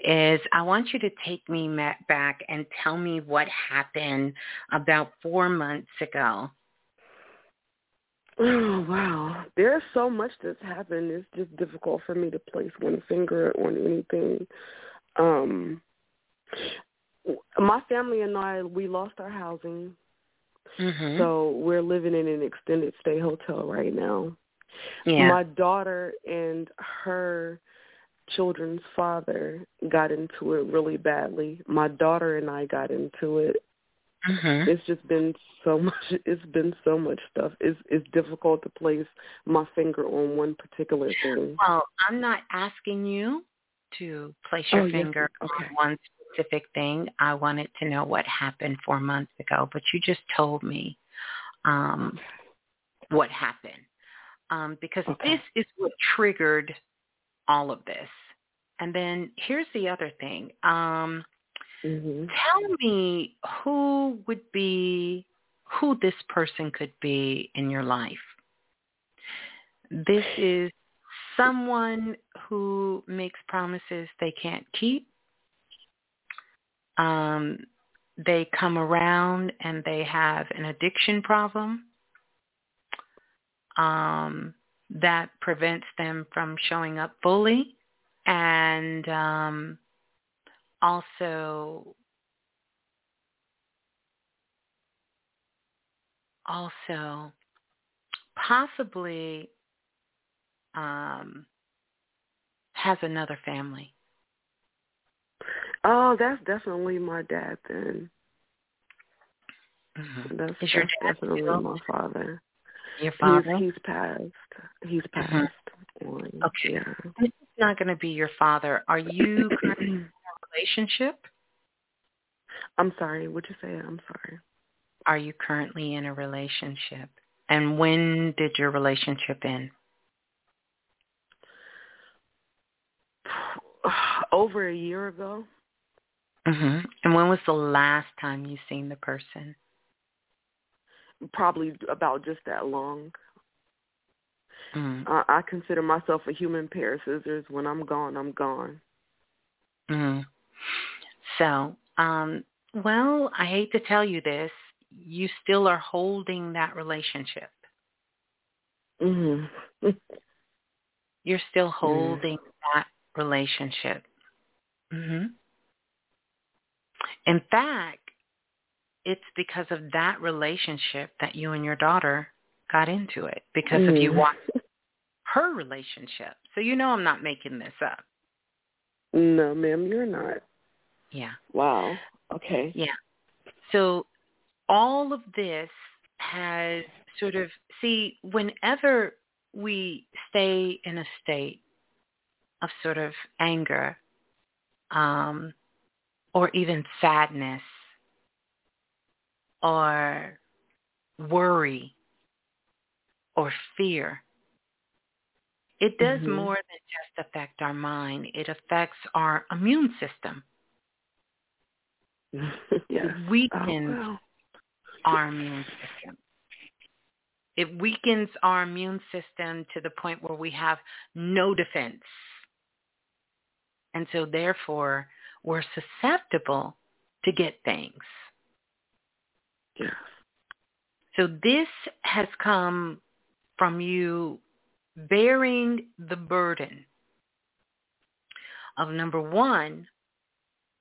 is I want you to take me back and tell me what happened about four months ago. Oh wow, there's so much that's happened. It's just difficult for me to place one finger on anything. Um, my family and I, we lost our housing Mm-hmm. So we're living in an extended stay hotel right now. Yeah. My daughter and her children's father got into it really badly. My daughter and I got into it. Mm-hmm. It's just been so much. It's been so much stuff. It's it's difficult to place my finger on one particular thing. Well, I'm not asking you to place your oh, finger yes. okay. on one specific thing. I wanted to know what happened four months ago, but you just told me um, what happened um, because okay. this is what triggered all of this. And then here's the other thing. Um, mm-hmm. Tell me who would be who this person could be in your life. This is someone who makes promises they can't keep um, they come around and they have an addiction problem um, that prevents them from showing up fully and um, also also possibly um, has another family. Oh, that's definitely my dad then. Mm-hmm. That's, Is your that's dad definitely still? my father. Your father? He's, he's passed. He's Mm-hmm. passed. Okay. Yeah. This is not going to be your father. Are you currently in a relationship? I'm sorry. What'd you say? I'm sorry. Are you currently in a relationship? And when did your relationship end? Over a year ago. Mhm. And when was the last time you seen the person? Probably about just that long. Mm. I, I consider myself a human pair of scissors. When I'm gone, I'm gone. Mm. So, um, well, I hate to tell you this, you still are holding that relationship. Mhm. You're still holding that relationship. Mhm. In fact, it's because of that relationship that you and your daughter got into it because of you Mhm. watching her relationship. So you know I'm not making this up. No, ma'am, you're not. Yeah. Wow. Okay. Yeah. So all of this has sort of see whenever we stay in a state of sort of anger um or even sadness or worry or fear it does Mhm. more than just affect our mind it affects our immune system yes. it weakens Oh, wow. our immune system. It weakens our immune system to the point where we have no defense. And so therefore, we're susceptible to get things. Yes. So this has come from you bearing the burden of number one,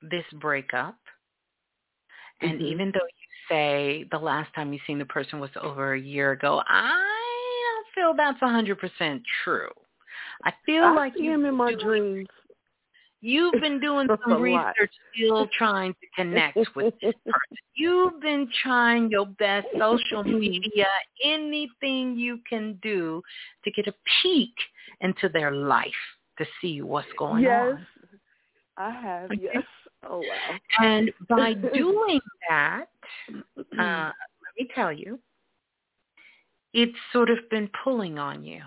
this breakup. And Mhm. even though you say the last time you seen the person was over a year ago, I don't feel that's a hundred percent true. I feel I like you in my dreams. You've been doing some lot. research still trying to connect with this person. You've been trying your best, social media, anything you can do to get a peek into their life to see what's going yes. on. I have, Okay. yes. Oh wow. And by doing that, uh, let me tell you, it's sort of been pulling on you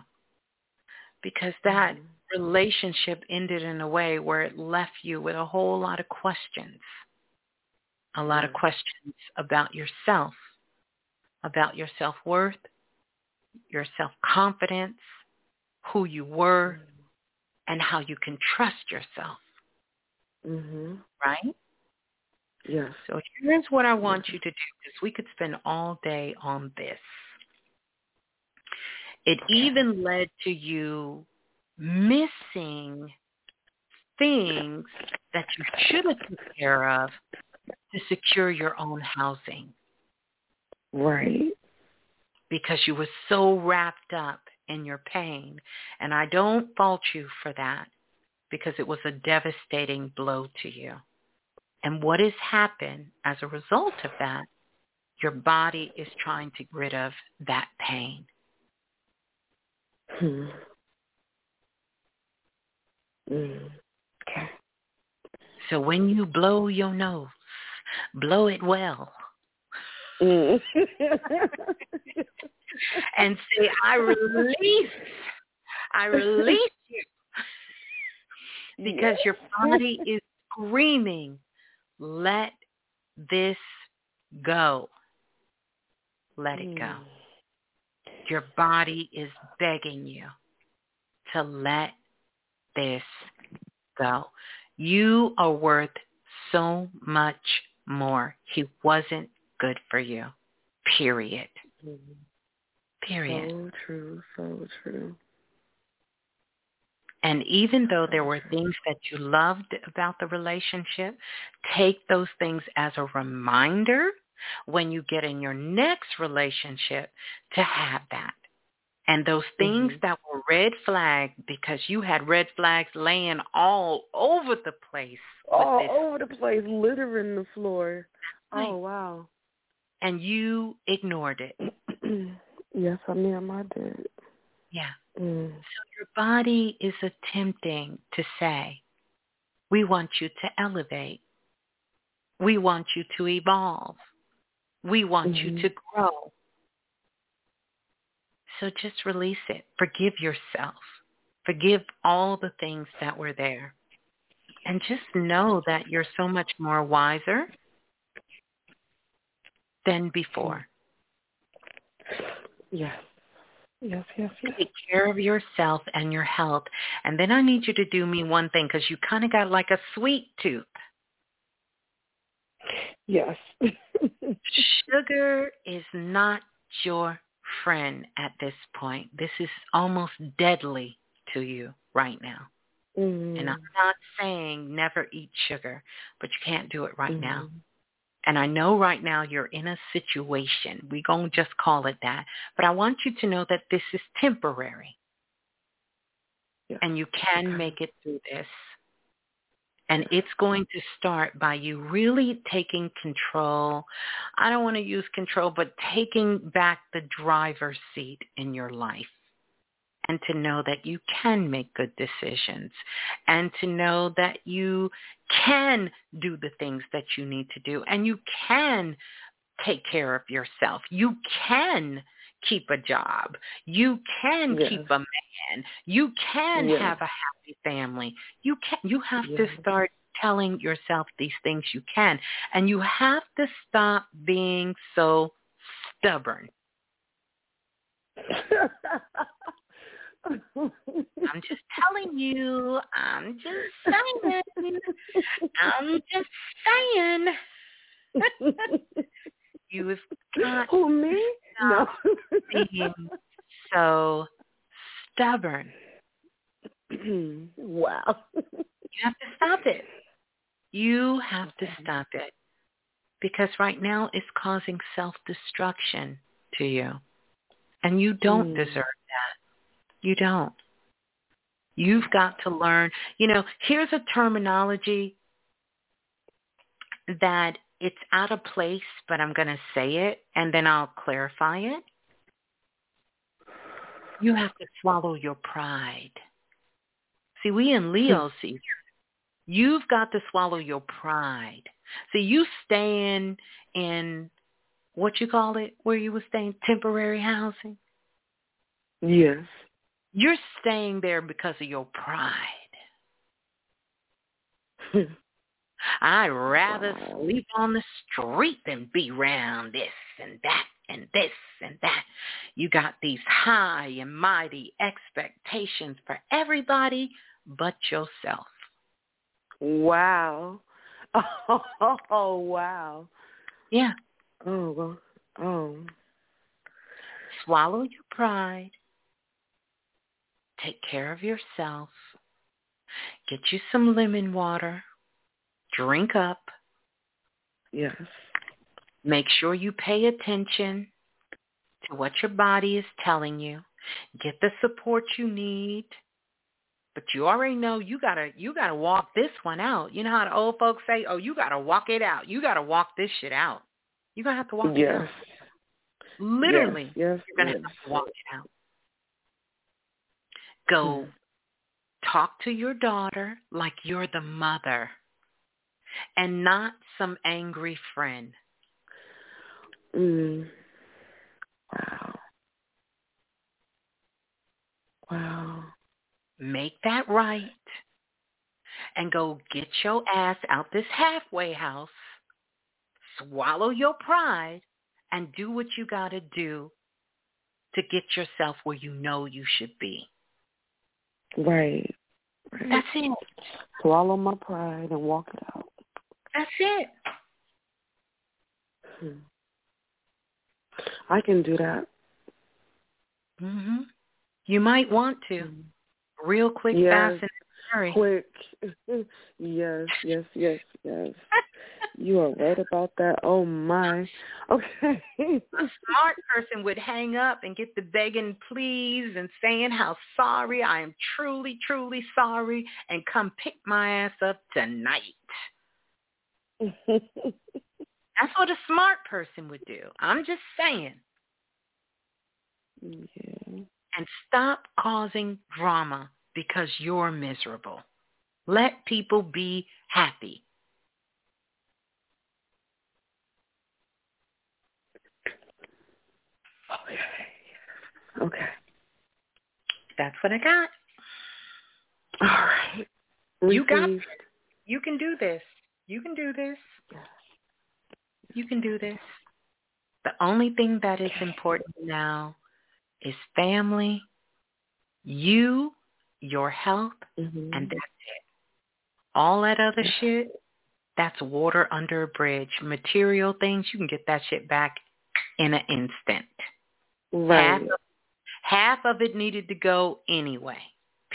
because that Mhm. Relationship ended in a way where it left you with a whole lot of questions. A lot of questions about yourself, about your self-worth, your self-confidence, who you were, and how you can trust yourself, Mhm. right? Yes. So here's what I want you to do because we could spend all day on this. It even led to you missing things that you should have took care of to secure your own housing Right. because you were so wrapped up in your pain. And I don't fault you for that because it was a devastating blow to you. And what has happened as a result of that, your body is trying to get rid of that pain. Hmm. Mm. Okay. So when you blow your nose, blow it well Mm. and say, I release, I release you because your body is screaming, let this go. Let it go. Mm. Your body is begging you to let this go. You are worth so much more. He wasn't good for you. Period. Mm. Period. So true. So true. And even though there were things that you loved about the relationship, take those things as a reminder when you get in your next relationship to have that. And those things Mhm. that were red flags because you had red flags laying all over the place All over the place, littering the floor. Right. Oh wow. and you ignored it. yes, I mean I did. Yeah. Mm. So your body is attempting to say, we want you to elevate. We want you to evolve. We want you Mhm. to grow. So just release it. Forgive yourself. Forgive all the things that were there. and just know that you're so much more wiser than before. Yes. Yes, yes, yes. Take care of yourself and your health. And then I need you to do me one thing because you kind of got like a sweet tooth. Yes. Sugar is not your friend at this point. This is almost deadly to you right now. Mm-hmm. And I'm not saying never eat sugar, but you can't do it right mm-hmm. now. And I know right now you're in a situation. We're going to just call it that. But I want you to know that this is temporary. Yeah. And you can okay. make it through this. And it's going to start by you really taking control. I don't want to use control, but taking back the driver's seat in your life and to know that you can make good decisions and to know that you can do the things that you need to do and you can take care of yourself. You can keep a job. You can yes. keep a man. You can yes. have a happy family. You can you have yes. to start telling yourself these things you can and you have to stop being so stubborn. I'm just telling you. I'm just saying. I'm just saying. you have got Who me? No. being so stubborn. wow. You have to stop it. You have to stop it. Because right now it's causing self-destruction to you. And you don't mm. deserve that. You don't. You've got to learn. You know, here's a terminology that it's out of place, but I'm going to say it and then I'll clarify it. You have to swallow your pride. See, we in Leo see you've got to swallow your pride. See, you staying in what you call it, where you were staying, temporary housing. Yes. You're staying there because of your pride. I'd rather sleep on the street than be round this and that and this and that. You got these high and mighty expectations for everybody but yourself. Wow. Oh, wow. Yeah. Oh, well. Oh. Swallow your pride. Take care of yourself. Get you some lemon water. Drink up. Yes. Make sure you pay attention to what your body is telling you. Get the support you need. But you already know you gotta you gotta walk this one out. You know how the old folks say, "Oh, you gotta walk it out. You gotta walk this shit out." You're gonna have to walk yes. it out. Literally, yes, yes, you're gonna yes. have to walk it out. Go hmm. talk to your daughter like you're the mother and not some angry friend. Mm. Wow. Wow. Make that right and go get your ass out this halfway house, swallow your pride, and do what you got to do to get yourself where you know you should be. Right. right. That's it. Swallow my pride and walk it out. That's it. Hmm. I can do that. Mhm. You might want to. Mm-hmm. Real quick, yes. fast, and hurry. Quick. yes, yes, yes, yes. you are right about that. Oh my. Okay. A smart person would hang up and get the begging please and saying how sorry I am truly, truly sorry and come pick my ass up tonight. That's what a smart person would do. I'm just saying. Yeah. And stop causing drama because you're miserable. Let people be happy. Okay. Okay. That's what I got. All right. You got You can do this. You can do this. You can do this. The only thing that is important now is family, you, your health, mm-hmm. and that's it. All that other shit, that's water under a bridge. Material things, you can get that shit back in an instant. Right. Half of, half of it needed to go anyway.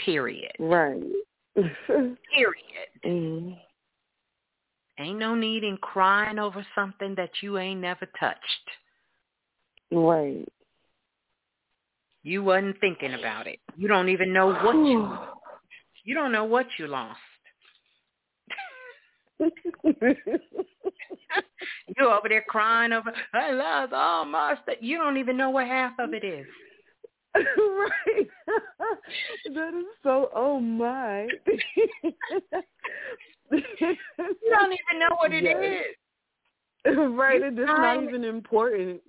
Period. Right. Period. Mm-hmm. Ain't no need in crying over something that you ain't never touched. Right. You wasn't thinking about it. You don't even know what you you don't know what you lost. you over there crying over I lost all my stuff. You don't even know what half of it is. Right. that is so oh my. you don't even know what it yes. is. Right, it's not even important.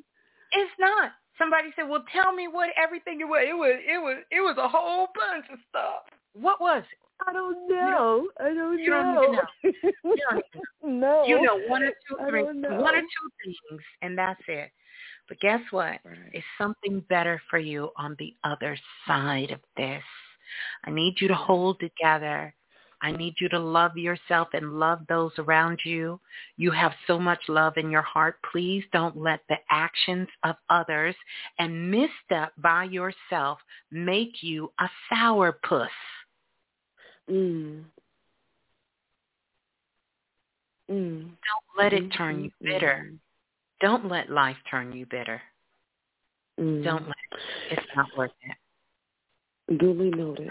It's not. Somebody said, "Well, tell me what everything it was." It was it was it was a whole bunch of stuff. What was it? I don't know. I don't you know. Don't know. You don't know. no. You know one or two things, one or two things, and that's it. But guess what? Right. It's something better for you on the other side of this. I need you to hold together. I need you to love yourself and love those around you. You have so much love in your heart. Please don't let the actions of others and misstep by yourself make you a sourpuss. Mm. Mm. Don't let it turn you bitter. Mm. Don't let life turn you bitter. Mm. Don't let it. It's not worth it. Duly noted.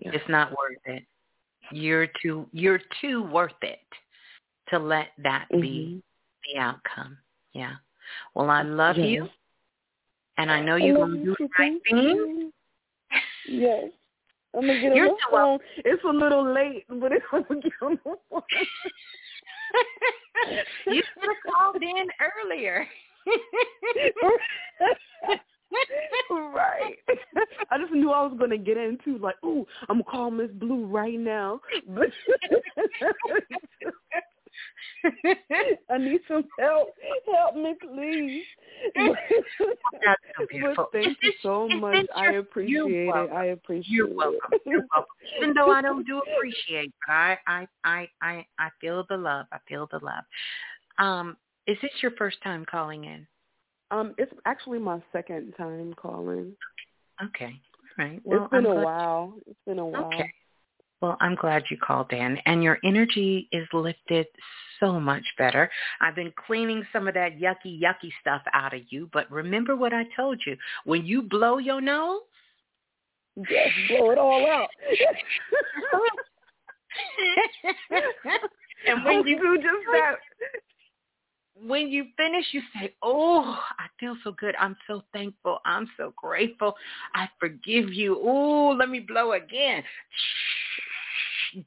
Yeah. It's not worth it. You're too you're too worth it to let that mm-hmm. be the outcome. Yeah. Well, I love yes. you, and I know you're gonna do the right thing. Yes. I'm gonna get You're on the phone. It's a little late, but it's gonna get on the phone. you should have called in earlier. right. I just knew I was gonna get into like, ooh, I'm gonna call Miss Blue right now. I need some help. Help me, please. That's so but thank you so much. I appreciate it. I appreciate You're welcome. it. You're welcome. Even though I don't do appreciate, but I, I, I, I, I feel the love. I feel the love. Um, is this your first time calling in? Um, it's actually my second time calling. Okay. All right. Well, it's been I'm a while. It's been a while. Okay. Well, I'm glad you called in, and your energy is lifted so much better. I've been cleaning some of that yucky, yucky stuff out of you, but remember what I told you. When you blow your nose, just blow it all out. and when you do just that, when you finish, you say, "Oh, I feel so good. I'm so thankful. I'm so grateful. I forgive you. Oh, let me blow again."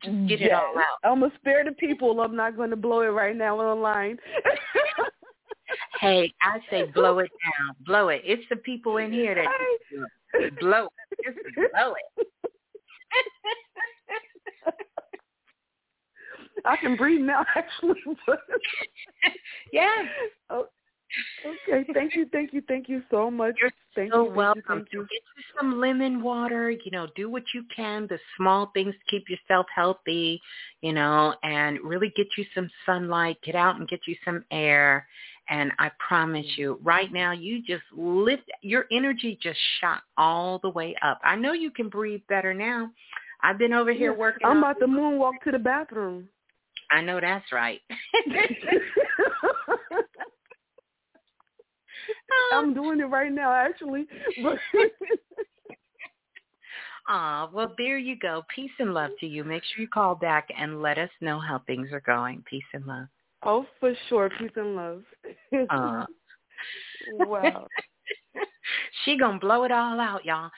Just get yes. it all out. I'm gonna spare the people. I'm not going to blow it right now on the line. Hey, I say blow it down. Blow it. It's the people in here that blow it. Just blow it. I can breathe now, actually. yeah. Oh, okay. Thank you. Thank you. Thank you so much. You're thank so you. welcome. Thank you. Get you some lemon water. You know, do what you can. The small things to keep yourself healthy. You know, and really get you some sunlight. Get out and get you some air. And I promise you, right now, you just lift your energy just shot all the way up. I know you can breathe better now. I've been over here working. I'm about to moonwalk to the bathroom. I know that's right. I'm doing it right now, actually. Ah, well, there you go. Peace and love to you. Make sure you call back and let us know how things are going. Peace and love. oh, for sure, peace and love. Uh, wow. she gonna blow it all out, y'all.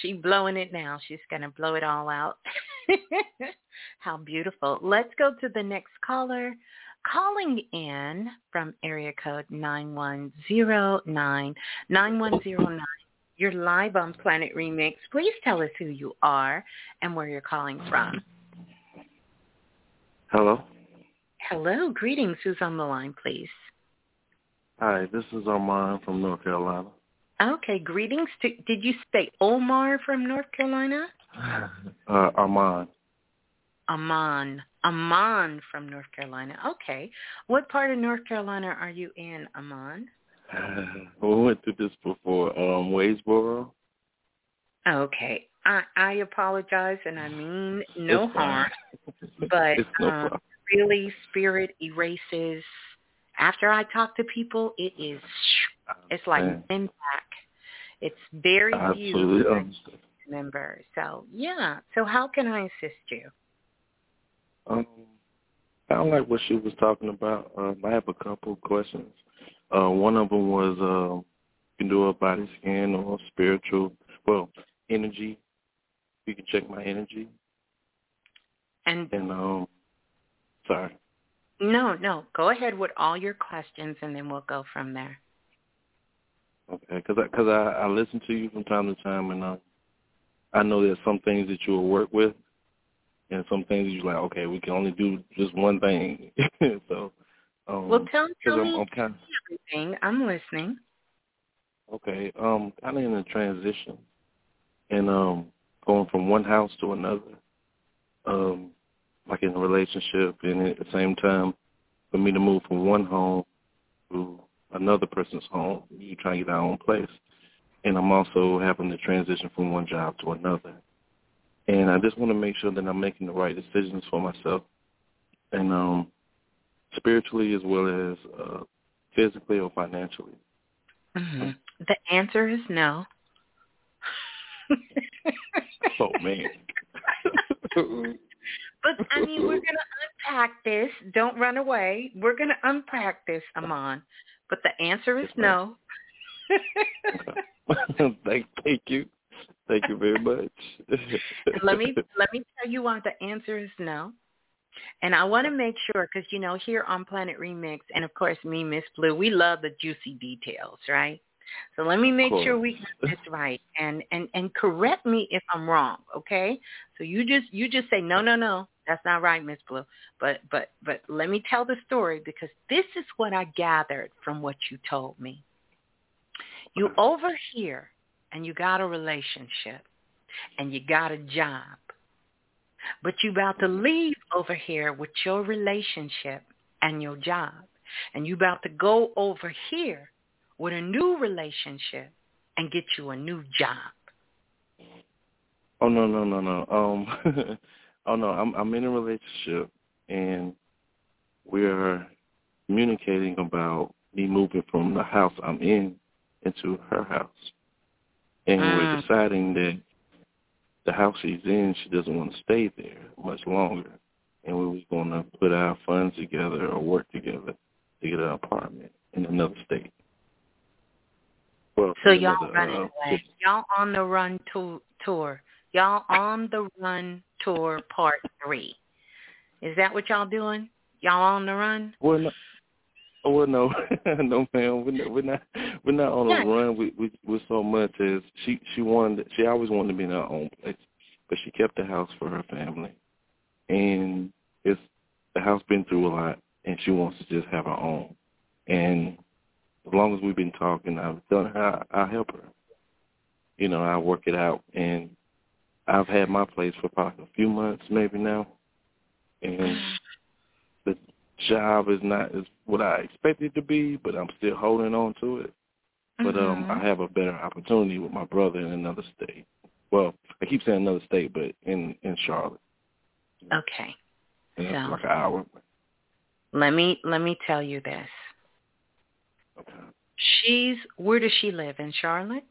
She blowing it now. She's gonna blow it all out. How beautiful. Let's go to the next caller. Calling in from area code nine one zero nine nine one zero nine. You're live on Planet Remix. Please tell us who you are and where you're calling from. Hello. Hello. Greetings. Who's on the line, please? Hi, this is Omar from North Carolina. Okay. Greetings. To, did you say Omar from North Carolina? Uh, Armand. Aman. Aman from North Carolina. Okay. What part of North Carolina are you in, Aman? we went through this before. Um, Waysboro. Okay. I, I apologize, and I mean no It's harm, but no um, really, spirit erases. After I talk to people, it is, it's like impact. It's very absolutely that I understand. remember. So yeah. So how can I assist you? Um, I don't like what she was talking about. Um, I have a couple of questions. Uh, one of them was um, you can do a body scan or spiritual, well, energy. You can check my energy. And And um, sorry. no, no. Go ahead with all your questions, and then we'll go from there. Okay, because I, cause I, I listen to you from time to time, and uh, I know there's some things that you will work with, and some things you're like, okay, we can only do just one thing. so, um, Well, tell, tell I'm, me I'm kind of everything. I'm listening. okay, um, kind of in a transition, and um, going from one house to another, um, like in a relationship, and at the same time, for me to move from one home to another person's home, you try to get our own place. And I'm also having to transition from one job to another. And I just want to make sure that I'm making the right decisions for myself. And um spiritually as well as uh physically or financially. hmm The answer is no. Oh man. But I mean, we're gonna unpack this. Don't run away. We're gonna unpack this, Amon. But the answer is no. thank thank you. Thank you very much. Let me let me tell you why the answer is no. And I want to make sure because you know here on Planet Remix, and of course me, Miss Blue, we love the juicy details, right? So let me make sure we get this right, and and and correct me if I'm wrong, okay? So you just you just say no, no, no, that's not right, Miss Blue. But but but let me tell the story because this is what I gathered from what you told me. You over here and you got a relationship and you got a job. But you about to leave over here with your relationship and your job. And you about to go over here with a new relationship and get you a new job. Oh no no no no. Um oh no, I'm I'm in a relationship and we're communicating about me moving from the house I'm in into her house. And we're Mm. deciding that the house she's in, she doesn't want to stay there much longer. And we was going to put our funds together or work together to get an apartment in another state. Well, So y'all another, running uh, away. Y'all on the run to- tour. Y'all on the run tour part three. Is that what y'all doing? Y'all on the run? Well, no, oh, well, no, no, ma'am. We're not, we're not, we're not on a run with, with with so much as she she wanted. She always wanted to be in her own place, but she kept the house for her family, and it's the house been through a lot, and she wants to just have her own. And as long as we've been talking, I've done. I, I help her. You know, I work it out, and I've had my place for probably a few months, maybe now, and job is not as what I expected it to be, but I'm still holding on to it. But um Mhm. I have a better opportunity with my brother in another state. Well, I keep saying another state, but in in Charlotte. Okay. And So- like an hour. Let me let me tell you this. Okay. She's where does she live in Charlotte?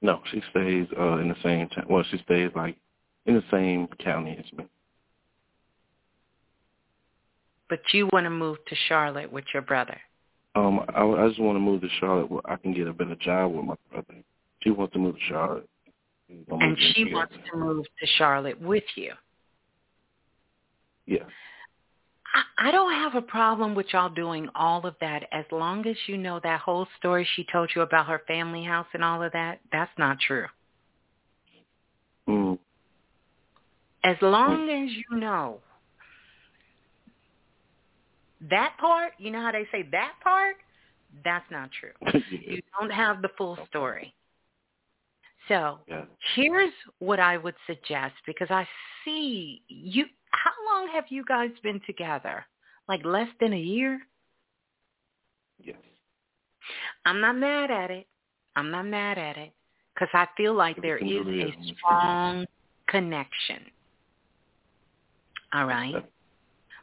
No, she stays uh in the same town. Well, she stays like in the same county as me. But you want to move to Charlotte with your brother. Um, I, I just want to move to Charlotte where I can get a better job with my brother. She wants to move to Charlotte. And she together. wants to move to Charlotte with you. Yeah. I, I don't have a problem with y'all doing all of that as long as you know that whole story she told you about her family house and all of that. That's not true. Mm. As long as you know that part, you know how they say that part? That's not true. you don't have the full story. So Yeah. here's what I would suggest because I see you. How long have you guys been together? Like less than a year? Yes. I'm not mad at it. I'm not mad at it because I feel like there is a strong connection. All right.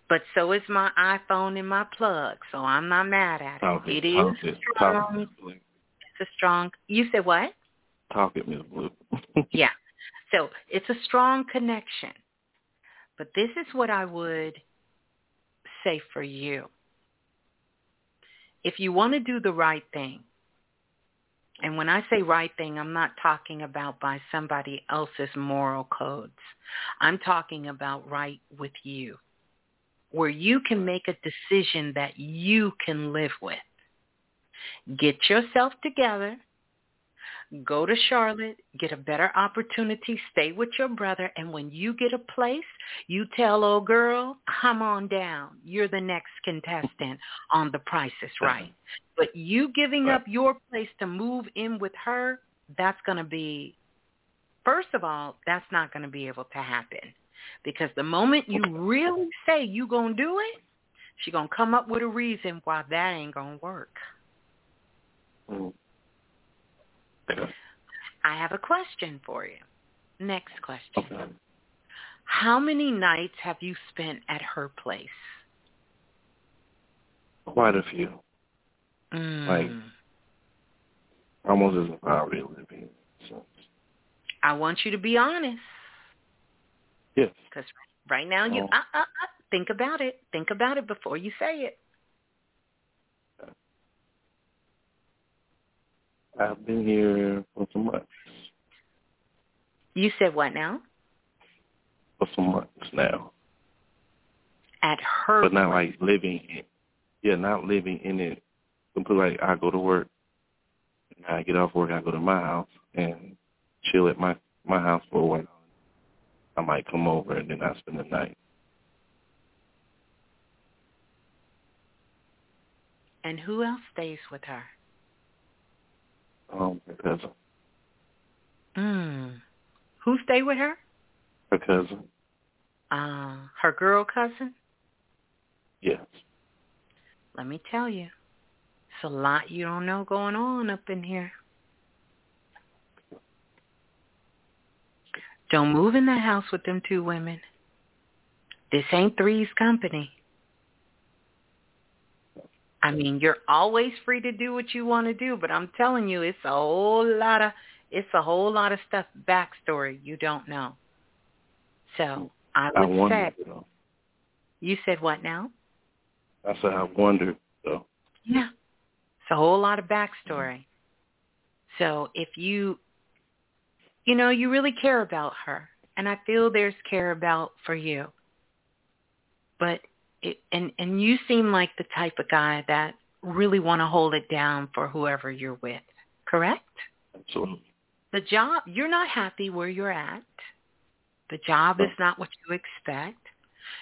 But so is my iPhone and my plug, so I'm not mad at it. It. It is it. Strong. it, It's a strong. You said what? Talk it, Miss Blue. yeah. So it's a strong connection. But this is what I would say for you. If you want to do the right thing, and when I say right thing, I'm not talking about by somebody else's moral codes. I'm talking about right with you, where you can make a decision that you can live with. Get yourself together go to Charlotte, get a better opportunity, stay with your brother, and when you get a place, you tell old girl, come on down. You're the next contestant on The Price is uh-huh. Right. But you giving up your place to move in with her, that's going to be, first of all, that's not going to be able to happen. Because the moment you really say you going to do it, she going to come up with a reason why that ain't going to work. Mm. I have a question for you. Next question. How many nights have you spent at her place? Quite a few. Mm. Like almost as if I really live here. So I want you to be honest. Yes. Because right now you Oh. uh, uh, uh, think about it. Think about it before you say it. I've been here for some months. You said what now? For some months now. At her but not like living in yeah, not living in it. But like I go to work and I get off work, I go to my house and chill at my my house for a while. I might come over and then I spend the night. And who else stays with her? Um, her cousin. Mm. Who stay with her? Her cousin. Uh, her girl cousin? Yes. Let me tell you. It's a lot you don't know going on up in here. Don't move in that house with them two women. This ain't Three's company. I mean, you're always free to do what you want to do, but I'm telling you, it's a whole lot of it's a whole lot of stuff backstory you don't know. So I I would wonder say though. you said what now? I said I wonder though. Yeah. It's a whole lot of backstory. So if you, you know, you really care about her, and I feel there's care about for you. But it, and and you seem like the type of guy that really want to hold it down for whoever you're with. Correct? Absolutely. The job you're not happy where you're at. The job is not what you expect.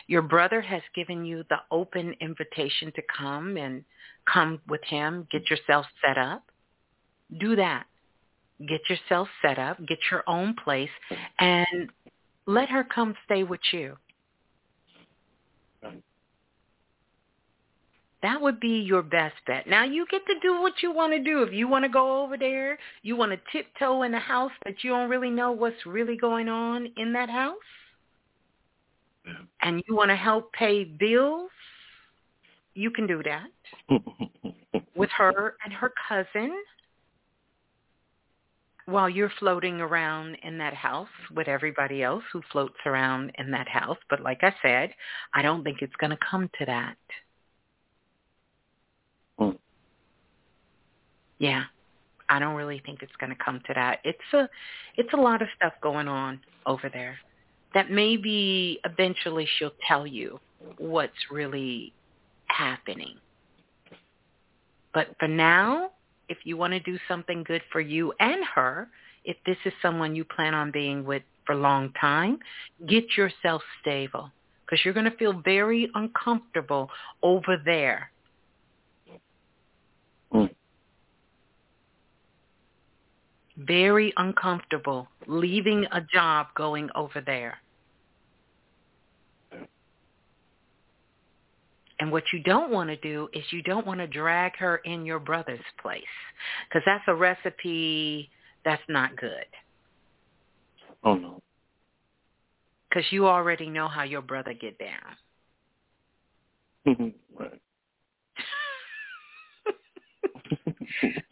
Your brother has given you the open invitation to come and come with him, get yourself set up. Do that. Get yourself set up, get your own place, and let her come stay with you. That would be your best bet. Now you get to do what you want to do. If you want to go over there, you want to tiptoe in a house that you don't really know what's really going on in that house, and you want to help pay bills, you can do that with her and her cousin while you're floating around in that house with everybody else who floats around in that house. But like I said, I don't think it's going to come to that. Mm. Yeah. I don't really think it's going to come to that. It's a it's a lot of stuff going on over there. that maybe eventually she'll tell you what's really happening. But for now, if you want to do something good for you and her, if this is someone you plan on being with for a long time, get yourself stable because you're going to feel very uncomfortable over there. Mm. Very uncomfortable leaving a job going over there. And what you don't want to do is you don't want to drag her in your brother's place because that's a recipe that's not good. Oh no. Because you already know how your brother get down. right.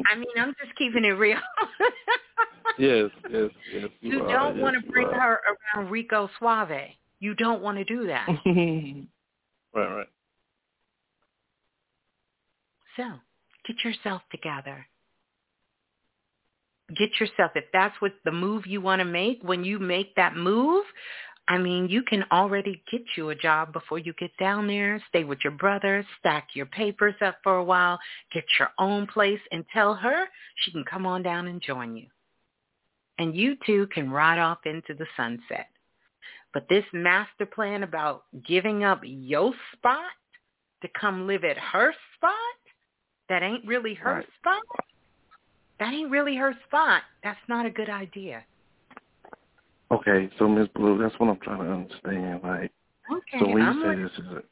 I mean, I'm just keeping it real. yes, yes, yes. You, You, don't want to bring her around Rico Suave. You don't want to do that. right, right. So get yourself together. Get yourself, if that's what the move you want to make, when you make that move, I mean, you can already get you a job before you get down there, stay with your brother, stack your papers up for a while, get your own place, and tell her she can come on down and join you. And you two can ride off into the sunset. But this master plan about giving up your spot to come live at her spot, that ain't really her Right. spot. That ain't really her spot. That's not a good idea. Okay, so Miss Blue, that's what I'm trying to understand. Like, Okay, so when I'm you say like, this is a,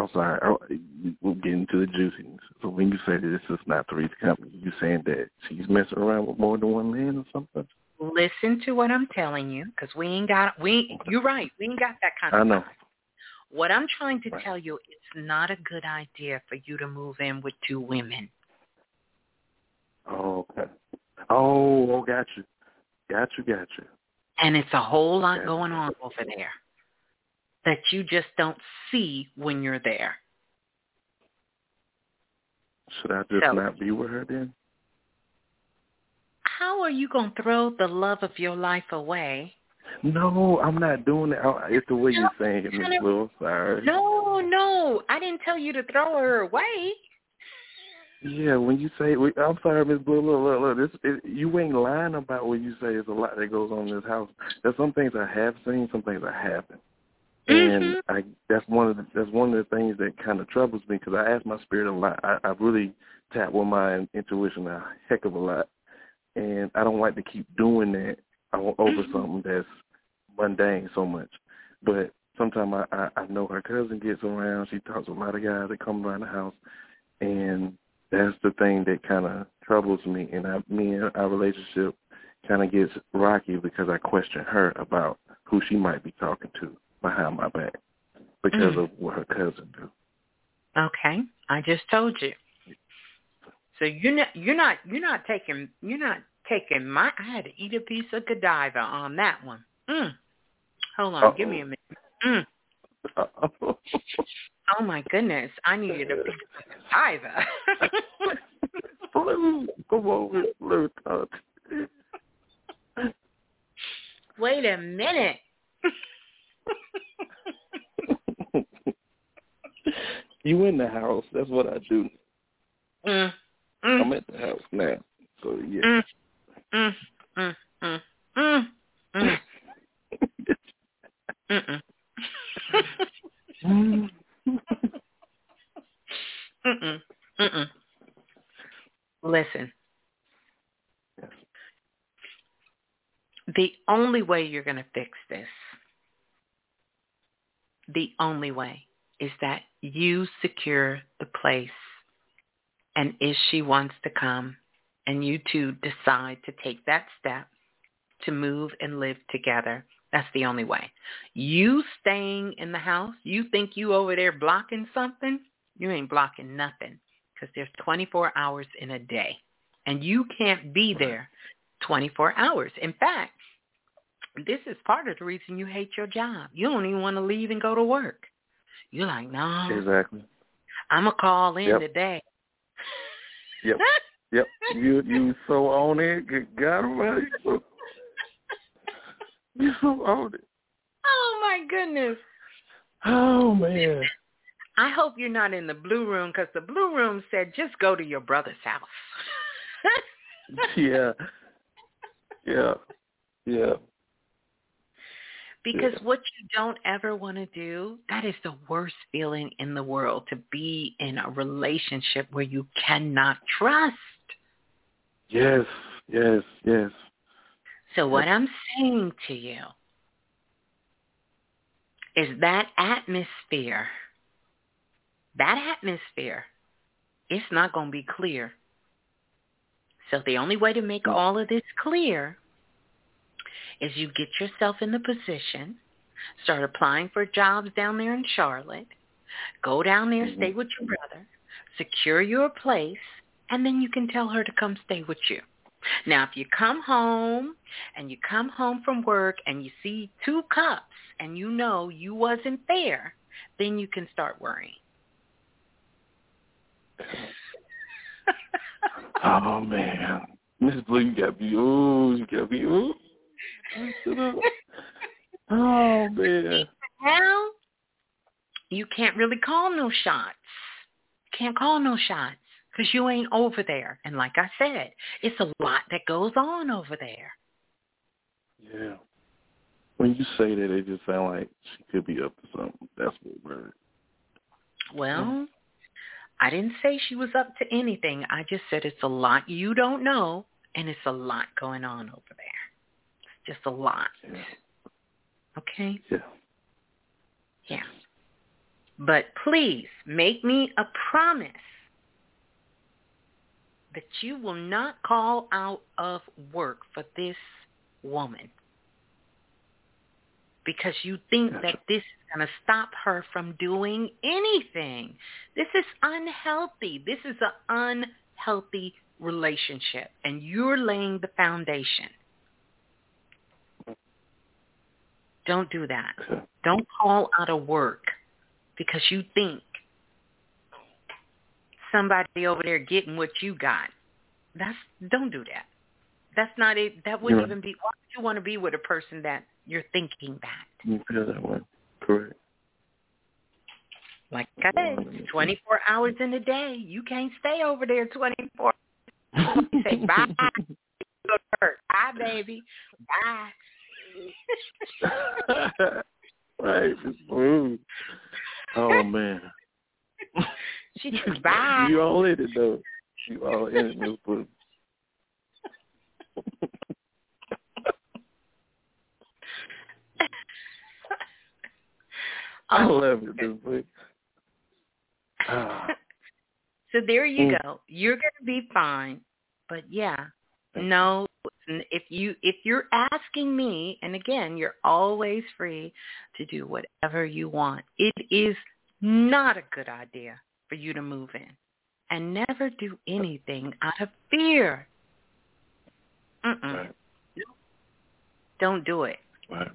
I'm sorry, oh, I, we'll get into the juiciness. So when you say that this is not Three's Company, you saying that she's messing around with more than one man or something? listen to what I'm telling you, because we ain't got we. You're right. We ain't got that kind of. I know. time. What I'm trying to Right. tell you, it's not a good idea for you to move in with two women. Oh, okay. Oh, oh, got you. Got you, got you. And it's a whole lot going on over there that you just don't see when you're there. Should I just So- not be with her then? How are you going to throw the love of your life away? No, I'm not doing that. I- It's the way No, you're saying it, Miss Blue. Sorry. No, no. I didn't tell you to throw her away. Yeah, when you say, I'm sorry, Miss Blue. Look, look, look. This, it, you ain't lying about what you say. There's a lot that goes on in this house. There's some things I have seen, some things I haven't, and Mhm. I that's one of the that's one of the things that kind of troubles me because I ask my spirit a lot. I, I really tap with my intuition a heck of a lot, and I don't like to keep doing that over something that's mundane so much. But sometimes I, I I know her cousin gets around. She talks to a lot of guys that come around the house, and that's the thing that kind of troubles me. And I, me and our relationship kind of gets rocky because I question her about who she might be talking to behind my back because Mm. of what her cousin do. Okay, I just told you. So you're not you're not you're not taking you're not taking my. I had to eat a piece of Godiva on that one. Mm. Hold on, give me a minute. Mm. Oh my goodness, I needed a piece of Godiva. Blue, come on, Miss Blue, talk. Wait a minute. you in the house? That's what I do. Mm. Mm. I'm at the house now, so yeah. Mm. Mm. Mm. Mm. Mm. Mm. Mm-mm. Mm-mm. Mm-mm. Listen. The only way you're going to fix this, the only way, is that you secure the place. And if she wants to come and you two decide to take that step to move and live together, that's the only way. You staying in the house, you think you over there blocking something? You ain't blocking nothing because there's 24 hours in a day. And you can't be there 24 hours. In fact, this is part of the reason you hate your job. You don't even want to leave and go to work. You're like, no, Exactly. I'm going to call in Yep. today. Yep. Yep. You you so on it. Good God Almighty. You so, you so on it. Oh my goodness. Oh man. I hope you're not in the blue room because the blue room said just go to your brother's house. yeah. Yeah. Yeah. Because Yeah. what you don't ever want to do, that is the worst feeling in the world to be in a relationship where you cannot trust. Yes. Yes. Yes. So what I'm saying to you is that atmosphere, that atmosphere, it's not going to be clear. So the only way to make mm. all of this clear is you get yourself in the position, start applying for jobs down there in Charlotte, go down there, stay mm-hmm. with your brother, secure your place, and then you can tell her to come stay with you. Now, if you come home and you come home from work and you see two cups and you know you wasn't there, then you can start worrying. Oh man. Miss Blue, you gotta be ooh, you gotta be ooh. Oh man. Now, you can't really call no shots. Can't call no shots because you ain't over there. And like I said, it's a lot that goes on over there. Yeah. When you say that, it just sound like she could be up to something. That's what we're. Well, I didn't say she was up to anything. I just said it's a lot you don't know, and it's a lot going on over there. It's just a lot. Okay? Yeah. Yeah. But please make me a promise that you will not call out of work for this woman because you think that this is going to stop her from doing anything. This is unhealthy. This is an unhealthy relationship, and you're laying the foundation. Don't do that. Don't call out of work because you think somebody over there getting what you got. That's don't do that. That's not it. That wouldn't Yeah. even be. Why would you want to be with a person that you're thinking that? You feel that way. Correct. Like I said, 24 hours in a day. You can't stay over there 24. Say bye. Go to work. Bye, baby. Bye. right. Oh man. She just bye. You all in it though. You all in it, Miss Blue. I love it, Miss Blue. Ah. So there you Mm. go. You're going to be fine. But yeah, no, if you if you're asking me, and again, you're always free to do whatever you want. It is not a good idea for you to move in, and never do anything out of fear. Mm-mm. Don't do it. Right.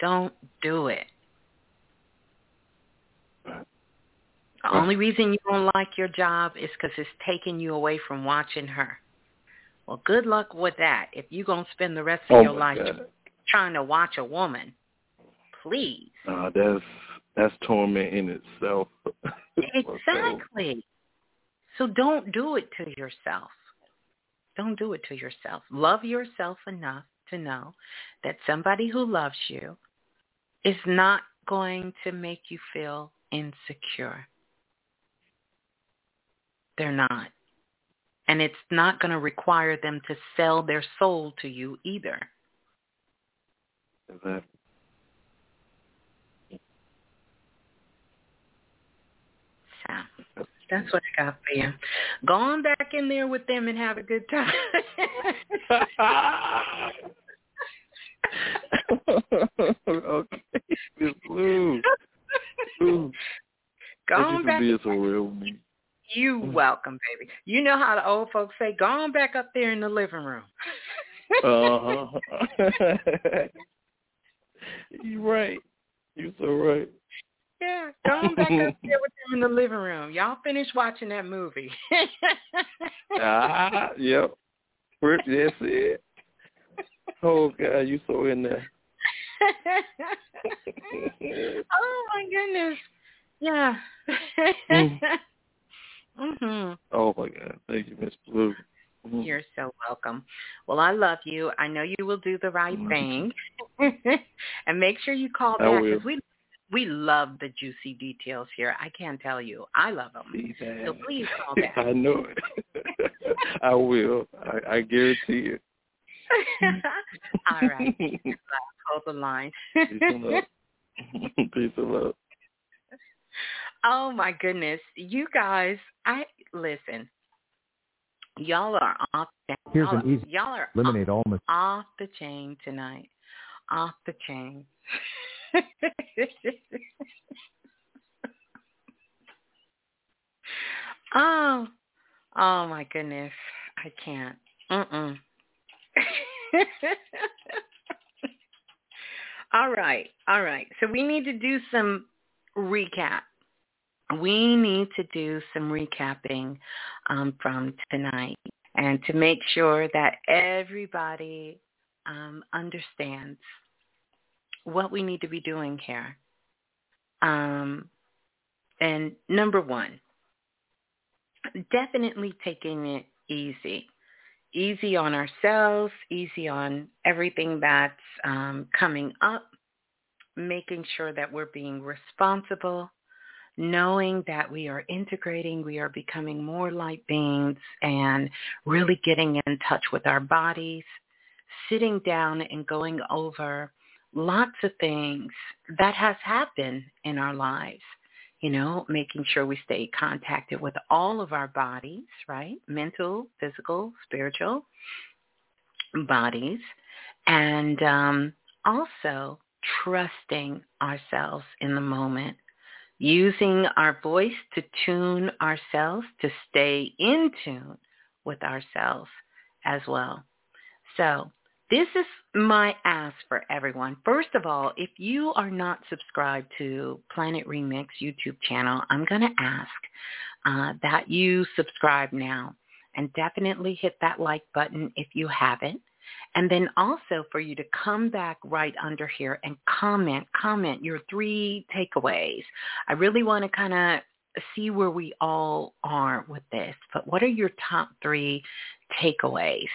Don't do it. Right. The only reason you don't like your job is because it's taking you away from watching her. Well, good luck with that. If you're going to spend the rest of Oh your life God. trying to watch a woman, please. Uh, that's that's torment in itself. Exactly. So don't do it to yourself. Don't do it to yourself. Love yourself enough to know that somebody who loves you is not going to make you feel insecure. They're not. And it's not going to require them to sell their soul to you either. Exactly. So that's what I got for you. Go on back in there with them and have a good time. okay. Miss. Ooh. Go on back. being so real with me. You welcome, baby. You know how the old folks say, go on back up there in the living room. Uh-huh. You're right. You're so right. Yeah, go on back up there with them in the living room. Y'all finish watching that movie. ah, yep. That's it. Oh God, you so in there. oh my goodness. Yeah. mhm. Oh my God! Thank you, Miss Blue. Mm-hmm. You're so welcome. Well, I love you. I know you will do the right thing, and make sure you call back because we we love the juicy details here. I can't tell you. I love them. So please call back. I know it. I will. I, I guarantee you. All right. Hold the line. Peace and love. Peace and love. Oh my goodness, you guys! I listen. Y'all are off. Here's y'all, an easy. Y'all are eliminate off, all mis- off the chain tonight. Off the chain. oh, oh my goodness! I can't. Mm-mm. all right, all right. So we need to do some recap. We need to do some recapping um, from tonight and to make sure that everybody um, understands what we need to be doing here. Um, and number one, definitely taking it easy. Easy on ourselves, easy on everything that's um, coming up, making sure that we're being responsible, knowing that we are integrating, we are becoming more light beings and really getting in touch with our bodies, sitting down and going over lots of things that has happened in our lives. You know, making sure we stay contacted with all of our bodies, right? Mental, physical, spiritual bodies. And um, also trusting ourselves in the moment, using our voice to tune ourselves, to stay in tune with ourselves as well. So this is my ask for everyone. First of all, if you are not subscribed to Planet Remix YouTube channel, I'm going to ask uh, that you subscribe now and definitely hit that like button if you haven't. And then also for you to come back right under here and comment, comment your three takeaways. I really want to kind of see where we all are with this, but what are your top three takeaways?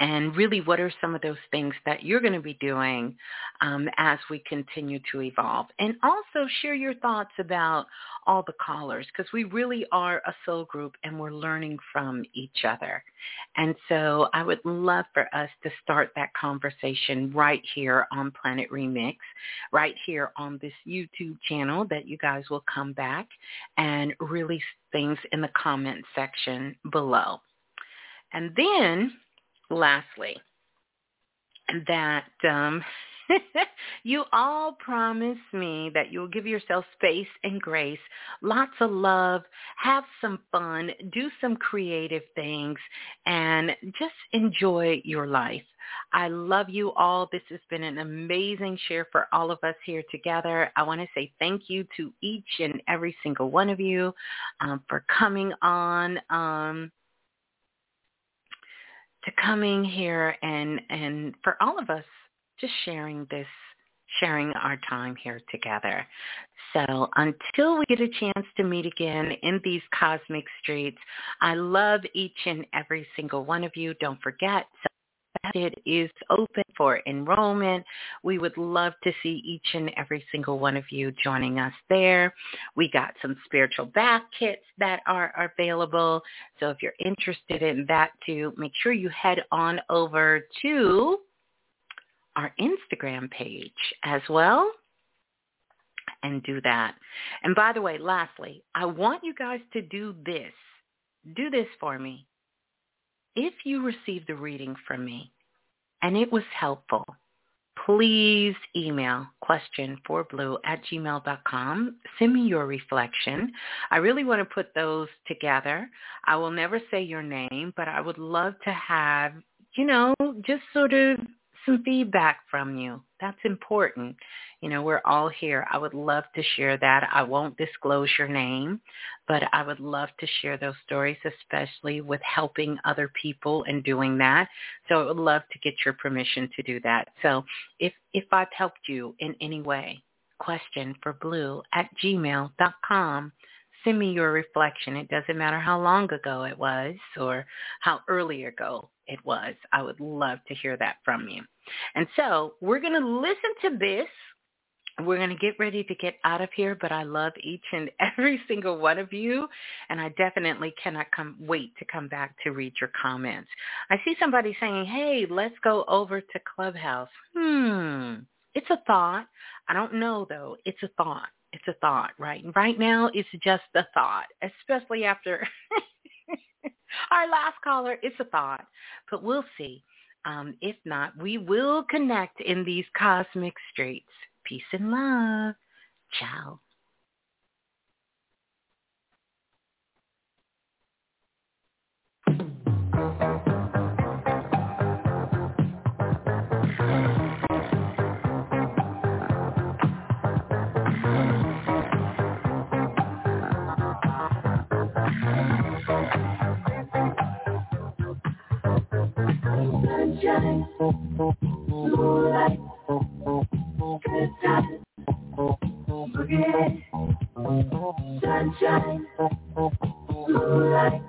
And really what are some of those things that you're going to be doing um, as we continue to evolve. And also share your thoughts about all the callers because we really are a soul group and we're learning from each other. And so I would love for us to start that conversation right here on Planet Remix, right here on this YouTube channel that you guys will come back and release things in the comment section below. And then lastly, that um, you all promise me that you'll give yourself space and grace, lots of love, have some fun, do some creative things, and just enjoy your life. I love you all. This has been an amazing share for all of us here together. I want to say thank you to each and every single one of you um, for coming on. Um, to coming here and and for all of us just sharing this sharing our time here together. So until we get a chance to meet again in these cosmic streets, I love each and every single one of you. Don't forget, it is open for enrollment. We would love to see each and every single one of you joining us there. We got some spiritual bath kits that are available. So if you're interested in that too, make sure you head on over to our Instagram page as well and do that. And by the way, lastly, I want you guys to do this. Do this for me. If you receive the reading from me and it was helpful, please email question for blue at gmail.com. Send me your reflection. I really want to put those together. I will never say your name, but I would love to have, you know, just sort of some feedback from you. That's important. You know, we're all here. I would love to share that. I won't disclose your name, but I would love to share those stories, especially with helping other people and doing that. So I would love to get your permission to do that. So if, if I've helped you in any way, question for blue at gmail.com send me your reflection. It doesn't matter how long ago it was or how early ago it was. I would love to hear that from you. And so we're going to listen to this. We're going to get ready to get out of here, but I love each and every single one of you, and I definitely cannot come wait to come back to read your comments. I see somebody saying, hey, let's go over to Clubhouse. Hmm, it's a thought. I don't know, though. It's a thought it's a thought, right? right now, it's just a thought, especially after our last caller. It's a thought, but we'll see. Um, if not, we will connect in these cosmic streets. Peace and love. Ciao. Sunshine, moonlight, good time, forget sunshine, moonlight,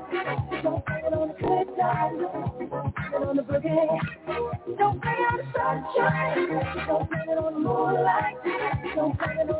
Don't you blame it.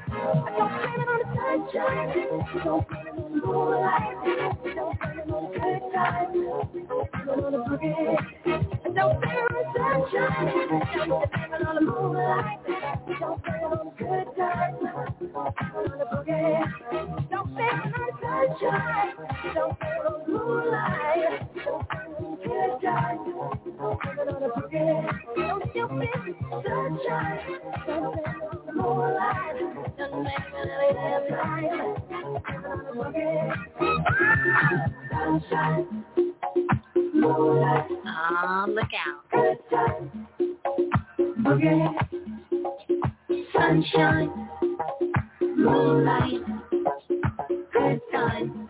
I don't blame it on the sunshine. Don't blame it on the moonlight. Don't blame it on the good times. Blame it on the boogie. Don't it on the sunshine. Don't blame it on the moonlight. Don't blame it on the good times. Boogie. Don't it on the sunshine. Don't it on the moonlight. Don't good times. Don't it on the Sunshine, don't you feel? Moonlight. Sunshine, moonlight. Sunshine, moonlight, good time.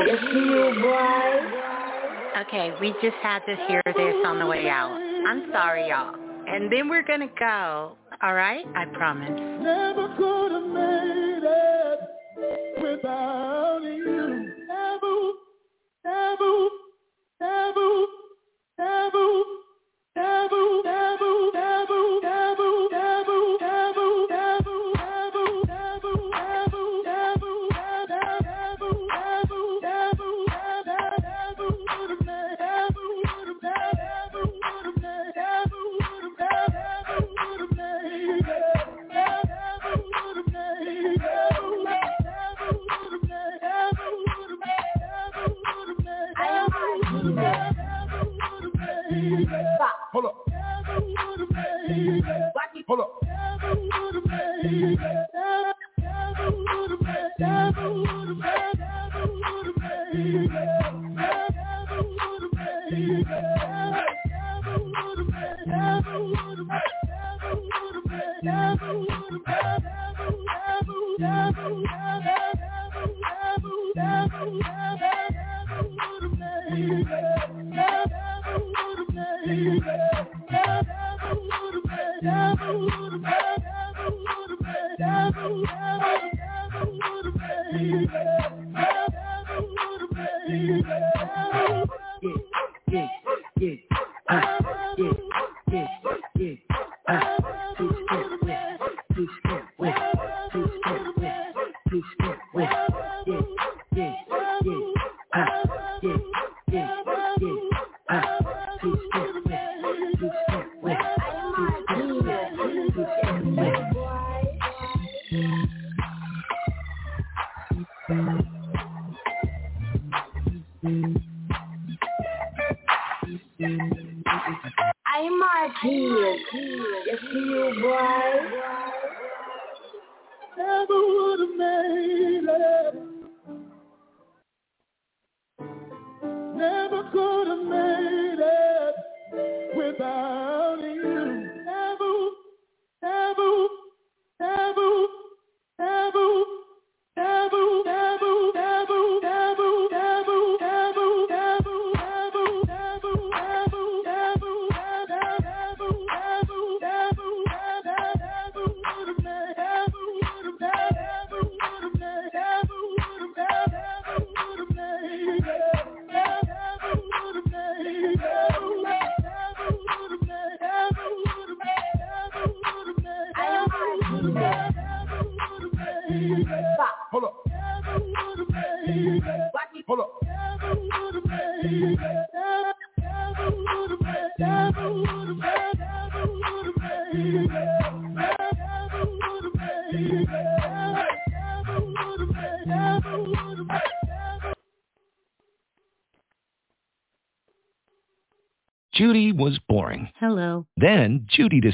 It's you, boy. okay, we just had to hear this on the way out. I'm sorry, y'all. And then we're going to go. All right? I promise. Never could have made it without you. Never, never, never, never, never, never, never, never, Hold up.